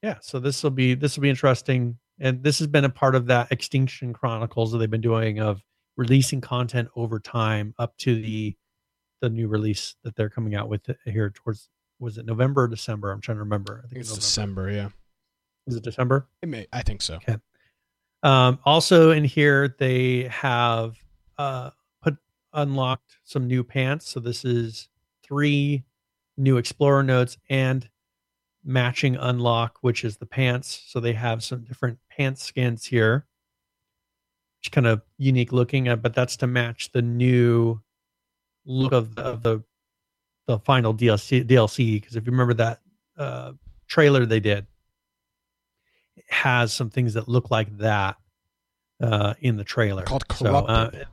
yeah so this will be this will be interesting and this has been a part of that extinction chronicles that they've been doing of releasing content over time up to the the new release that they're coming out with here towards was it november or december i'm trying to remember I think it's November. December. Yeah. Is it December? It may, I think so. Um, also in here they have uh, put unlocked some new pants. So this is three new Explorer notes and matching unlock, which is the pants. So they have some different pants skins here, which kind of unique looking but that's to match the new look of the, of the the final DLC DLC. Because if you remember that uh, trailer they did, it has some things that look like that uh, in the trailer. Called So, uh, Corrupted.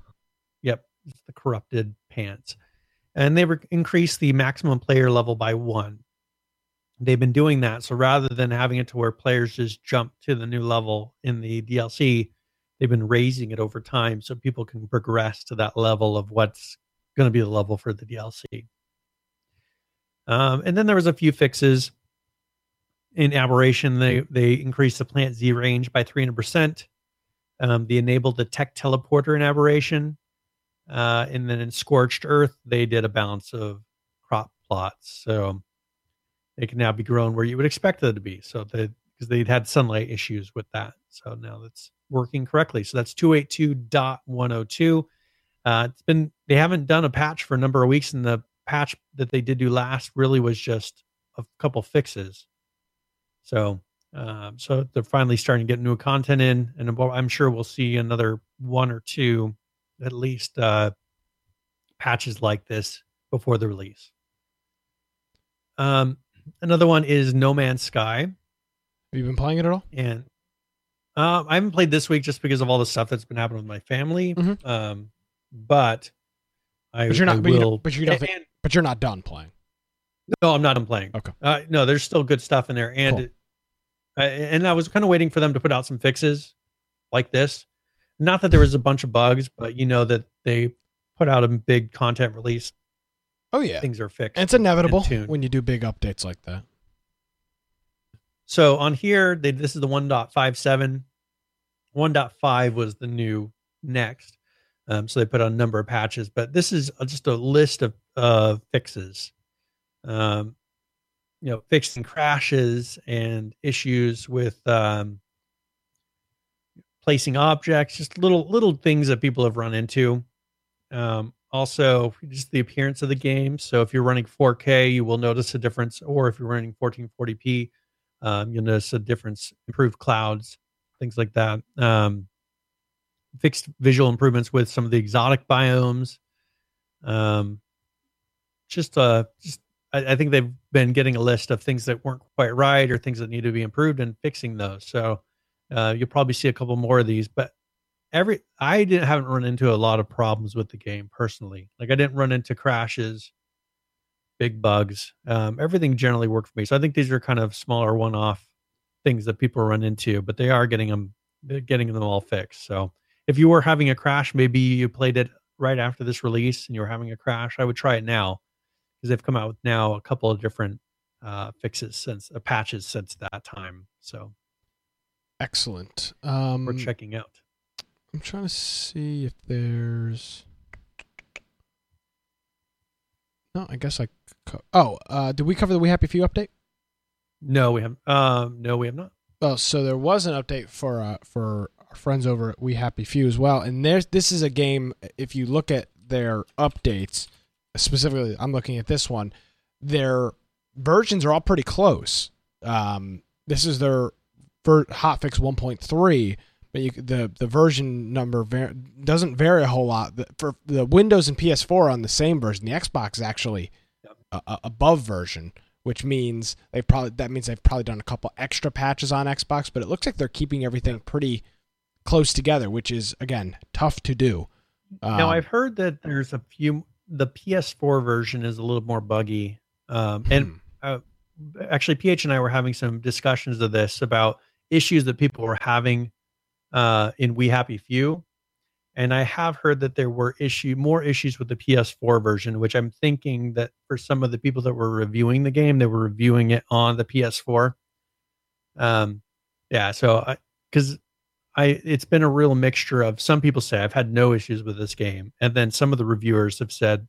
yep, it's the corrupted pants, and they were increased the maximum player level by one. They've been doing that, so rather than having it to where players just jump to the new level in the DLC, they've been raising it over time so people can progress to that level of what's going to be the level for the DLC. Um, and then there was a few fixes in aberration. They they increased the plant Z range by 300 percent. Um, they enabled the tech teleporter in aberration, uh, and then in scorched earth they did a balance of crop plots, so they can now be grown where you would expect them to be. So they because they'd had sunlight issues with that, so now that's working correctly. So that's 282.102. Uh, it's been they haven't done a patch for a number of weeks, and the patch that they did do last really was just a couple fixes. So, um, so they're finally starting to get new content in, and I'm- sure we'll see another one or two, at least, uh, patches like this before the release. Um, another one is No Man's Sky, Have you been playing it at all? and uh, I haven't played this week just because of all the stuff that's been happening with my family. Mhm. Um, but I, But you're not. I But will. but you and- Think, and- but you're not done playing. no, I'm not done playing. Okay. Uh, no, there's still good stuff in there, and Cool. uh, and I was kind of waiting for them to put out some fixes like this. Not that there was a bunch of bugs, but you know that they put out a big content release. Oh yeah. Things are fixed. And it's inevitable when you do big updates like that. So on here, they this is the 1.57. 1.5 was the new next. Um, so they put out a number of patches, but this is just a list of uh, fixes. Um, you know, fixing crashes and issues with um, placing objects, just little little things that people have run into. Um, also, just the appearance of the game. So if you're running 4K, you will notice a difference, or if you're running 1440p, um, you'll notice a difference, improved clouds, things like that. Um, fixed visual improvements with some of the exotic biomes. Um, just, uh, just I, I think they've been getting a list of things that weren't quite right or things that need to be improved and fixing those. So uh, you'll probably see a couple more of these, but every I didn't haven't run into a lot of problems with the game personally. Like I didn't run into crashes big bugs. Um, everything generally worked for me. So I think these are kind of smaller one-off things that people run into, but they are getting them getting them all fixed. So if you were having a crash, maybe you played it right after this release and you were having a crash, I would try it now because they've come out with now a couple of different uh, fixes since uh, patches since that time. So excellent. Um, we're checking out. I'm trying to see if there's. No, I guess I. Co- oh, uh, did we cover the We Happy Few update? No, we have. Um, no, we have not. Oh, so there was an update for uh, for our friends over at We Happy Few as well, and there's this is a game. If you look at their updates, specifically, I'm looking at this one. Their versions are all pretty close. Um, this is their ver- hotfix 1.3, but you, the the version number var- doesn't vary a whole lot. The, for the Windows and PS4 are on the same version, the Xbox is actually a, a above version which means they probably that means they've probably done a couple extra patches on Xbox, but it looks like they're keeping everything pretty close together, which is again tough to do. Um, now I've heard that there's a few. The PS4 version is a little more buggy, um, and hmm. uh, actually, PH and I were having some discussions of this about issues that people were having uh, in We Happy Few, and I have heard that there were issue more issues with the PS4 version, which I'm thinking that for some of the people that were reviewing the game, they were reviewing it on the PS4. Um, yeah, so I because I it's been a real mixture of some people say I've had no issues with this game, and then some of the reviewers have said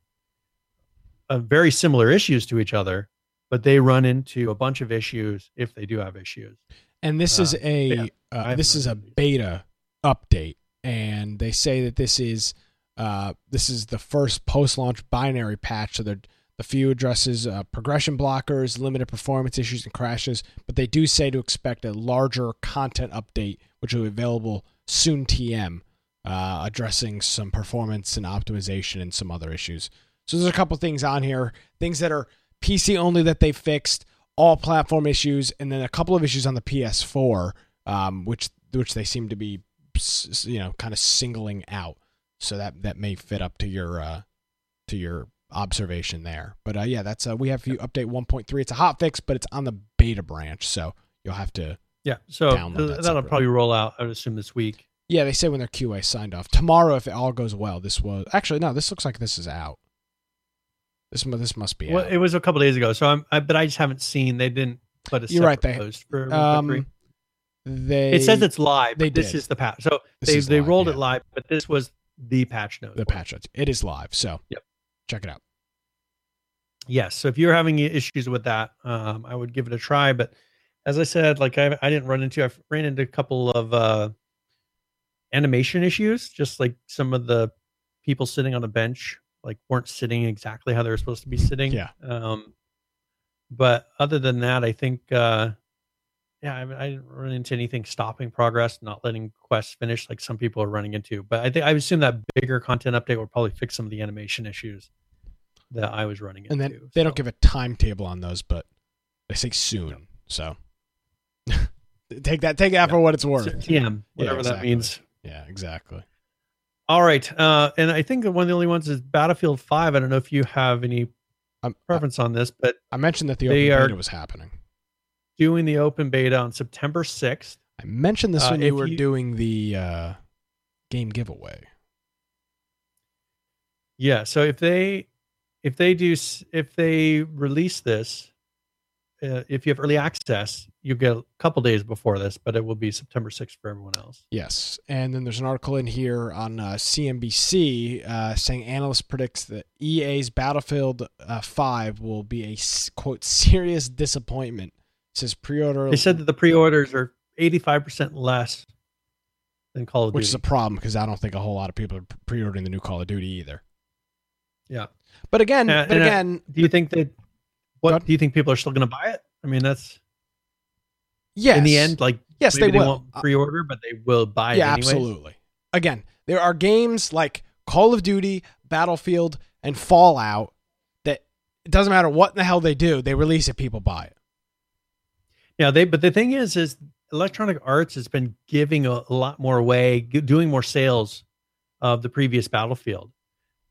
uh, very similar issues to each other, but they run into a bunch of issues if they do have issues. And this uh, is a yeah, uh, this is a beta update and they say that this is uh, this is the first post-launch binary patch. So the few addresses uh, progression blockers, limited performance issues, and crashes. But they do say to expect a larger content update, which will be available soon. TM uh, addressing some performance and optimization and some other issues. So there's a couple things on here, things that are PC only that they fixed, all platform issues, and then a couple of issues on the PS4, um, which which they seem to be you know kind of singling out. So that that may fit up to your uh to your observation there. But uh yeah that's uh We Happy Few update 1.3 it's a hot fix but it's on the beta branch so you'll have to yeah so that that'll probably roll out i would assume this week. Yeah they say when their qa signed off. Tomorrow if it all goes well this was actually no this looks like this is out. This this must be well out. it was a couple days ago so i'm I, but i just haven't seen they didn't put a you're right they post for um, they it says it's live. They this did. is the patch. So this they they live, rolled yeah. it live, but this was the patch note. The patch notes. It is live. So yep. check it out. Yes. So if you're having issues with that, um, I would give it a try. But as I said, like I, I didn't run into, I ran into a couple of uh, animation issues, just like some of the people sitting on a bench like weren't sitting exactly how they were supposed to be sitting. Yeah. Um, but other than that, I think uh, yeah, I, I, didn't run into anything stopping progress, not letting quests finish like some people are running into. But I think I assume that bigger content update will probably fix some of the animation issues that I was running into. And then they so. don't give a timetable on those, but they say soon. So take that take that for what it's worth. TM, whatever yeah, exactly. that means. Yeah, exactly. All right, uh, and I think one of the only ones is Battlefield Five. I don't know if you have any um, preference on this, but I mentioned that the open beta was happening doing the open beta on September 6th. I mentioned this uh, when you were you, doing the uh, game giveaway. Yeah, so if they if they do if they release this, uh, if you have early access, you get a couple days before this, but it will be September 6th for everyone else. Yes, and then there's an article in here on uh, CNBC uh, saying analyst predicts that EA's Battlefield uh, 5 will be a quote serious disappointment says pre-order. They said that the pre-orders are 85% less than Call of Which Duty. Which is a problem because I don't think a whole lot of people are pre-ordering the new Call of Duty either. Yeah. But again, uh, but again, uh, do you think that what do you think people are still going to buy it? I mean, that's yes. In the end, like yes, they, will won't pre-order, but they will buy yeah, it. Yeah, absolutely. Again, there are games like Call of Duty, Battlefield, and Fallout that it doesn't matter what in the hell they do, they release it, people buy it. Yeah, they. But the thing is, is Electronic Arts has been giving a, a lot more away, doing more sales of the previous Battlefield,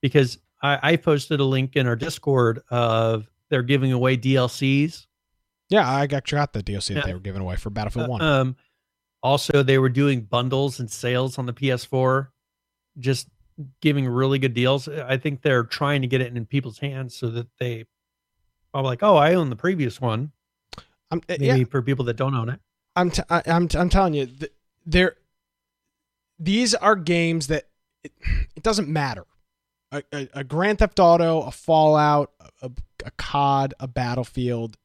because I, I posted a link in our Discord of they're giving away DLCs Yeah, I got got the DLC that Yeah. they were giving away for Battlefield Uh, One. Um, also, they were doing bundles and sales on the PS4, just giving really good deals. I think they're trying to get it in people's hands so that they are like, "Oh, I own the previous one." I'm, uh, Maybe yeah, for people that don't own it. I'm t- I, I'm t- I'm telling you, th- there. These are games that it, it doesn't matter. A, a, a Grand Theft Auto, a Fallout, a, a COD, a Battlefield.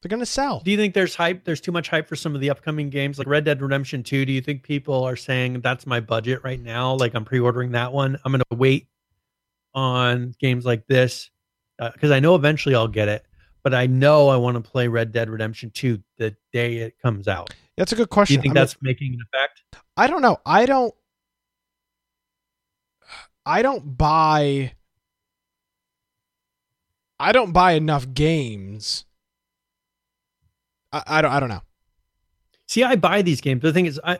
They're gonna sell. Do you think there's hype? There's too much hype for some of the upcoming games, like Red Dead Redemption Two. Do you think people are saying that's my budget right now? Like I'm pre-ordering that one. I'm gonna wait on games like this because I know eventually I'll get it. But I know I want to play Red Dead Redemption Two the day it comes out. That's a good Do question. you think I mean, that's making an effect? I don't know. I don't. I don't buy. I don't buy enough games. I, I don't. I don't know. See, I buy these games. The thing is, I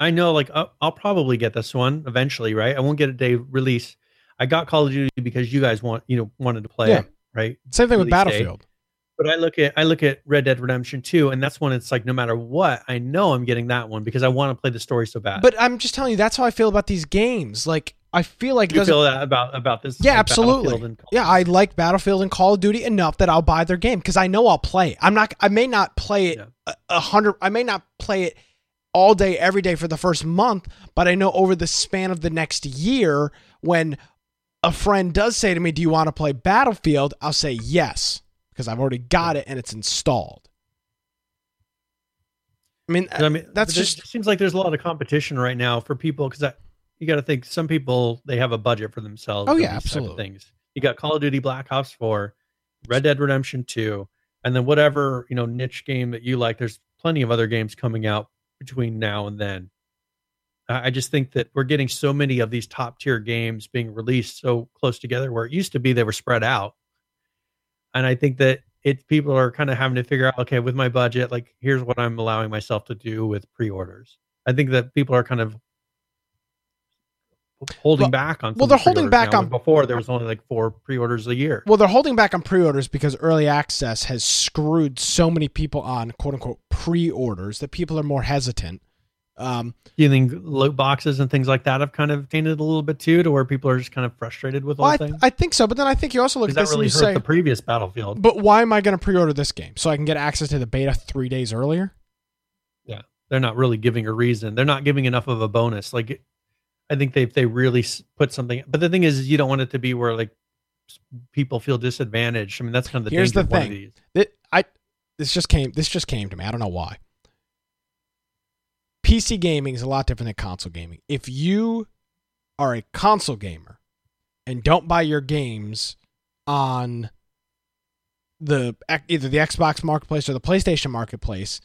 I know like I'll, I'll probably get this one eventually, right? I won't get a day release. I got Call of Duty because you guys want you know wanted to play Yeah. it, right? Same thing with Battlefield. date. But I look at I look at Red Dead Redemption 2, and that's when it's like no matter what, I know I'm getting that one because I want to play the story so bad. But I'm just telling you, that's how I feel about these games. Like I feel like you feel that about about this? Yeah, like, absolutely. Battlefield and Call of Yeah, I like Battlefield and Call of Duty enough that I'll buy their game because I know I'll play. it. I'm not. I may not play it Yeah. a, a hundred. I may not play it all day every day for the first month, but I know over the span of the next year, when a friend does say to me, "Do you want to play Battlefield?" I'll say yes because I've already got it and it's installed. I mean, I mean, that's just seems like there's a lot of competition right now for people because you got to think some people they have a budget for themselves. Oh, yeah, these type of absolutely. Things you got Call of Duty Black Ops Four, Red Dead Redemption Two, and then whatever you know niche game that you like. There's plenty of other games coming out between now and then. I just think that we're getting so many of these top tier games being released so close together, where it used to be they were spread out, and I think that it people are kind of having to figure out okay with my budget like here's what i'm allowing myself to do with pre-orders i think that people are kind of holding Well- back on well, they're holding back now, on- before there was only like four pre-orders a year Well, they're holding back on pre-orders because early access has screwed so many people on quote unquote pre-orders that people are more hesitant. Um, do you think loot boxes and things like that have kind of tainted a little bit too to where people are just kind of frustrated with well, whole I, I think so, but then I think you also look at this really and you say, the previous battlefield but why am I going to pre-order this game so I can get access to the beta three days earlier? yeah they're not really giving a reason they're not giving enough of a bonus like i think they they really put something but the thing is, you don't want it to be where like people feel disadvantaged i mean that's kind of the Here's danger the thing. That I this just came this just came to me. I don't know why. PC gaming is a lot different than console gaming. If you are a console gamer and don't buy your games on the either the Xbox marketplace or the PlayStation marketplace,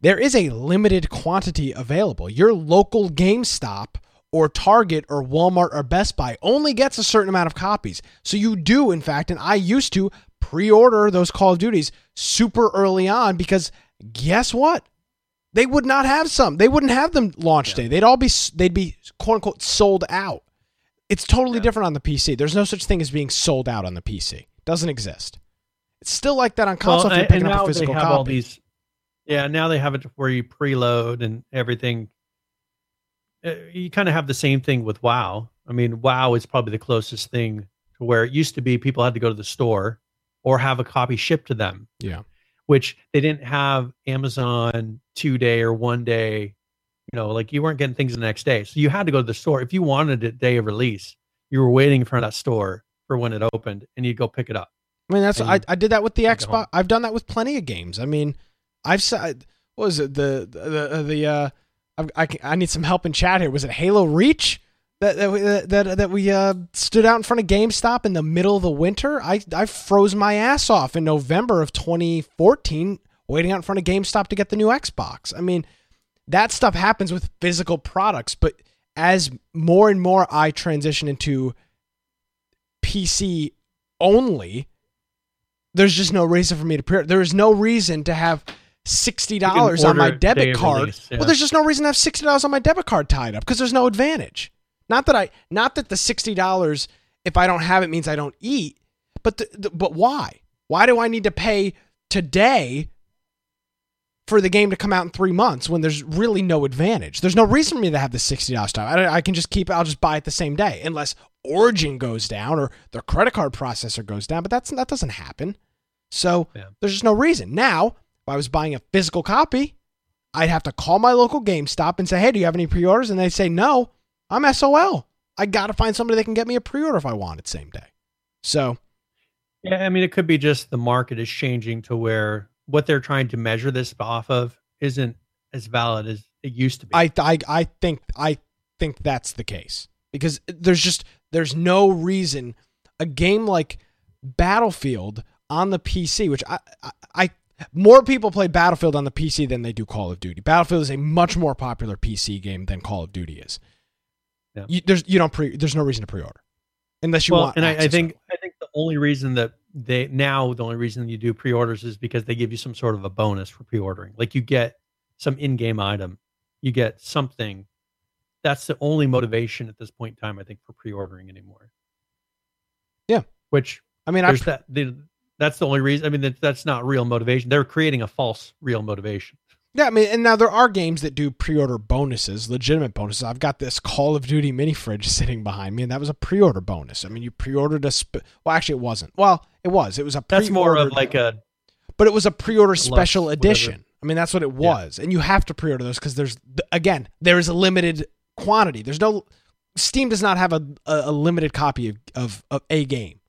there is a limited quantity available. Your local GameStop or Target or Walmart or Best Buy only gets a certain amount of copies. So you do, in fact, and I used to pre-order those Call of Duties super early on because guess what? They would not have some. They wouldn't have them launch day. They'd all be they'd be quote unquote sold out. It's totally Yeah. different on the PC. There's no such thing as being sold out on the PC. Doesn't exist. It's still like that on console if you're picking and up a physical they have copy. all these yeah now they have it where you preload and everything Uh, you kind of have the same thing with WoW i mean WoW is probably the closest thing to where it used to be people had to go to the store or have a copy shipped to them yeah. Which they didn't have amazon two day or one day you know like you weren't getting things the next day so you had to go to the store if you wanted it day of release you were waiting for that store for when it opened and you'd go pick it up I mean, that's I, I did that with the Xbox. I've done that with plenty of games. I mean, I've said what was it the the the uh I I, can- I need some help in chat here. Was it Halo Reach that that we, that, that we uh stood out in front of GameStop in the middle of the winter? I I froze my ass off in November of 2014 waiting out in front of GameStop to get the new Xbox. I mean, that stuff happens with physical products, but as more and more I transition into PC only, there's just no reason for me to pre. There is no reason to have sixty dollars on my order it day debit card. release, yeah. Well, there's just no reason to have sixty dollars on my debit card tied up because there's no advantage. Not that I, not that the sixty dollars, if I don't have it, means I don't eat. But the, the, but why? Why do I need to pay today for the game to come out in three months when there's really no advantage. There's no reason for me to have the sixty dollars time. I, I, can just keep. I'll just buy it the same day, unless Origin goes down or their credit card processor goes down. But that's that doesn't happen. So yeah. there's just no reason. Now, if I was buying a physical copy, I'd have to call my local GameStop and say, "Hey, do you have any pre-orders?" And they say, "No, I'm SOL. I got to find somebody that can get me a pre-order if I want it same day." So, yeah, I mean, it could be just the market is changing to where what they're trying to measure this off of isn't as valid as it used to be. I I I think I think that's the case because there's just there's no reason a game like Battlefield on the PC, which I, I, I more people play Battlefield on the PC than they do Call of Duty. Battlefield is a much more popular PC game than Call of Duty is. Yeah. You, there's you don't pre there's no reason to pre-order unless you well, want. And I, I think I think the only reason that they now the only reason you do pre-orders is because they give you some sort of a bonus for pre-ordering. Like you get some in-game item, you get something. That's the only motivation at this point in time, I think, for pre-ordering anymore. Yeah, which I mean, there's that. The, that's the only reason. I mean, that, that's not real motivation. They're creating a false real motivation. Yeah, I mean, and now there are games that do pre-order bonuses, legitimate bonuses. I've got this Call of Duty mini fridge sitting behind me, and that was a pre-order bonus. I mean, you pre-ordered a sp- well, actually, it wasn't. Well, it was. It was a that's more of like a, but it was a pre-order special edition. Whatever. I mean, that's what it was, yeah. and you have to pre-order those because there's again there is a limited quantity. There's no Steam does not have a a, a limited copy of, of, of a game.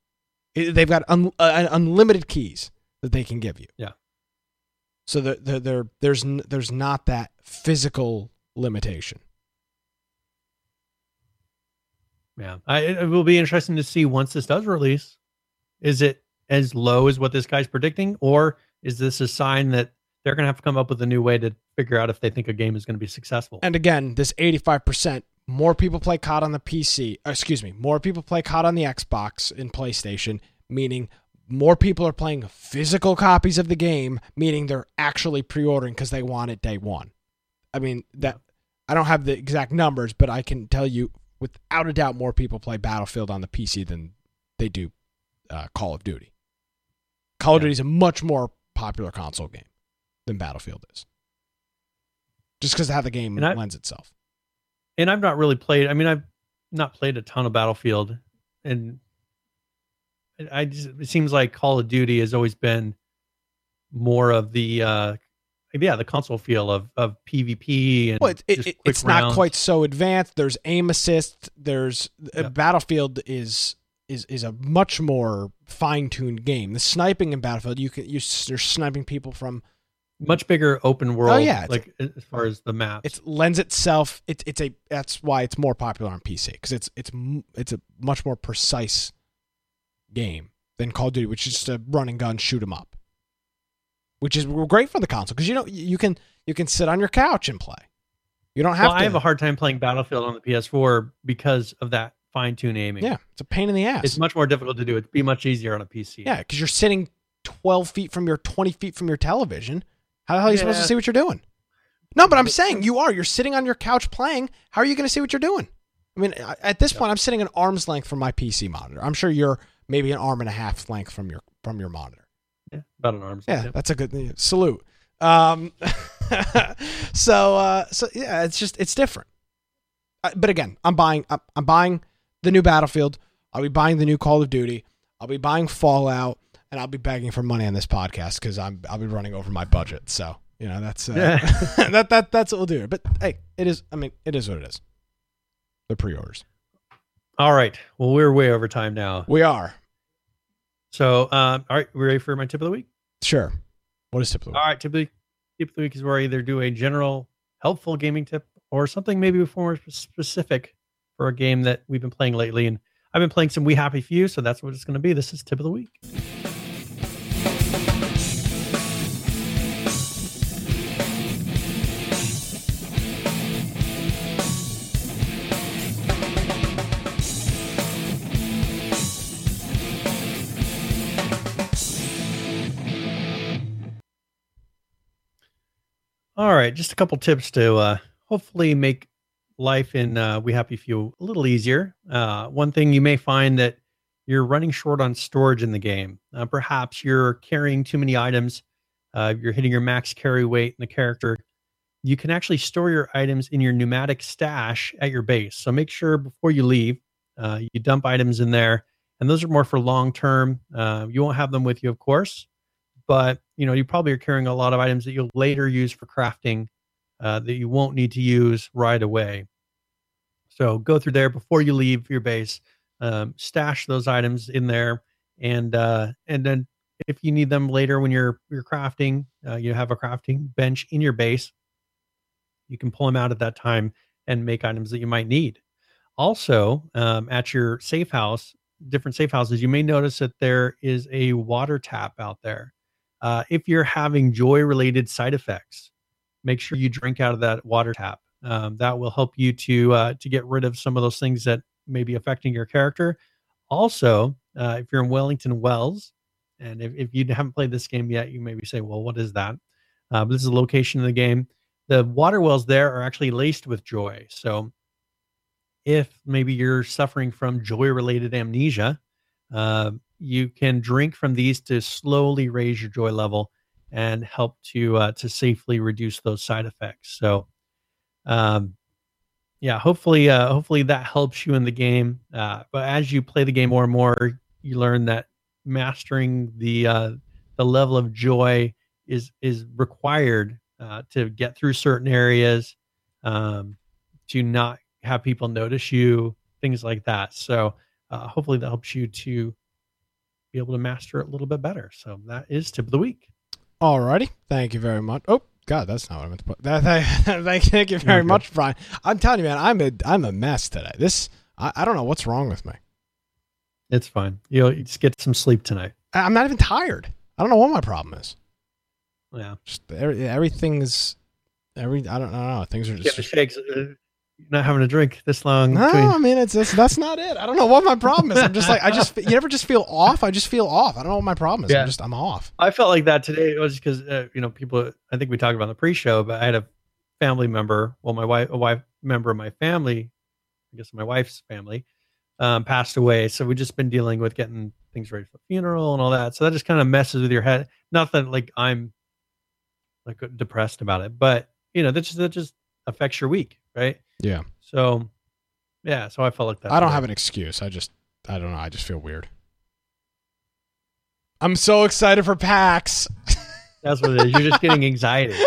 It, they've got un, uh, unlimited keys that they can give you. Yeah. So there, there, there there's there's not that physical limitation. Yeah, I, it will be interesting to see once this does release. Is it as low as what this guy's predicting, or is this a sign that they're going to have to come up with a new way to figure out if they think a game is going to be successful? And again, this 85%, more people play COD on the PC, excuse me, more people play COD on the Xbox and PlayStation, meaning more people are playing physical copies of the game, meaning they're actually pre-ordering because they want it day one. I mean that I don't have the exact numbers, but I can tell you without a doubt more people play Battlefield on the PC than they do uh, Call of Duty. Call of Duty is a much more popular console game than Battlefield is, just because of how the game lends itself. And I've not really played. I mean, I've not played a ton of Battlefield, and I just, it seems like Call of Duty has always been more of the uh yeah the console feel of of PvP and well, it, it, it's rounds. not quite so advanced. There's aim assist. There's uh. Battlefield is is is a much more fine tuned game. The sniping in Battlefield, you can you, you're sniping people from much bigger open world. Oh yeah, like as far as the map, it lends itself. It's it's a that's why it's more popular on PC because it's it's it's a much more precise game than Call of Duty, which is just a run and gun shoot 'em up, which is great for the console because you know you can you can sit on your couch and play. You don't have. Well, to, I have a hard time playing Battlefield on the PS4 because of that fine tune aiming. Yeah, it's a pain in the ass. It's much more difficult to do. It'd be much easier on a PC. Yeah, because you're sitting twelve feet from your twenty feet from your television. How the hell are you yeah. supposed to see what you're doing? No, but I'm saying you are. You're sitting on your couch playing. How are you going to see what you're doing? I mean, at this point, I'm sitting an arm's length from my PC monitor. I'm sure you're maybe an arm and a half length from your from your monitor. Yeah, about an arm's length. Yeah, that's a good salute. Um, so uh, so yeah, it's just it's different. Uh, but again, I'm buying I'm, I'm buying the new Battlefield. I'll be buying the new Call of Duty. I'll be buying Fallout, and I'll be begging for money on this podcast because I'm I'll be running over my budget. So you know that's uh, yeah. that that that's what we'll do. But hey, it is. I mean, it is what it is. The pre-orders. All right. Well, we're way over time now. We are. So, um, all right, we ready for my tip of the week? Sure. What is tip of the week? All right, tip of the, tip of the week is where I either do a general helpful gaming tip or something maybe more specific for a game that we've been playing lately. And I've been playing some We Happy Few, so that's what it's going to be. This is tip of the week. All right, just a couple tips to uh, hopefully make life in uh, We Happy Few a little easier. Uh, one thing you may find that you're running short on storage in the game. Uh, perhaps you're carrying too many items uh, you're hitting your max carry weight in the character, you can actually store your items in your pneumatic stash at your base. So make sure before you leave, uh, you dump items in there, and those are more for long term. Uh, you won't have them with you, of course, but you know you probably are carrying a lot of items that you'll later use for crafting uh, that you won't need to use right away. So go through there before you leave your base. Um, stash those items in there, and uh, and then if you need them later when you're you're crafting, uh, you have a crafting bench in your base. You can pull them out at that time and make items that you might need. Also, um, at your safe house, different safe houses, you may notice that there is a water tap out there. Uh, if you're having joy related side effects, make sure you drink out of that water tap. Um, that will help you to uh, to get rid of some of those things that may be affecting your character. Also, uh, if you're in Wellington Wells, and if, if you haven't played this game yet, you maybe say, "Well, what is that?" Uh, but this is a location in the game. The water wells there are actually laced with joy. So, if maybe you're suffering from joy-related amnesia, uh, you can drink from these to slowly raise your joy level and help to uh, to safely reduce those side effects. So, um, yeah, hopefully, uh, hopefully that helps you in the game. Uh, but as you play the game more and more, you learn that mastering the uh, the level of joy is is required uh, to get through certain areas, um, to not have people notice you, things like that. So, uh, hopefully, that helps you to be able to master it a little bit better. So that is tip of the week. Alrighty, thank you very much. Oh God, that's not what I meant to put. That, thank, thank you very much, Brian. I'm telling you, man, I'm a I'm a mess today. This I, I don't know what's wrong with me. It's fine. You know, you just get some sleep tonight. I, I'm not even tired. I don't know what my problem is. Yeah, Just every, everything is every. I don't, I don't know. Things are get just. the shakes. Uh, not having a drink this long. No, between- I mean it's, it's that's not it. I don't know what my problem is. I'm just like I just you never just feel off. I just feel off. I don't know what my problem is. Yeah. I'm just I'm off. I felt like that today. It was because uh, you know people. I think we talked about the pre-show, but I had a family member. Well, my wife, a wife member of my family, I guess my wife's family, um, passed away. So we've just been dealing with getting things ready for the funeral and all that. So that just kind of messes with your head. Not that like I'm like depressed about it, but you know that just that just affects your week, right? Yeah. So yeah, so I felt like that. I don't have an excuse. I just I don't know. I just feel weird. I'm so excited for PAX. That's what it is. You're just getting anxiety.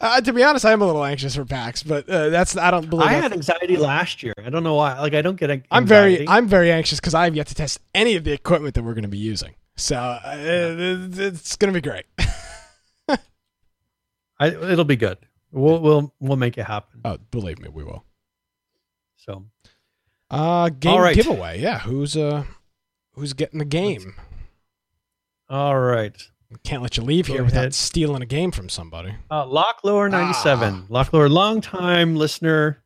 Uh, to be honest, I am a little anxious for PAX, but uh, that's I don't believe. I had anxiety last year. I don't know why. Like I don't get. an- I'm very. I'm very anxious because I have yet to test any of the equipment that we're going to be using. So uh, it- it's going to be great. I, it'll be good. We'll we'll we'll make it happen. Oh, believe me, we will. So Uh, game All right. giveaway. Yeah, who's uh who's getting the game? all right. Can't let you leave Go here without ahead. stealing a game from somebody. Uh, Locklower ninety seven. Locklower, long time listener.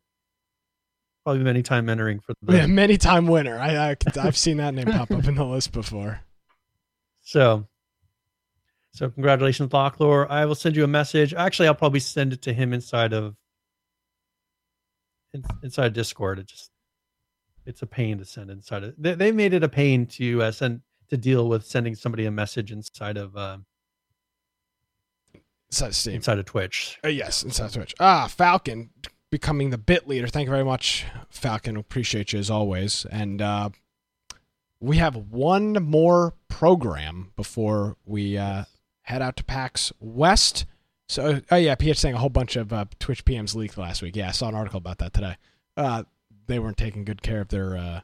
Probably many time entering for the Yeah, many time winner. I, I I've seen that name pop up in the list before. So, so congratulations, Locklore. I will send you a message. Actually, I'll probably send it to him inside of in, inside Discord. It just it's a pain to send inside of. They, they made it a pain to uh, send to deal with sending somebody a message inside of uh, So Steam. inside of Twitch. Uh, yes, inside of Twitch. Ah, Falcon becoming the bit leader. Thank you very much, Falcon. Appreciate you as always. And uh, we have one more program before we uh, head out to PAX West. So, oh yeah, PH saying a whole bunch of uh, Twitch PMs leaked last week. Yeah, I saw an article about that today. Uh, they weren't taking good care of their uh,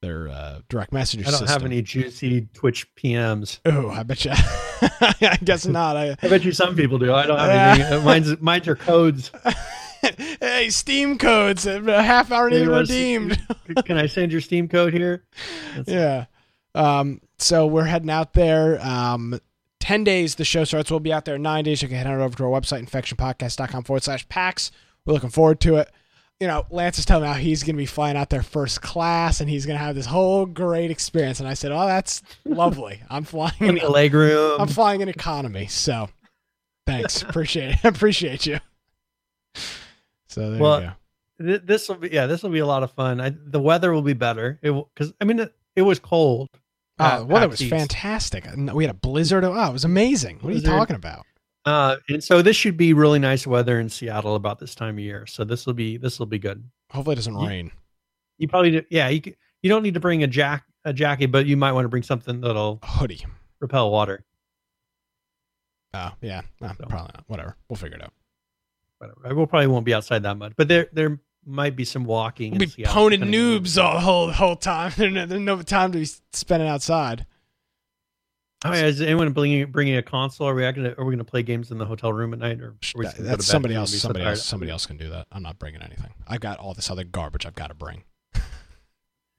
their uh, direct message I don't system. have any juicy Twitch PMs. Oh, I bet you. I guess not. I, I bet you some people do. I don't have anything. Mine's mine's are codes. hey, Steam codes, a half hour you redeemed. Can I send your Steam code here? That's- yeah. Um, so we're heading out there. Um, 10 days the show starts. We'll be out there in nine days. You can head on over to our website, infectionpodcast.com forward slash PAX. We're looking forward to it. You know, Lance is telling me how he's going to be flying out there first class and he's going to have this whole great experience. And I said, Oh, that's lovely. I'm flying In in, the leg room. I'm flying in economy. So thanks. Appreciate it. Appreciate you. So there Well, you go. Th- this will be yeah this will be a lot of fun I, the weather will be better it because i mean it, it was cold Uh, uh, well, that was East. fantastic. We had a blizzard. Oh, it was amazing. What are you talking about? Uh, and so this should be really nice weather in Seattle about this time of year. So this will be this will be good. Hopefully, it doesn't Ye- rain. You probably do, yeah. You you don't need to bring a jack a jacket, but you might want to bring something that'll A hoodie. repel water. Oh, yeah. Uh, So. Probably not. Whatever. We'll figure it out. Whatever. I will probably won't be outside that much, but there there might be some walking. We'll in be poning noobs all the whole, whole time. There's no, there's no time to be spending outside. Oh, yeah, is anyone bringing bringing a console? Are we gonna are we gonna play games in the hotel room at night, or are we just gonna That's somebody else. we'll be so Somebody tired? else. Somebody else can do that. I'm not bringing anything. I've got all this other garbage I've got to bring.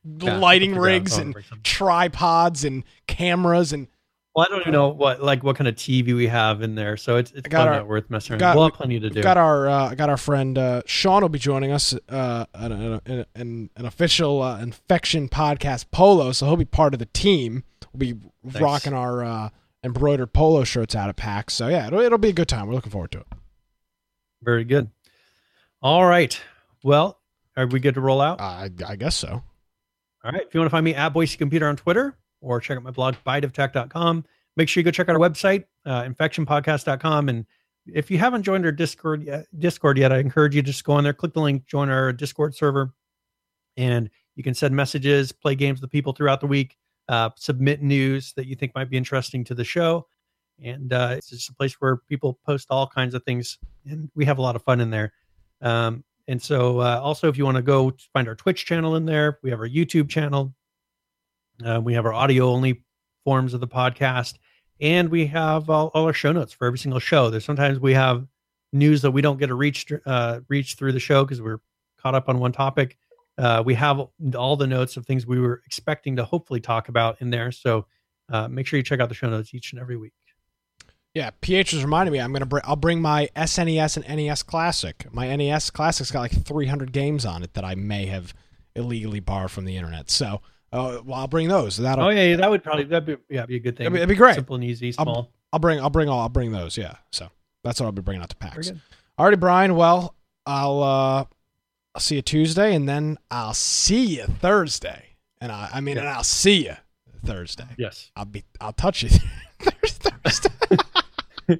Yeah, Lighting I'll figure out rigs and tripods and cameras and Well, I don't even know what like what kind of TV we have in there, so it's it's probably our- not worth messing around. got- we'll have plenty to do. Got our uh, got our friend uh, Sean will be joining us uh, an, an, an, an official uh, infection podcast polo, so he'll be part of the team. We'll be Nice. rocking our uh, embroidered polo shirts out of PAX. So yeah, it'll, it'll be a good time. We're looking forward to it. Very good. All right. Well, are we good to roll out? I, I guess so. All right. If you want to find me at Boise Computer on Twitter or check out my blog, biteoftech.com, make sure you go check out our website, uh, infectionpodcast.com. And if you haven't joined our Discord yet, Discord yet, I encourage you to just go on there, click the link, join our Discord server, and you can send messages, play games with people throughout the week, uh, submit news that you think might be interesting to the show. And uh, it's just a place where people post all kinds of things, and we have a lot of fun in there. Um, and so, uh, also, if you want to go find our Twitch channel in there, we have our YouTube channel. Uh, we have our audio only forms of the podcast, and we have all, all our show notes for every single show. There's sometimes we have news that we don't get to reach uh, reach through the show because we're caught up on one topic. Uh, we have all the notes of things we were expecting to hopefully talk about in there. So uh, make sure you check out the show notes each and every week. Yeah, PH was reminding me. I'm gonna bring. I'll bring my SNES and NES Classic. My NES Classic's got like 300 games on it that I may have illegally borrowed from the internet. So, uh, well, I'll bring those. That'll. Oh yeah, that would probably that'd be yeah be a good thing. It'd be- it'd be great. simple and easy, I'll- small. I'll bring. I'll bring all. I'll bring those. Yeah. So that's what I'll be bringing out to PAX. Alrighty, Brian. Well, I'll. uh I'll see you Tuesday, and then I'll see you Thursday. And I. I mean, Yeah. and I'll see you Thursday. Yes, I'll be. I'll touch you Thursday.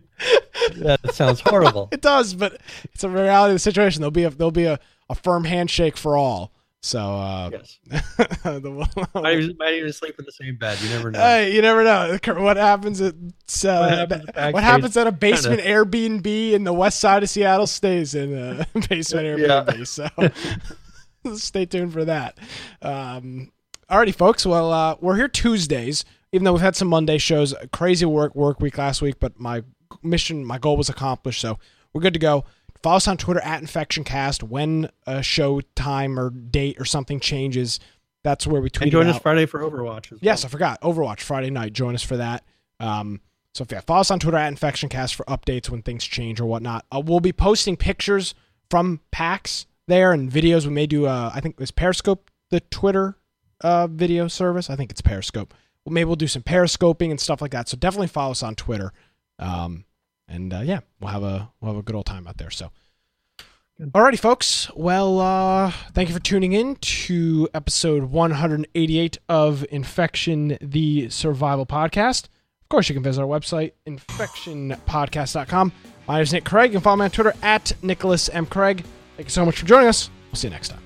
that sounds horrible. It does, but it's a reality of the situation. There'll be a there'll be a, a firm handshake for all. So uh, yes, the- might even, might even sleep in the same bed. You never know. hey, you never know what happens at uh, What happens what happens at a basement Airbnb in the west side of Seattle stays in a basement Yeah. Airbnb. So stay tuned for that. Um, alrighty, folks. Well, uh, we're here Tuesdays, even though we've had some Monday shows. Crazy work work week last week, but my mission, my goal was accomplished. So we're good to go. Follow us on Twitter at InfectionCast. When a show time or date or something changes, that's where we tweet and join us. Friday for Overwatch. Yes. I forgot. Overwatch Friday night. Join us for that. Um, so if yeah, follow us on Twitter at InfectionCast for updates when things change or whatnot. Uh, we'll be posting pictures from PAX there and videos. We may do. Uh, I think it's Periscope the Twitter uh, video service. I think it's Periscope. Well, maybe we'll do some periscoping and stuff like that. So definitely follow us on Twitter. Um, and uh, yeah, we'll have a we'll have a good old time out there. So. Alrighty, folks. Well, uh, thank you for tuning in to episode 188 of Infection the Survival Podcast. Of course, you can visit our website, infectionpodcast.com. My name is Nick Craig. You can follow me on Twitter at Nicholas M. Craig. Thank you so much for joining us. We'll see you next time.